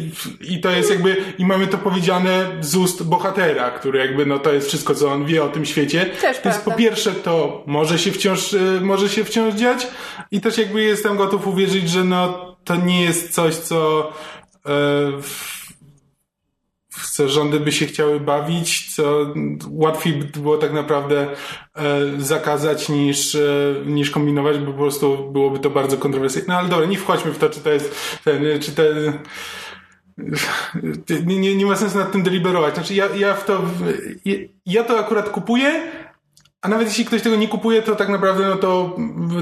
I to jest jakby... I mamy to powiedziane z ust bohatera, który jakby, no to jest wszystko, co on wie o tym świecie. Też Więc po pierwsze to może się wciąż, e, może się wciąż dziać i też jakby jestem gotów uwierzyć, że no to nie jest coś, co... E, w, rządy by się chciały bawić, co łatwiej by było tak naprawdę e, zakazać niż, e, niż kombinować, bo po prostu byłoby to bardzo kontrowersyjne. No ale dobra, nie wchodźmy w to, czy to jest ten, czy ten nie, nie, nie ma sensu nad tym deliberować. Znaczy ja, ja w to ja to akurat kupuję, a nawet jeśli ktoś tego nie kupuje, to tak naprawdę no to,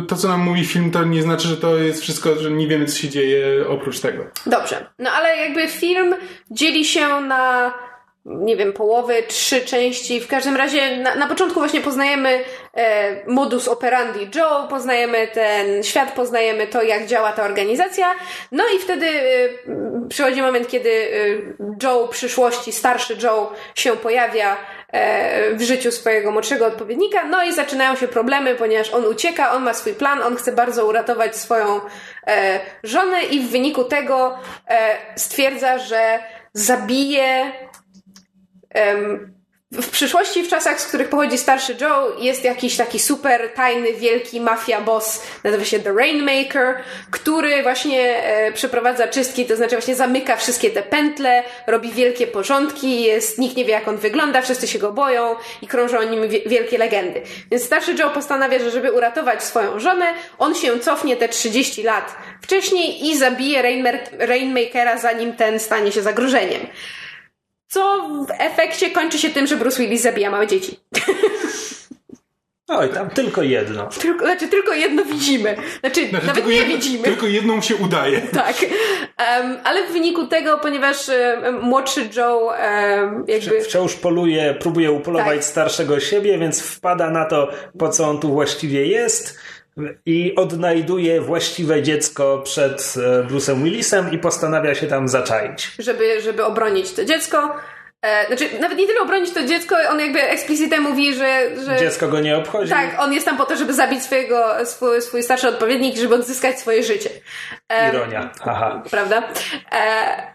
to co nam mówi film, to nie znaczy, że to jest wszystko, że nie wiemy, co się dzieje oprócz tego. Dobrze. No ale jakby film dzieli się na nie wiem, połowy, trzy części. W każdym razie na, na początku właśnie poznajemy e, modus operandi Joe, poznajemy ten świat, poznajemy to, jak działa ta organizacja. No i wtedy e, przychodzi moment, kiedy e, Joe przyszłości, starszy Joe się pojawia e, w życiu swojego młodszego odpowiednika. No i zaczynają się problemy, ponieważ on ucieka, on ma swój plan, on chce bardzo uratować swoją e, żonę i w wyniku tego e, stwierdza, że zabije w przyszłości, w czasach, z których pochodzi starszy Joe, jest jakiś taki super tajny, wielki mafia boss, nazywa się The Rainmaker, który właśnie e, przeprowadza czystki, to znaczy właśnie zamyka wszystkie te pętle, robi wielkie porządki, jest, nikt nie wie jak on wygląda, wszyscy się go boją i krążą o nim wie, wielkie legendy. Więc starszy Joe postanawia, że żeby uratować swoją żonę, on się cofnie te 30 lat wcześniej i zabije Rainmakera, zanim ten stanie się zagrożeniem. Co w efekcie kończy się tym, że Bruce Willis zabija małe dzieci. Oj, tam tylko jedno. Tylko, znaczy, tylko jedno widzimy. Znaczy, Znaczy, nawet nie jedno, widzimy. Tylko jedną się udaje. Tak. Em, ale w wyniku tego, ponieważ em, młodszy Joe em, jakby... Wciąż poluje, próbuje upolować Tak. starszego siebie, więc wpada na to, po co on tu właściwie jest i odnajduje właściwe dziecko przed e, Bruce'em Willisem i postanawia się tam zaczaić. żeby, żeby obronić to dziecko. E, znaczy, nawet nie tyle obronić to dziecko, on jakby eksplicite mówi, że... że Dziecko go nie obchodzi. Tak, on jest tam po to, żeby zabić swojego, swój, swój starszy odpowiednik, żeby odzyskać swoje życie. Em, Ironia. Aha. Prawda? E, E,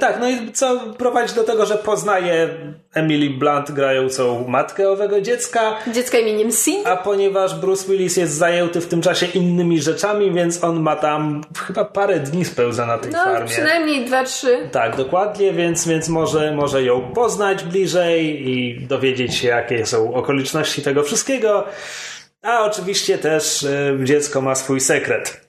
tak, no i co prowadzi do tego, że poznaje Emily Blunt grającą matkę owego dziecka, dziecko imieniem Sin. a ponieważ Bruce Willis jest zajęty w tym czasie innymi rzeczami, więc on ma tam chyba parę dni spełza na tej No, farmie. przynajmniej dwa, trzy. Tak, dokładnie, więc, więc może, może ją poznać bliżej i dowiedzieć się, jakie są okoliczności tego wszystkiego. A oczywiście też e, dziecko ma swój sekret, e,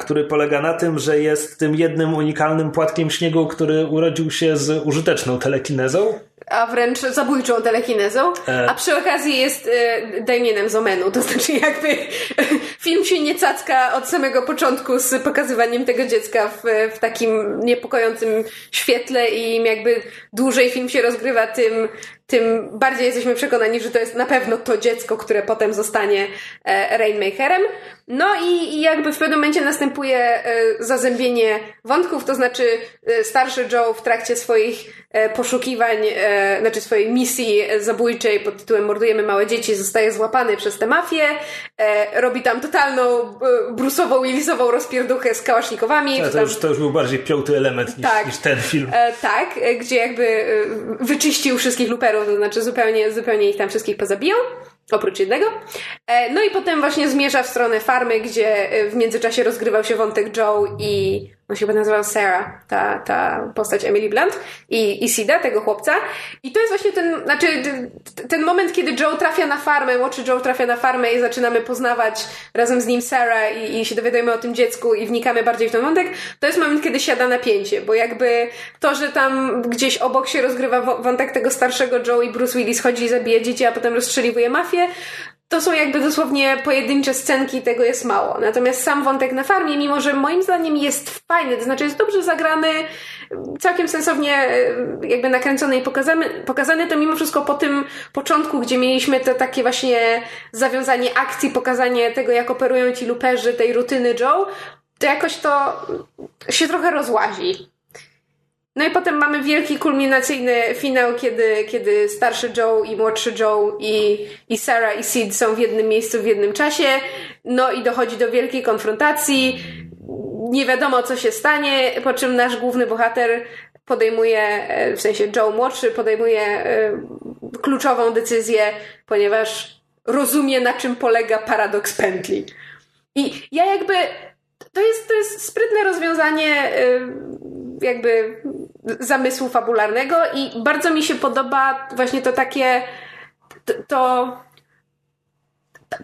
który polega na tym, że jest tym jednym unikalnym płatkiem śniegu, który urodził się z użyteczną telekinezą. a wręcz zabójczą telekinezą, E. a przy okazji jest e, Damienem z Omenu, to znaczy jakby [LAUGHS] film się nie cacka od samego początku z pokazywaniem tego dziecka w, w takim niepokojącym świetle i im jakby dłużej film się rozgrywa, tym, tym bardziej jesteśmy przekonani, że to jest na pewno to dziecko, które potem zostanie e, Rainmakerem. No i, jakby w pewnym momencie następuje e, zazębienie wątków, to znaczy e, starszy Joe w trakcie swoich poszukiwań, znaczy swojej misji zabójczej pod tytułem Mordujemy małe dzieci, zostaje złapany przez tę mafię, robi tam totalną brusową, willisową rozpierduchę z kałasznikowami. To, już, to już był bardziej piąty element niż, Tak. niż ten film. Tak, gdzie jakby wyczyścił wszystkich luperów, to znaczy zupełnie, zupełnie ich tam wszystkich pozabijał, oprócz jednego. E, no i potem właśnie zmierza w stronę farmy, gdzie e, w międzyczasie rozgrywał się wątek Joe i on się chyba nazywał Sarah, ta, ta postać Emily Blunt i, i Sida, tego chłopca. I to jest właśnie ten, znaczy ten moment, kiedy Joe trafia na farmę, młodszy Joe trafia na farmę i zaczynamy poznawać razem z nim Sarah i, i się dowiadujemy o tym dziecku i wnikamy bardziej w ten wątek, to jest moment, kiedy siada napięcie, bo jakby to, że tam gdzieś obok się rozgrywa wątek tego starszego Joe i Bruce Willis chodzi i zabija dzieci, a potem rozstrzeliwuje mafię, to są jakby dosłownie pojedyncze scenki, tego jest mało. Natomiast sam wątek na farmie, mimo że moim zdaniem jest fajny, to znaczy jest dobrze zagrany, całkiem sensownie e, jakby nakręcony i pokazany, pokazany, to mimo wszystko po tym początku, gdzie mieliśmy to takie właśnie zawiązanie akcji, pokazanie tego, jak operują ci luperzy, tej rutyny Joe, to jakoś to się trochę rozłazi. No i potem mamy wielki kulminacyjny finał, kiedy, kiedy starszy Joe i młodszy Joe i, i Sarah i Sid są w jednym miejscu w jednym czasie. No i dochodzi do wielkiej konfrontacji. Nie wiadomo, co się stanie, po czym nasz główny bohater podejmuje, e, w sensie Joe młodszy, podejmuje e, kluczową decyzję, ponieważ rozumie, na czym polega paradoks pętli. I ja jakby. To jest, to jest sprytne rozwiązanie y, jakby zamysłu fabularnego i bardzo mi się podoba właśnie to takie to,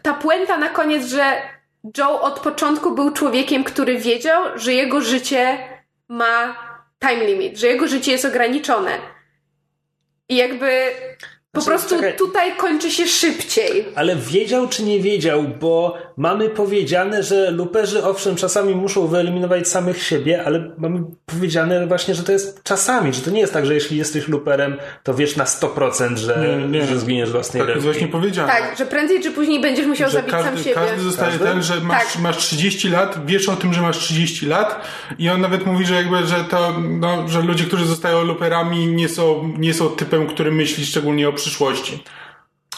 ta puenta na koniec, że Joe od początku był człowiekiem, który wiedział, że jego życie ma time limit, że jego życie jest ograniczone. I jakby po Znaczy, prostu czekaj. tutaj kończy się szybciej. Ale wiedział czy nie wiedział, bo mamy powiedziane, że luperzy owszem czasami muszą wyeliminować samych siebie, ale mamy powiedziane właśnie, że to jest czasami, że to nie jest tak, że jeśli jesteś luperem, to wiesz na 100%, że, Nie, nie. że zginiesz własnej Tak ręki. właśnie powiedziane. Tak, że prędzej czy później będziesz musiał że zabić sam każdy, siebie. każdy zostaje Każdy? ten, że masz, Tak. masz 30 lat, wiesz o tym, że masz 30 lat i on nawet mówi, że jakby, że to, no, że ludzie, którzy zostają luperami nie są, nie są typem, który myśli szczególnie o przyszłości.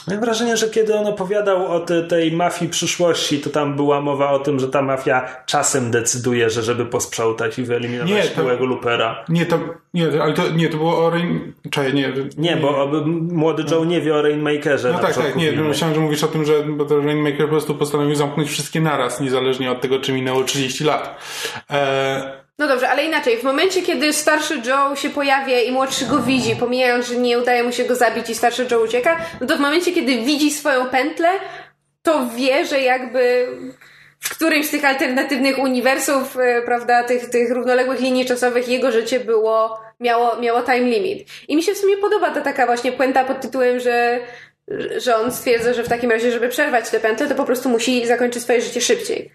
Mam wrażenie, że kiedy on opowiadał o te, tej mafii przyszłości, to tam była mowa o tym, że ta mafia czasem decyduje, że żeby posprzątać i wyeliminować Nie, to- byłego lupera. Nie, to, nie, ale to, nie, to było o Rain... Czekaj, nie. Nie, bo oby- młody Joe nie wie o Rainmakerze. No tak, tak, nie, filmu. myślałem, że mówisz o tym, że Rainmaker po prostu postanowił zamknąć wszystkie naraz, niezależnie od tego, czy minęło 30 lat. E, No dobrze, ale inaczej. W momencie, kiedy starszy Joe się pojawia i młodszy go widzi, pomijając, że nie udaje mu się go zabić i starszy Joe ucieka, no to w momencie, kiedy widzi swoją pętlę, to wie, że jakby w którymś z tych alternatywnych uniwersów, e, prawda, tych, tych równoległych linii czasowych jego życie było, miało, miało time limit. I mi się w sumie podoba ta taka właśnie puenta pod tytułem, że że on stwierdza, że w takim razie, żeby przerwać tę pętlę, to po prostu musi zakończyć swoje życie szybciej.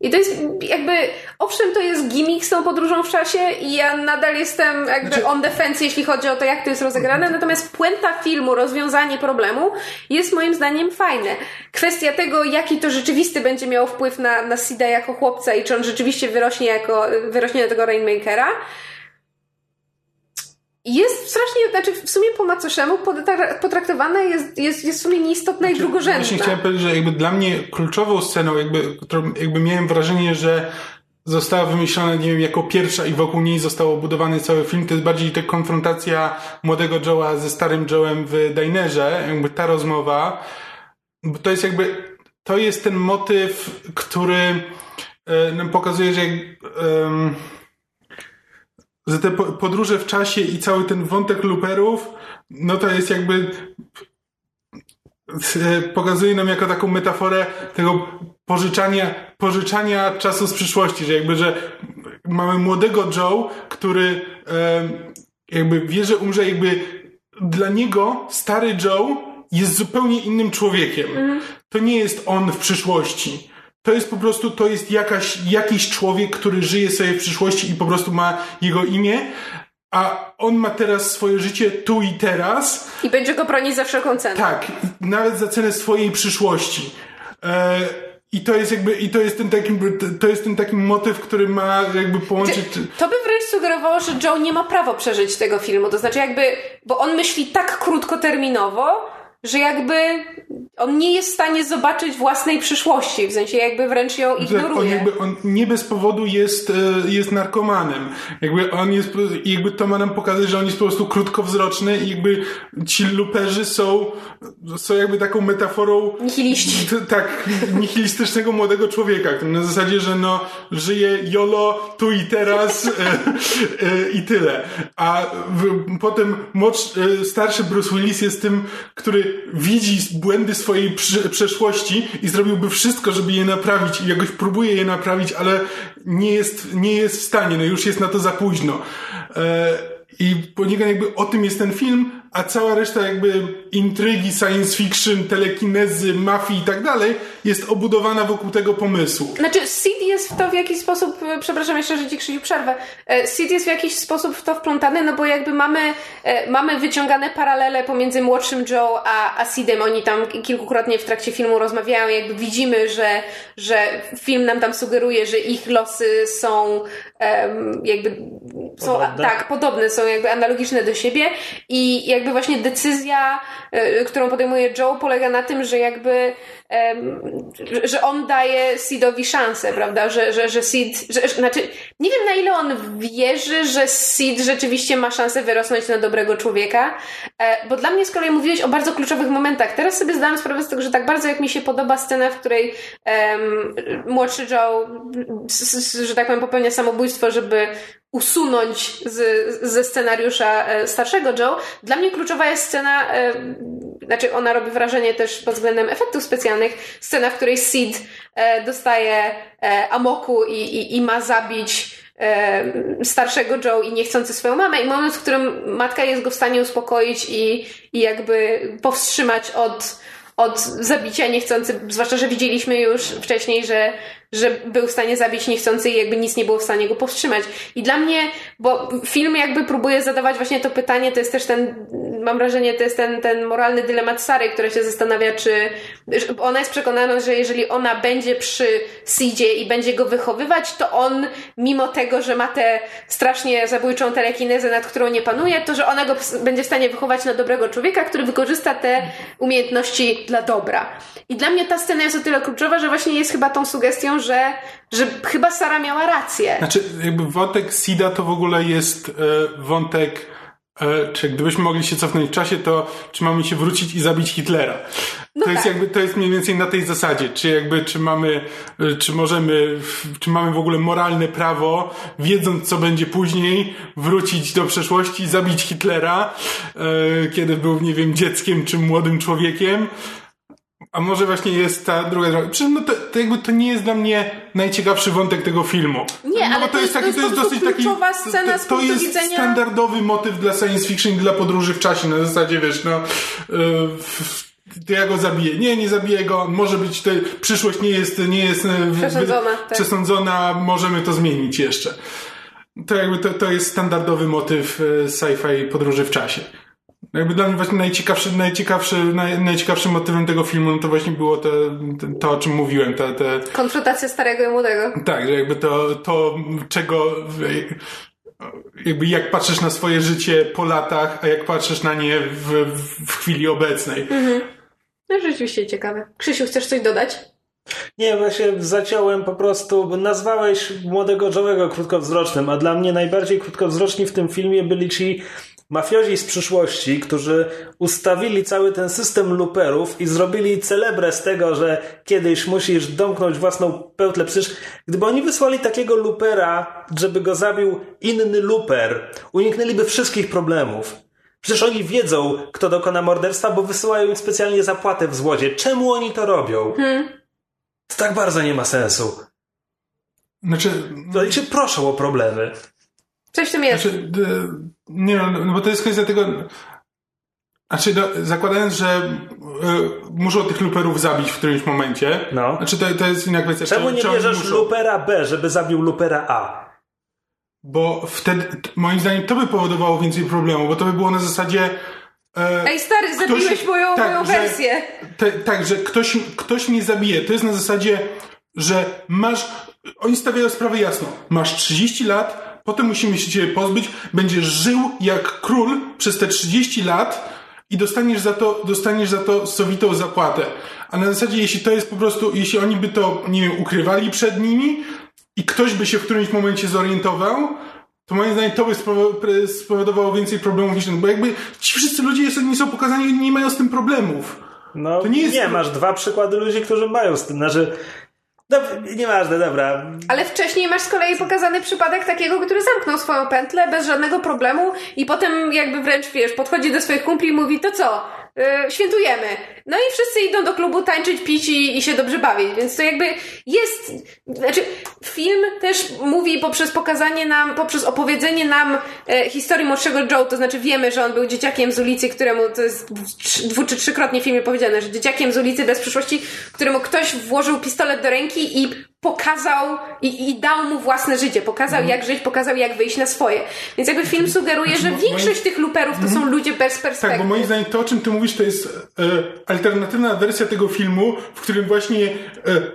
I to jest jakby, owszem, to jest gimmick z tą podróżą w czasie i ja nadal jestem jakby on defense, jeśli chodzi o to, jak to jest rozegrane, natomiast puenta filmu, rozwiązanie problemu jest moim zdaniem fajne. Kwestia tego, jaki to rzeczywisty będzie miał wpływ na, na Sida jako chłopca i czy on rzeczywiście wyrośnie jako, wyrośnie na tego Rainmakera, jest strasznie, znaczy w sumie po macoszemu potra- potraktowana jest, jest, jest w sumie nieistotna i drugorzędna. Właśnie chciałem powiedzieć, że jakby dla mnie kluczową sceną, jakby, którą jakby miałem wrażenie, że została wymyślona, nie wiem, jako pierwsza i wokół niej został budowany cały film, to jest bardziej ta konfrontacja młodego Joe'a ze starym Joe'em w Dinerze, jakby ta rozmowa, bo to jest jakby, to jest ten motyw, który e, nam pokazuje, że jak, em, że te po- podróże w czasie i cały ten wątek looperów, no to jest jakby e, pokazuje nam jako taką metaforę tego pożyczania, pożyczania czasu z przyszłości, że jakby, że mamy młodego Joe, który e, jakby wie, że umrze, jakby dla niego stary Joe jest zupełnie innym człowiekiem. To nie jest on w przyszłości. To jest po prostu, to jest jakaś, jakiś człowiek, który żyje sobie w przyszłości i po prostu ma jego imię, a on ma teraz swoje życie tu i teraz. I będzie go bronić za wszelką cenę. Tak, nawet za cenę swojej przyszłości. E, I to jest jakby, i to jest ten taki, to jest ten taki motyw, który ma jakby połączyć... To by wręcz sugerowało, że Joe nie ma prawa przeżyć tego filmu. To znaczy jakby, bo on myśli tak krótkoterminowo, że jakby on nie jest w stanie zobaczyć własnej przyszłości, w sensie jakby wręcz ją Tak, on, ignoruje. jakby, on nie bez powodu jest, e, jest narkomanem. Jakby on jest, jakby to ma nam pokazać, że on jest po prostu krótkowzroczny i jakby ci luperzy są, są jakby taką metaforą Nihiliści. tak, nihilistycznego młodego człowieka, który na zasadzie, że no, żyje YOLO tu i teraz e, e, i tyle. A w, potem młodszy, starszy Bruce Willis jest tym, który widzi błędy swojej przeszłości i zrobiłby wszystko, żeby je naprawić i jakoś próbuje je naprawić, ale nie jest, nie jest w stanie, no już jest na to za późno. E, I poniekąd jakby o tym jest ten film, a cała reszta jakby intrygi, science fiction, telekinezy, mafii i tak dalej jest obudowana wokół tego pomysłu. Znaczy, Sid jest w to w jakiś sposób, e, przepraszam jeszcze, że ci Krzysiu przerwę, E, Sid jest w jakiś sposób w to wplątany, no bo jakby mamy, e, mamy wyciągane paralele pomiędzy młodszym Joe a, a Sidem, oni tam kilkukrotnie w trakcie filmu rozmawiają, jakby widzimy, że, że film nam tam sugeruje, że ich losy są jakby, są, Podobne. tak, podobne, są jakby analogiczne do siebie i jakby właśnie decyzja, e, którą podejmuje Joe polega na tym, że jakby że- on daje Sidowi szansę, prawda, że, że, że Sid, że, znaczy, nie wiem na ile on wierzy, że Sid rzeczywiście ma szansę wyrosnąć na dobrego człowieka, e, bo dla mnie z kolei mówiłeś o bardzo kluczowych momentach. Teraz sobie zdałam sprawę z tego, że tak bardzo jak mi się podoba scena, w której em, młodszy Joe, że tak powiem, popełnia samobójstwo, żeby usunąć z, ze scenariusza e, starszego Joe. Dla mnie kluczowa jest scena, e, znaczy ona robi wrażenie też pod względem efektów specjalnych, scena, w której Sid e, dostaje amoku i, i, i ma zabić starszego Joe i niechcący swoją mamę i moment, w którym matka jest go w stanie uspokoić i, i jakby powstrzymać od od zabicia niechcący, zwłaszcza, że widzieliśmy już wcześniej, że, że był w stanie zabić niechcący i jakby nic nie było w stanie go powstrzymać. I dla mnie, bo film jakby próbuje zadawać właśnie to pytanie, to jest też ten, mam wrażenie, to jest ten, ten moralny dylemat Sary, która się zastanawia, czy ona jest przekonana, że jeżeli ona będzie przy Sidzie i będzie go wychowywać, to on, mimo tego, że ma tę strasznie zabójczą telekinezę, nad którą nie panuje, to że ona go będzie w stanie wychować na dobrego człowieka, który wykorzysta te umiejętności dla dobra. I dla mnie ta scena jest o tyle kluczowa, że właśnie jest chyba tą sugestią, że, że chyba Sara miała rację. Znaczy, jakby wątek Sida to w ogóle jest e, wątek, e, czy gdybyśmy mogli się cofnąć w czasie, to czy mamy się wrócić i zabić Hitlera? No to jest tak. jakby, to jest mniej więcej na tej zasadzie, czy jakby, czy mamy, e, czy możemy, czy mamy w ogóle moralne prawo, wiedząc co będzie później, wrócić do przeszłości, zabić Hitlera, kiedy był, nie wiem, dzieckiem czy młodym człowiekiem, a może właśnie jest ta druga droga. Przecież no to, to jakby to nie jest dla mnie najciekawszy wątek tego filmu. Nie, no, ale bo to jest- to jest po prostu kluczowa scena z to, to jest widzenia- standardowy motyw dla science fiction i dla podróży w czasie. Na zasadzie, wiesz, no... Yy, to ja go zabiję. Nie, nie zabiję go. Może być, to, przyszłość nie jest, nie jest w- Przesądzona, tak. przesądzona. Możemy to zmienić jeszcze. To jakby to, to jest standardowy motyw e, sci-fi podróży w czasie. Jakby dla mnie właśnie najciekawszy, najciekawszy, naj, najciekawszym motywem tego filmu no to właśnie było to, to, to o czym mówiłem, te, te, Konfrontacja starego i młodego. tak, że jakby to, to czego, jakby jak patrzysz na swoje życie po latach, a jak patrzysz na nie w, w chwili obecnej. No rzeczywiście ciekawe. Krzysiu, chcesz coś dodać? Nie, właśnie zaciąłem po prostu, bo nazwałeś młodego Joe'ego krótkowzrocznym, a dla mnie najbardziej krótkowzroczni w tym filmie byli ci mafiozi z przyszłości, którzy ustawili cały ten system looperów i zrobili celebrę z tego, że kiedyś musisz domknąć własną pełtlę. Przecież gdyby oni wysłali takiego loopera, żeby go zabił inny looper, uniknęliby wszystkich problemów. Przecież oni wiedzą, kto dokona morderstwa, bo wysyłają im specjalnie zapłatę w złodzie. Czemu oni to robią? To tak bardzo nie ma sensu. Znaczy, To oni się proszą o problemy. Coś w tym jest. Znaczy, d- nie no, no bo to jest kwestia tego. Znaczy, do, zakładając, że y, muszą tych luperów zabić w którymś momencie. No. Znaczy, to, to jest inna kwestia. Czemu czy- nie bierzesz muszą? lupera B, żeby zabił lupera A? Bo wtedy, t- moim zdaniem, to by powodowało więcej problemów, bo to by było na zasadzie. E, Ej, stary, zabiłeś moją, tak, moją że- wersję. te, tak, że ktoś, ktoś mnie zabije. To jest na zasadzie, że masz. Oni stawiają sprawę jasno. Masz 30 lat, potem musimy się ciebie pozbyć. Będziesz żył jak król przez te 30 lat i dostaniesz za to, dostaniesz za to sowitą zapłatę. A na zasadzie, jeśli to jest po prostu, jeśli oni by to, nie wiem, ukrywali przed nimi i ktoś by się w którymś momencie zorientował, to moim zdaniem to by spowodowało więcej problemów niż ten. Bo jakby ci wszyscy ludzie nie są pokazani, oni nie mają z tym problemów. No To nie nie, jest- masz dwa przykłady ludzi, którzy mają z tym. Znaczy, no, nieważne, dobra. Ale wcześniej masz z kolei pokazany przypadek takiego, który zamknął swoją pętlę bez żadnego problemu i potem jakby wręcz, wiesz, podchodzi do swoich kumpli i mówi, to co, yy, świętujemy. No i wszyscy idą do klubu tańczyć, pić i, i się dobrze bawić, więc to jakby jest, znaczy film też mówi poprzez pokazanie nam, poprzez opowiedzenie nam e, historii młodszego Joe, to znaczy wiemy, że on był dzieciakiem z ulicy, któremu, to jest dwu czy trzykrotnie w filmie powiedziane, że dzieciakiem z ulicy bez przyszłości, któremu ktoś włożył pistolet do ręki i pokazał i, i dał mu własne życie, pokazał jak żyć, pokazał jak wyjść na swoje. Więc jakby film sugeruje, że mo- większość tych luperów to są ludzie bez Tak, perspektywy. bo moim zdaniem to, o czym ty mówisz, to jest e, alternatywna wersja tego filmu, w którym właśnie e,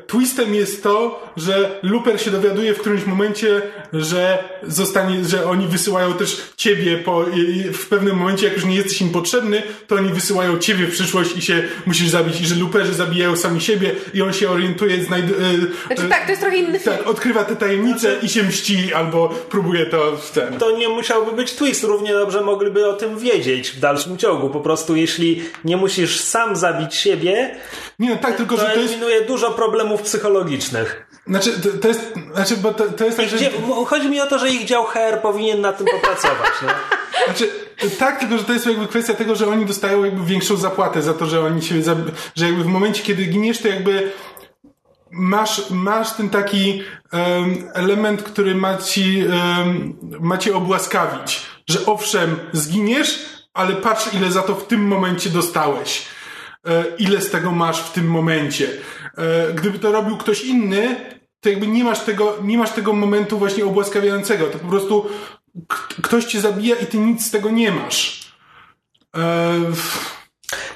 twistem jest to, że Looper się dowiaduje w którymś momencie, że zostanie, że oni wysyłają też ciebie po, i w pewnym momencie, jak już nie jesteś im potrzebny, to oni wysyłają ciebie w przyszłość i się musisz zabić, i że Looperzy zabijają sami siebie i on się orientuje, znajd, e, Znaczy tak, to jest trochę inny film. tak, odkrywa te tajemnice i się mści, albo próbuje to w ten. To nie musiałby być twist, równie dobrze mogliby o tym wiedzieć w dalszym ciągu. Po prostu jeśli nie musisz sam zabić siebie, Nie, no tak, tylko to że to jest. eliminuje dużo problemów psychologicznych. Znaczy, to, to jest. Znaczy, bo to, to jest tak, że. Chodzi mi o to, że ich dział HR powinien nad tym popracować. No. [LAUGHS] Znaczy, tak, tylko że to jest jakby kwestia tego, że oni dostają jakby większą zapłatę za to, że oni się. że jakby w momencie, kiedy giniesz, to jakby. Masz, masz ten taki em, element, który ma ci, em, ma cię obłaskawić. Że owszem, zginiesz, ale patrz, ile za to w tym momencie dostałeś. E, ile z tego masz w tym momencie. E, gdyby to robił ktoś inny, to jakby nie masz tego, nie masz tego momentu właśnie obłaskawiającego. To po prostu ktoś cię zabija i ty nic z tego nie masz. E,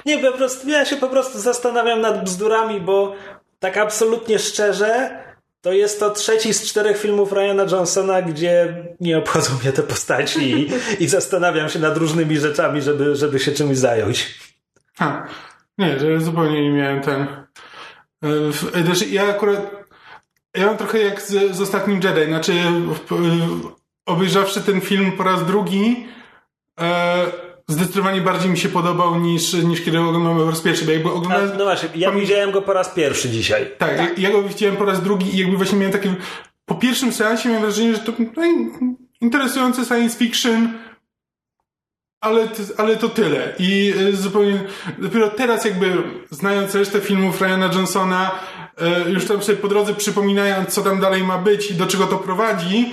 Nie, po prostu, ja się po prostu zastanawiam nad bzdurami, bo tak absolutnie szczerze, to jest to trzeci z czterech filmów Ryana Johnsona, gdzie nie obchodzą mnie te postaci i, i zastanawiam się nad różnymi rzeczami, żeby, żeby się czymś zająć. nie, że zupełnie nie miałem ten. E, ja akurat. Ja mam trochę jak z, z ostatnim Jedi. Znaczy, obejrzawszy ten film po raz drugi, e, zdecydowanie bardziej mi się podobał niż, niż kiedy oglądałem po raz pierwszy. Bo jakby A, oglądałem, no właśnie, ja pamię- widziałem go po raz pierwszy dzisiaj. Tak, ja- ja go widziałem po raz drugi i jakby właśnie miałem takie... Po pierwszym seansie miałem wrażenie, że to no, in- interesujące science fiction, ale, ale to tyle. I y, zupełnie... Dopiero teraz jakby, znając resztę filmów Ryana Johnsona, y, już tam sobie po drodze przypominając, co tam dalej ma być i do czego to prowadzi,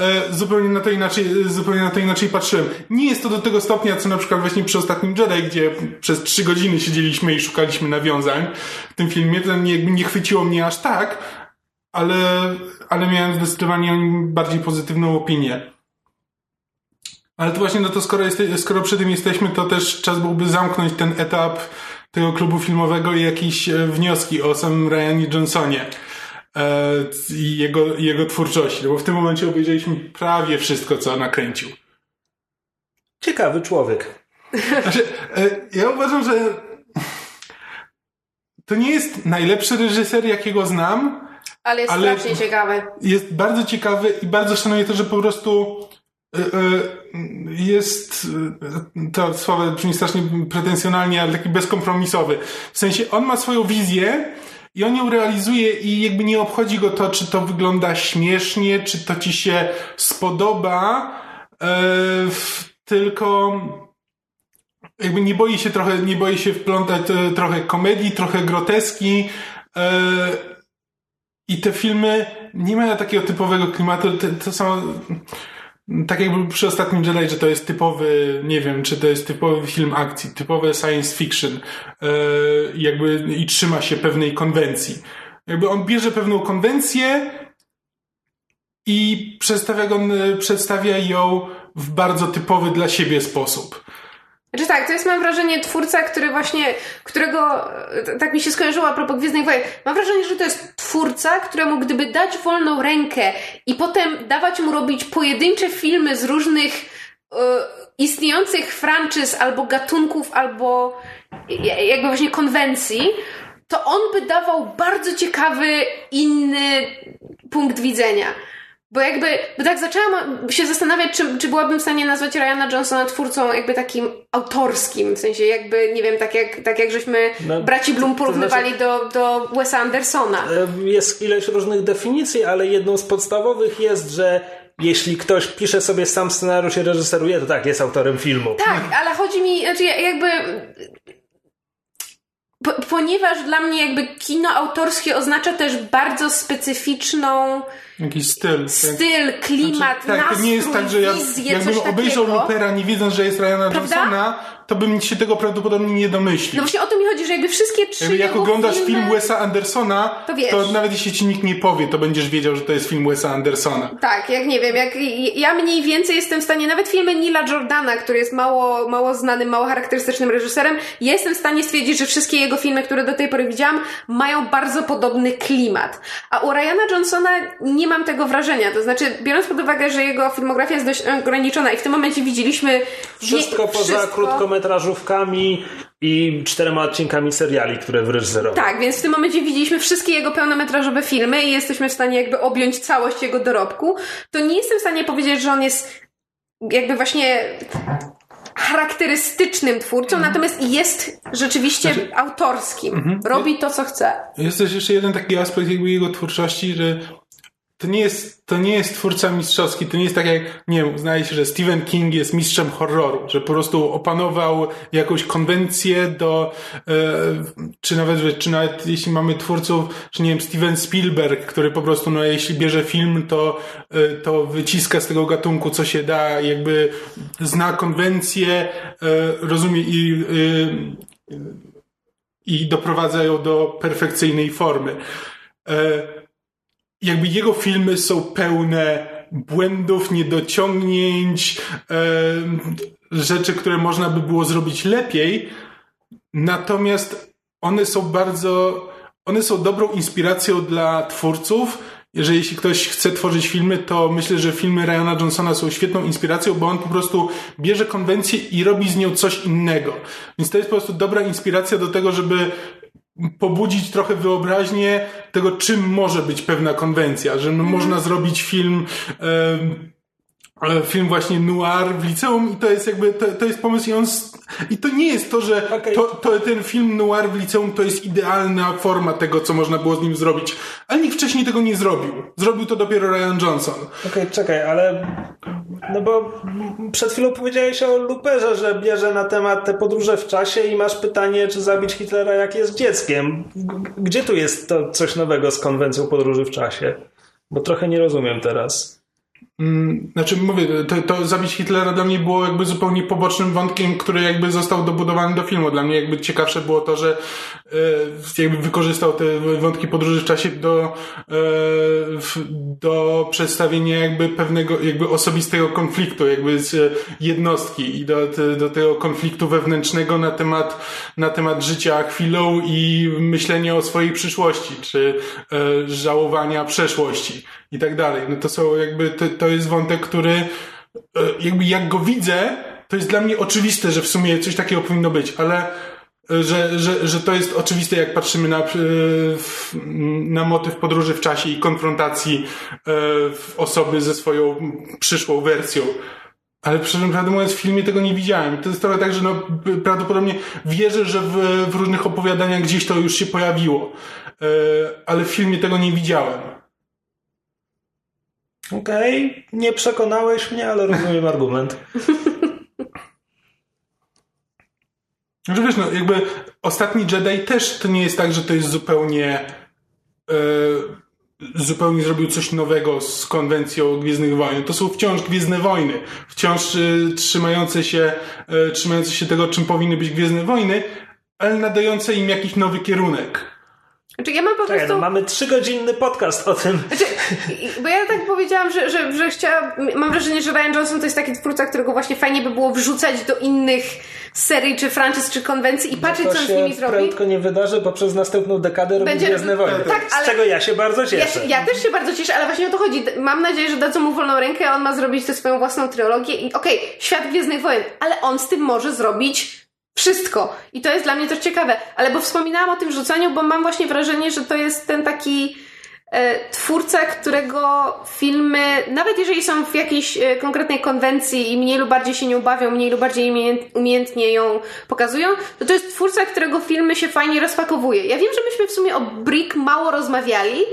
y, zupełnie na to inaczej, zupełnie na to inaczej patrzyłem. Nie jest to do tego stopnia, co na przykład właśnie przy ostatnim Jedi, gdzie przez trzy godziny siedzieliśmy i szukaliśmy nawiązań w tym filmie. To nie, nie chwyciło mnie aż tak, ale, ale miałem zdecydowanie bardziej pozytywną opinię. Ale to właśnie, no to skoro, jeste, skoro przy tym jesteśmy, to też czas byłby zamknąć ten etap tego klubu filmowego i jakieś e, wnioski o samym Ryanie Johnsonie e, i jego, jego twórczości, no bo w tym momencie obejrzeliśmy prawie wszystko, co nakręcił. Ciekawy człowiek. Znaczy, e, ja uważam, że to nie jest najlepszy reżyser, jakiego znam, Ale jest Ale- strasznie ciekawy. jest bardzo ciekawy i bardzo szanuję to, że po prostu y, jest to słowo brzmi strasznie pretensjonalnie, ale taki bezkompromisowy. W sensie on ma swoją wizję i on ją realizuje i jakby nie obchodzi go to, czy to wygląda śmiesznie, czy to ci się spodoba, y, w- tylko jakby nie boi się trochę, nie boi się wplątać e, trochę komedii, trochę groteski. E, I te filmy nie mają takiego typowego klimatu. To, to są tak jakby przy ostatnim Jedi, że to jest typowy, nie wiem, czy to jest typowy film akcji, typowe science fiction, e, jakby i trzyma się pewnej konwencji. Jakby on bierze pewną konwencję i przedstawia, go, przedstawia ją w bardzo typowy dla siebie sposób. Znaczy tak, to jest mam wrażenie twórca, który właśnie, którego, e, tak mi się skojarzyło a propos Gwiezdnych Wojen, mam wrażenie, że to jest twórca, któremu gdyby dać wolną rękę i potem dawać mu robić pojedyncze filmy z różnych y, istniejących franczyz albo gatunków, albo jakby właśnie konwencji, to on by dawał bardzo ciekawy, inny punkt widzenia. Bo jakby, bo tak zaczęłam się zastanawiać, czy, czy byłabym w stanie nazwać Ryana Johnsona twórcą jakby takim autorskim, w sensie jakby, nie wiem, tak jak, tak jak żeśmy no, braci Bloom porównywali to znaczy, do, do Wesa Andersona. Jest ileś różnych definicji, ale jedną z podstawowych jest, że jeśli ktoś pisze sobie sam scenariusz i reżyseruje, to tak, jest autorem filmu. Tak, ale chodzi mi, znaczy jakby ponieważ dla mnie jakby kino autorskie oznacza też bardzo specyficzną Jakiś styl. Tak? Styl, klimat, znaczy, tak, to nie jest tak, że ja, wizję, jakbym obejrzał Lupera nie wiedząc, że jest Ryana Prawda? Johnsona, to bym się tego prawdopodobnie nie domyślił. No właśnie o mi chodzi, że jakby wszystkie trzy jakby Jak oglądasz filmy... film Wesa Andersona, to, wiesz. to nawet jeśli ci nikt nie powie, to będziesz wiedział, że to jest film Wesa Andersona. Tak, jak nie wiem, jak ja mniej więcej jestem w stanie, nawet filmy Nila Jordana, który jest mało, mało znanym, mało charakterystycznym reżyserem, jestem w stanie stwierdzić, że wszystkie jego filmy, które do tej pory widziałam, mają bardzo podobny klimat. A u Ryana Johnsona nie mam tego wrażenia. To znaczy, biorąc pod uwagę, że jego filmografia jest dość ograniczona i w tym momencie widzieliśmy wszystko poza wszystko... krótkometrażówkami i czterema odcinkami seriali, które wyreżyserował. Tak, więc w tym momencie widzieliśmy wszystkie jego pełnometrażowe filmy i jesteśmy w stanie jakby objąć całość jego dorobku. To nie jestem w stanie powiedzieć, że on jest jakby właśnie charakterystycznym twórcą, mhm. natomiast jest rzeczywiście znaczy, autorskim. Mhm. Robi to, co chce. Jest też jeszcze jeden taki aspekt jego twórczości, że to nie jest, to nie jest twórca mistrzowski, to nie jest tak jak, nie wiem, uznaje się, że Stephen King jest mistrzem horroru, że po prostu opanował jakąś konwencję do, e, czy nawet, czy nawet jeśli mamy twórców, czy nie wiem, Steven Spielberg, który po prostu, no jeśli bierze film, to, e, to wyciska z tego gatunku, co się da, jakby zna konwencję, e, rozumie i, e, i doprowadza ją do perfekcyjnej formy. E, jakby jego filmy są pełne błędów, niedociągnięć, e, rzeczy, które można by było zrobić lepiej. Natomiast one są bardzo, one są dobrą inspiracją dla twórców. Jeżeli ktoś chce tworzyć filmy, to myślę, że filmy Ryana Johnsona są świetną inspiracją, bo on po prostu bierze konwencję i robi z nią coś innego. Więc to jest po prostu dobra inspiracja do tego, żeby pobudzić trochę wyobraźnię tego, czym może być pewna konwencja, że mm. można zrobić film film właśnie noir w liceum i to jest jakby, to, to jest pomysł i on, i to nie jest to, że okay. to, to, ten film noir w liceum to jest idealna forma tego, co można było z nim zrobić, ale nikt wcześniej tego nie zrobił. Zrobił to dopiero Ryan Johnson. Okej, okay, czekaj, ale no bo przed chwilą powiedziałeś o Luperze, że bierze na temat te podróże w czasie i masz pytanie, czy zabić Hitlera jak jest dzieckiem. Gdzie tu jest to coś nowego z konwencją podróży w czasie? Bo trochę nie rozumiem teraz. Mm, znaczy, mówię, to, to zabić Hitlera dla mnie było jakby zupełnie pobocznym wątkiem, który jakby został dobudowany do filmu. Dla mnie jakby ciekawsze było to, że e, jakby wykorzystał te wątki podróży w czasie do, e, do przedstawienia jakby pewnego jakby osobistego konfliktu, jakby z jednostki i do, do tego konfliktu wewnętrznego na temat, na temat życia chwilą i myślenia o swojej przyszłości, czy e, żałowania przeszłości i tak dalej. No to są jakby, to, to jest wątek, który e, jakby jak go widzę, to jest dla mnie oczywiste, że w sumie coś takiego powinno być, ale e, że, że, że to jest oczywiste, jak patrzymy na, e, na motyw podróży w czasie i konfrontacji osoby ze swoją przyszłą wersją. Ale prawdę mówiąc, w filmie tego nie widziałem. To jest trochę tak, że no, prawdopodobnie wierzę, że w, w różnych opowiadaniach gdzieś to już się pojawiło. Ale w filmie tego nie widziałem. Okej, okay. nie przekonałeś mnie, ale rozumiem [LAUGHS] argument. Że wiesz, no jakby ostatni Jedi też to nie jest tak, że to jest zupełnie e, zupełnie zrobił coś nowego z konwencją Gwiezdnych Wojen. To są wciąż Gwiezdne Wojny. Wciąż y, trzymające się, y, trzymające się tego, czym powinny być Gwiezdne Wojny, ale nadające im jakiś nowy kierunek. Znaczy ja mam po Czekaj, prostu... no mamy trzygodzinny podcast o tym. Znaczy, bo ja tak powiedziałam, że, że, że chciałam. Mam wrażenie, że Ryan Johnson to jest taki twórca, którego właśnie fajnie by było wrzucać do innych serii, czy franczyz, czy konwencji i patrzeć, to co on z się nimi zrobi. prędko nie wydarzy, bo przez następną dekadę robi Będzie- Gwiezdne Wojny. tak, ale- Z czego ja się bardzo Ja, cieszę. się- ja też się bardzo cieszę, ale właśnie o to chodzi. Mam nadzieję, że dadzą mu wolną rękę, a on ma zrobić tę swoją własną trylogię i okej, świat Gwiezdnych Wojen, ale on z tym może zrobić wszystko. I to jest dla mnie też ciekawe. Ale bo wspominałam o tym rzucaniu, bo mam właśnie wrażenie, że to jest ten taki e, twórca, którego filmy, nawet jeżeli są w jakiejś e, konkretnej konwencji i mniej lub bardziej się nie ubawią, mniej lub bardziej umiejęt, umiejętnie ją pokazują, to to jest twórca, którego filmy się fajnie rozpakowuje. Ja wiem, że myśmy w sumie o Brick mało rozmawiali,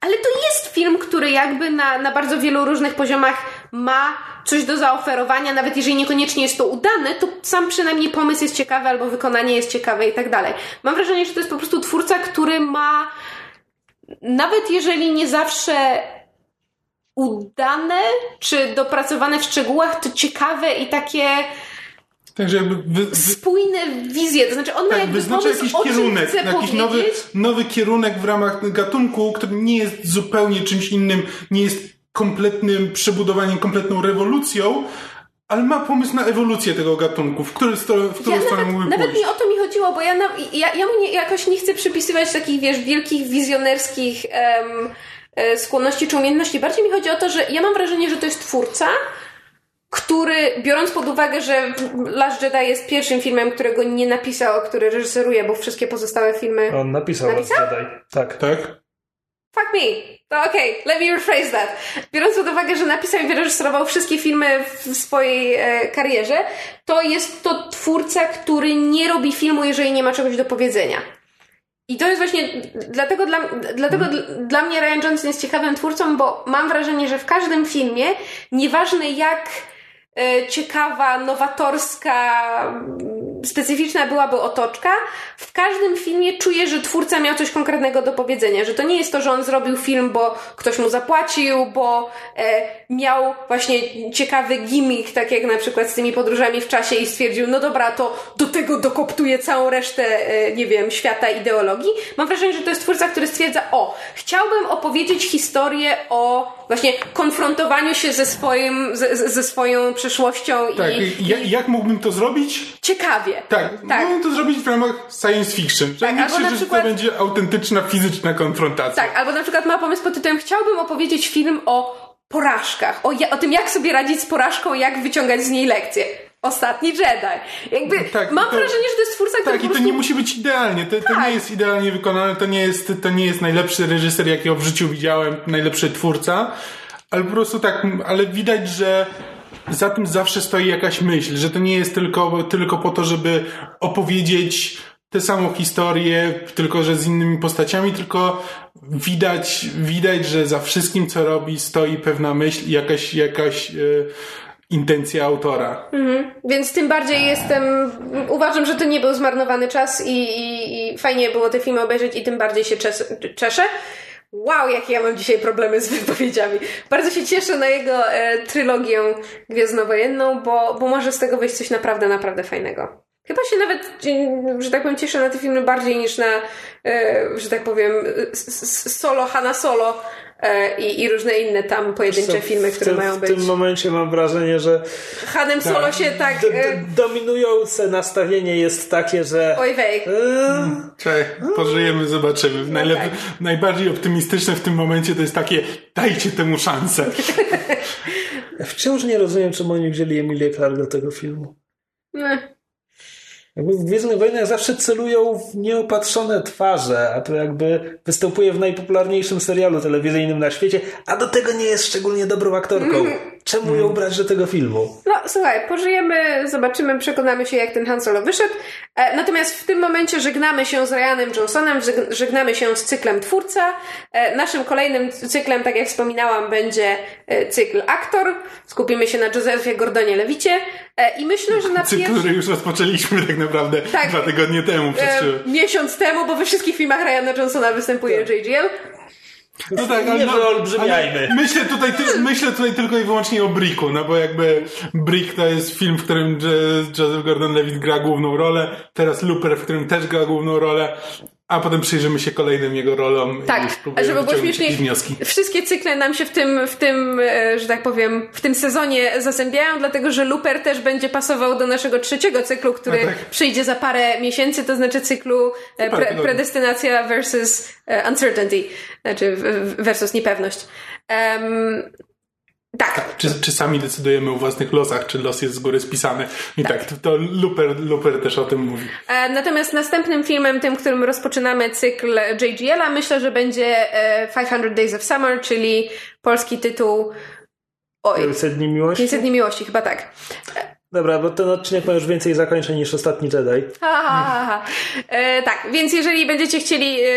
ale to jest film, który jakby na, na bardzo wielu różnych poziomach ma coś do zaoferowania, nawet jeżeli niekoniecznie jest to udane, to sam przynajmniej pomysł jest ciekawy albo wykonanie jest ciekawe i tak dalej. Mam wrażenie, że to jest po prostu twórca, który ma nawet jeżeli nie zawsze udane czy dopracowane w szczegółach, to ciekawe i takie Także jakby wy, wy, spójne wizje. To znaczy on ma tak, jakby wyznacza pomysł, jakiś kierunek, jakiś nowy, nowy kierunek w ramach gatunku, który nie jest zupełnie czymś innym, nie jest kompletnym przebudowaniem, kompletną rewolucją, ale ma pomysł na ewolucję tego gatunku, w, który, w którą Ja stronę nawet, mógłby nawet pójść. nie o to mi chodziło, bo ja, na, ja, ja mu nie, jakoś nie chcę przypisywać takich, wiesz, wielkich, wizjonerskich em, e, skłonności czy umiejętności. Bardziej mi chodzi o to, że ja mam wrażenie, że to jest twórca, który, biorąc pod uwagę, że Last Jedi jest pierwszym filmem, którego nie napisał, a który reżyseruje, bo wszystkie pozostałe filmy... On napisał, Napisał? Last Jedi. Tak. Tak? Fuck me! To okej, let me rephrase that. Biorąc pod uwagę, że napisał i wyreżyserował wszystkie filmy w swojej e, karierze, to jest to twórca, który nie robi filmu, jeżeli nie ma czegoś do powiedzenia. I to jest właśnie, dlatego, dla, dlatego dl- dla mnie Ryan Johnson jest ciekawym twórcą, bo mam wrażenie, że w każdym filmie, nieważne jak e, ciekawa, nowatorska, mm, specyficzna byłaby otoczka, w każdym filmie czuję, że twórca miał coś konkretnego do powiedzenia, że to nie jest to, że on zrobił film, bo ktoś mu zapłacił, bo e, miał właśnie ciekawy gimmick, tak jak na przykład z tymi podróżami w czasie i stwierdził, no dobra, to do tego dokoptuję całą resztę, e, nie wiem, świata ideologii. Mam wrażenie, że to jest twórca, który stwierdza, o, chciałbym opowiedzieć historię o właśnie konfrontowaniu się ze swoim, ze, ze- swoją przeszłością Tak, i, i jak mógłbym to zrobić? ciekawie. Tak, Tak. mógłbym to zrobić w ramach science fiction. Tak, albo na krzyczy, że przykład- to będzie autentyczna, fizyczna konfrontacja. Tak, albo na przykład ma pomysł pod tytułem Chciałbym opowiedzieć film o porażkach, o, o tym, jak sobie radzić z porażką, jak wyciągać z niej lekcje. Ostatni Jedi. Jakby Tak, mam to- wrażenie, że to jest twórca, który Tak, i to prostu... nie musi być idealnie. To, to Tak. nie jest idealnie wykonane, to nie jest, to nie jest najlepszy reżyser, jakiego w życiu widziałem, najlepszy twórca, ale po prostu tak, ale widać, że za tym zawsze stoi jakaś myśl, że to nie jest tylko, tylko po to, żeby opowiedzieć tę samą historię, tylko że z innymi postaciami, tylko widać, widać, że za wszystkim, co robi, stoi pewna myśl i jakaś, jakaś e, intencja autora. Więc tym bardziej jestem... Uważam, że to nie był zmarnowany czas i, i, i fajnie było te filmy obejrzeć i tym bardziej się czes, czeszę. Wow, jakie ja mam dzisiaj problemy z wypowiedziami. Bardzo się cieszę na jego e, trylogię gwiezdnowojenną, bo, bo może z tego wyjść coś naprawdę, naprawdę fajnego. Chyba się nawet, że tak powiem, cieszę na te filmy bardziej niż na, e, że tak powiem, solo, Hanna Solo i, i różne inne tam pojedyncze filmy, w które tym, mają W być. tym momencie mam wrażenie, że Hanem Solo się tak... d- d- E, dominujące nastawienie jest takie, że oj wej. e, Czekaj, pożyjemy, zobaczymy. Najlep- tak. Najbardziej optymistyczne w tym momencie to jest takie, dajcie temu szansę. [LAUGHS] wciąż nie rozumiem, czemu oni wzięli Emilię Clark do tego filmu. Eh. Jakby w Gwiezdnych Wojnach zawsze celują w nieopatrzone twarze, a to jakby występuje w najpopularniejszym serialu telewizyjnym na świecie, a do tego nie jest szczególnie dobrą aktorką. [LAUGHS] czemu ją brać do tego filmu? No słuchaj, pożyjemy, zobaczymy, przekonamy się jak ten Han Solo wyszedł. E, natomiast w tym momencie żegnamy się z Ryanem Johnsonem, żeg- żegnamy się z cyklem Twórca. E, naszym kolejnym cyklem, tak jak wspominałam, będzie e, cykl Aktor. Skupimy się na Josephie Gordonie Lewicie. E, I myślę, że na Cykl, pierwszy... który już rozpoczęliśmy tak naprawdę Tak. dwa tygodnie temu. E, miesiąc temu, bo we wszystkich filmach Ryana Johnsona występuje JGL. No tak, Nie wyolbrzymiajmy. ale myślę tutaj, ty, myślę tutaj tylko i wyłącznie o Bricku, no bo jakby Brick to jest film, w którym Joseph Gordon-Levitt gra główną rolę, teraz Looper, w którym też gra główną rolę, a potem przyjrzymy się kolejnym jego rolom i Tak, spróbujemy żeby było śmieszniej, wnioski. wszystkie cykle nam się w tym, w tym, e, że tak powiem, w tym sezonie zazębiają, dlatego że Looper też będzie pasował do naszego trzeciego cyklu, który tak. przyjdzie za parę miesięcy, to znaczy cyklu e, pre, predestynacja versus e, uncertainty, znaczy versus niepewność. Em, tak, Czy, czy sami decydujemy o własnych losach, czy los jest z góry spisany. I tak, to, to Looper, Looper też o tym mówi. E, Natomiast następnym filmem, tym, którym rozpoczynamy cykl JGL-a, myślę, że będzie e, 500 Days of Summer, czyli polski tytuł. Oj, 500 dni miłości? 500 dni miłości, chyba tak. Dobra, bo ten odcinek ma już więcej zakończeń niż Ostatni Jedi. Ha, ha, ha. E, tak, więc jeżeli będziecie chcieli e,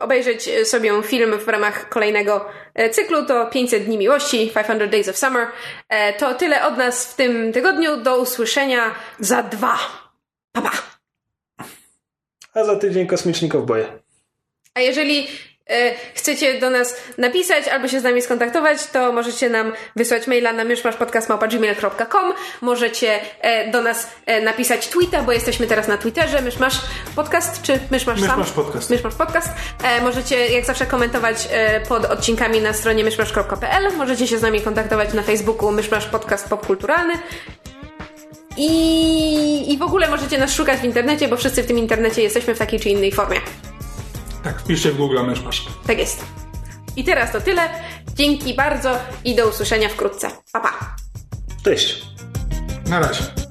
obejrzeć sobie film w ramach kolejnego e, cyklu, to 500 dni miłości, 500 Days of Summer. E, to tyle od nas w tym tygodniu. Do usłyszenia za dwa. Pa, pa. A za tydzień Kosmiczni Kowboje. A jeżeli chcecie do nas napisać albo się z nami skontaktować, to możecie nam wysłać maila na myszmaszpodcast.gmail.com Możecie e, do nas e, napisać tweeta, bo jesteśmy teraz na Twitterze. Myszmasz podcast czy Myszmasz sam? Myszmasz podcast. Myszmasz podcast. E, możecie jak zawsze komentować e, pod odcinkami na stronie myszmasz.pl. Możecie się z nami kontaktować na Facebooku Myszmasz Podcast Popkulturalny. I, I w ogóle możecie nas szukać w internecie, bo wszyscy w tym internecie jesteśmy w takiej czy innej formie. Tak, wpiszcie w Google mysz masz. Tak jest. I teraz to tyle. Dzięki bardzo i do usłyszenia wkrótce. Pa, pa. Cześć! Na razie.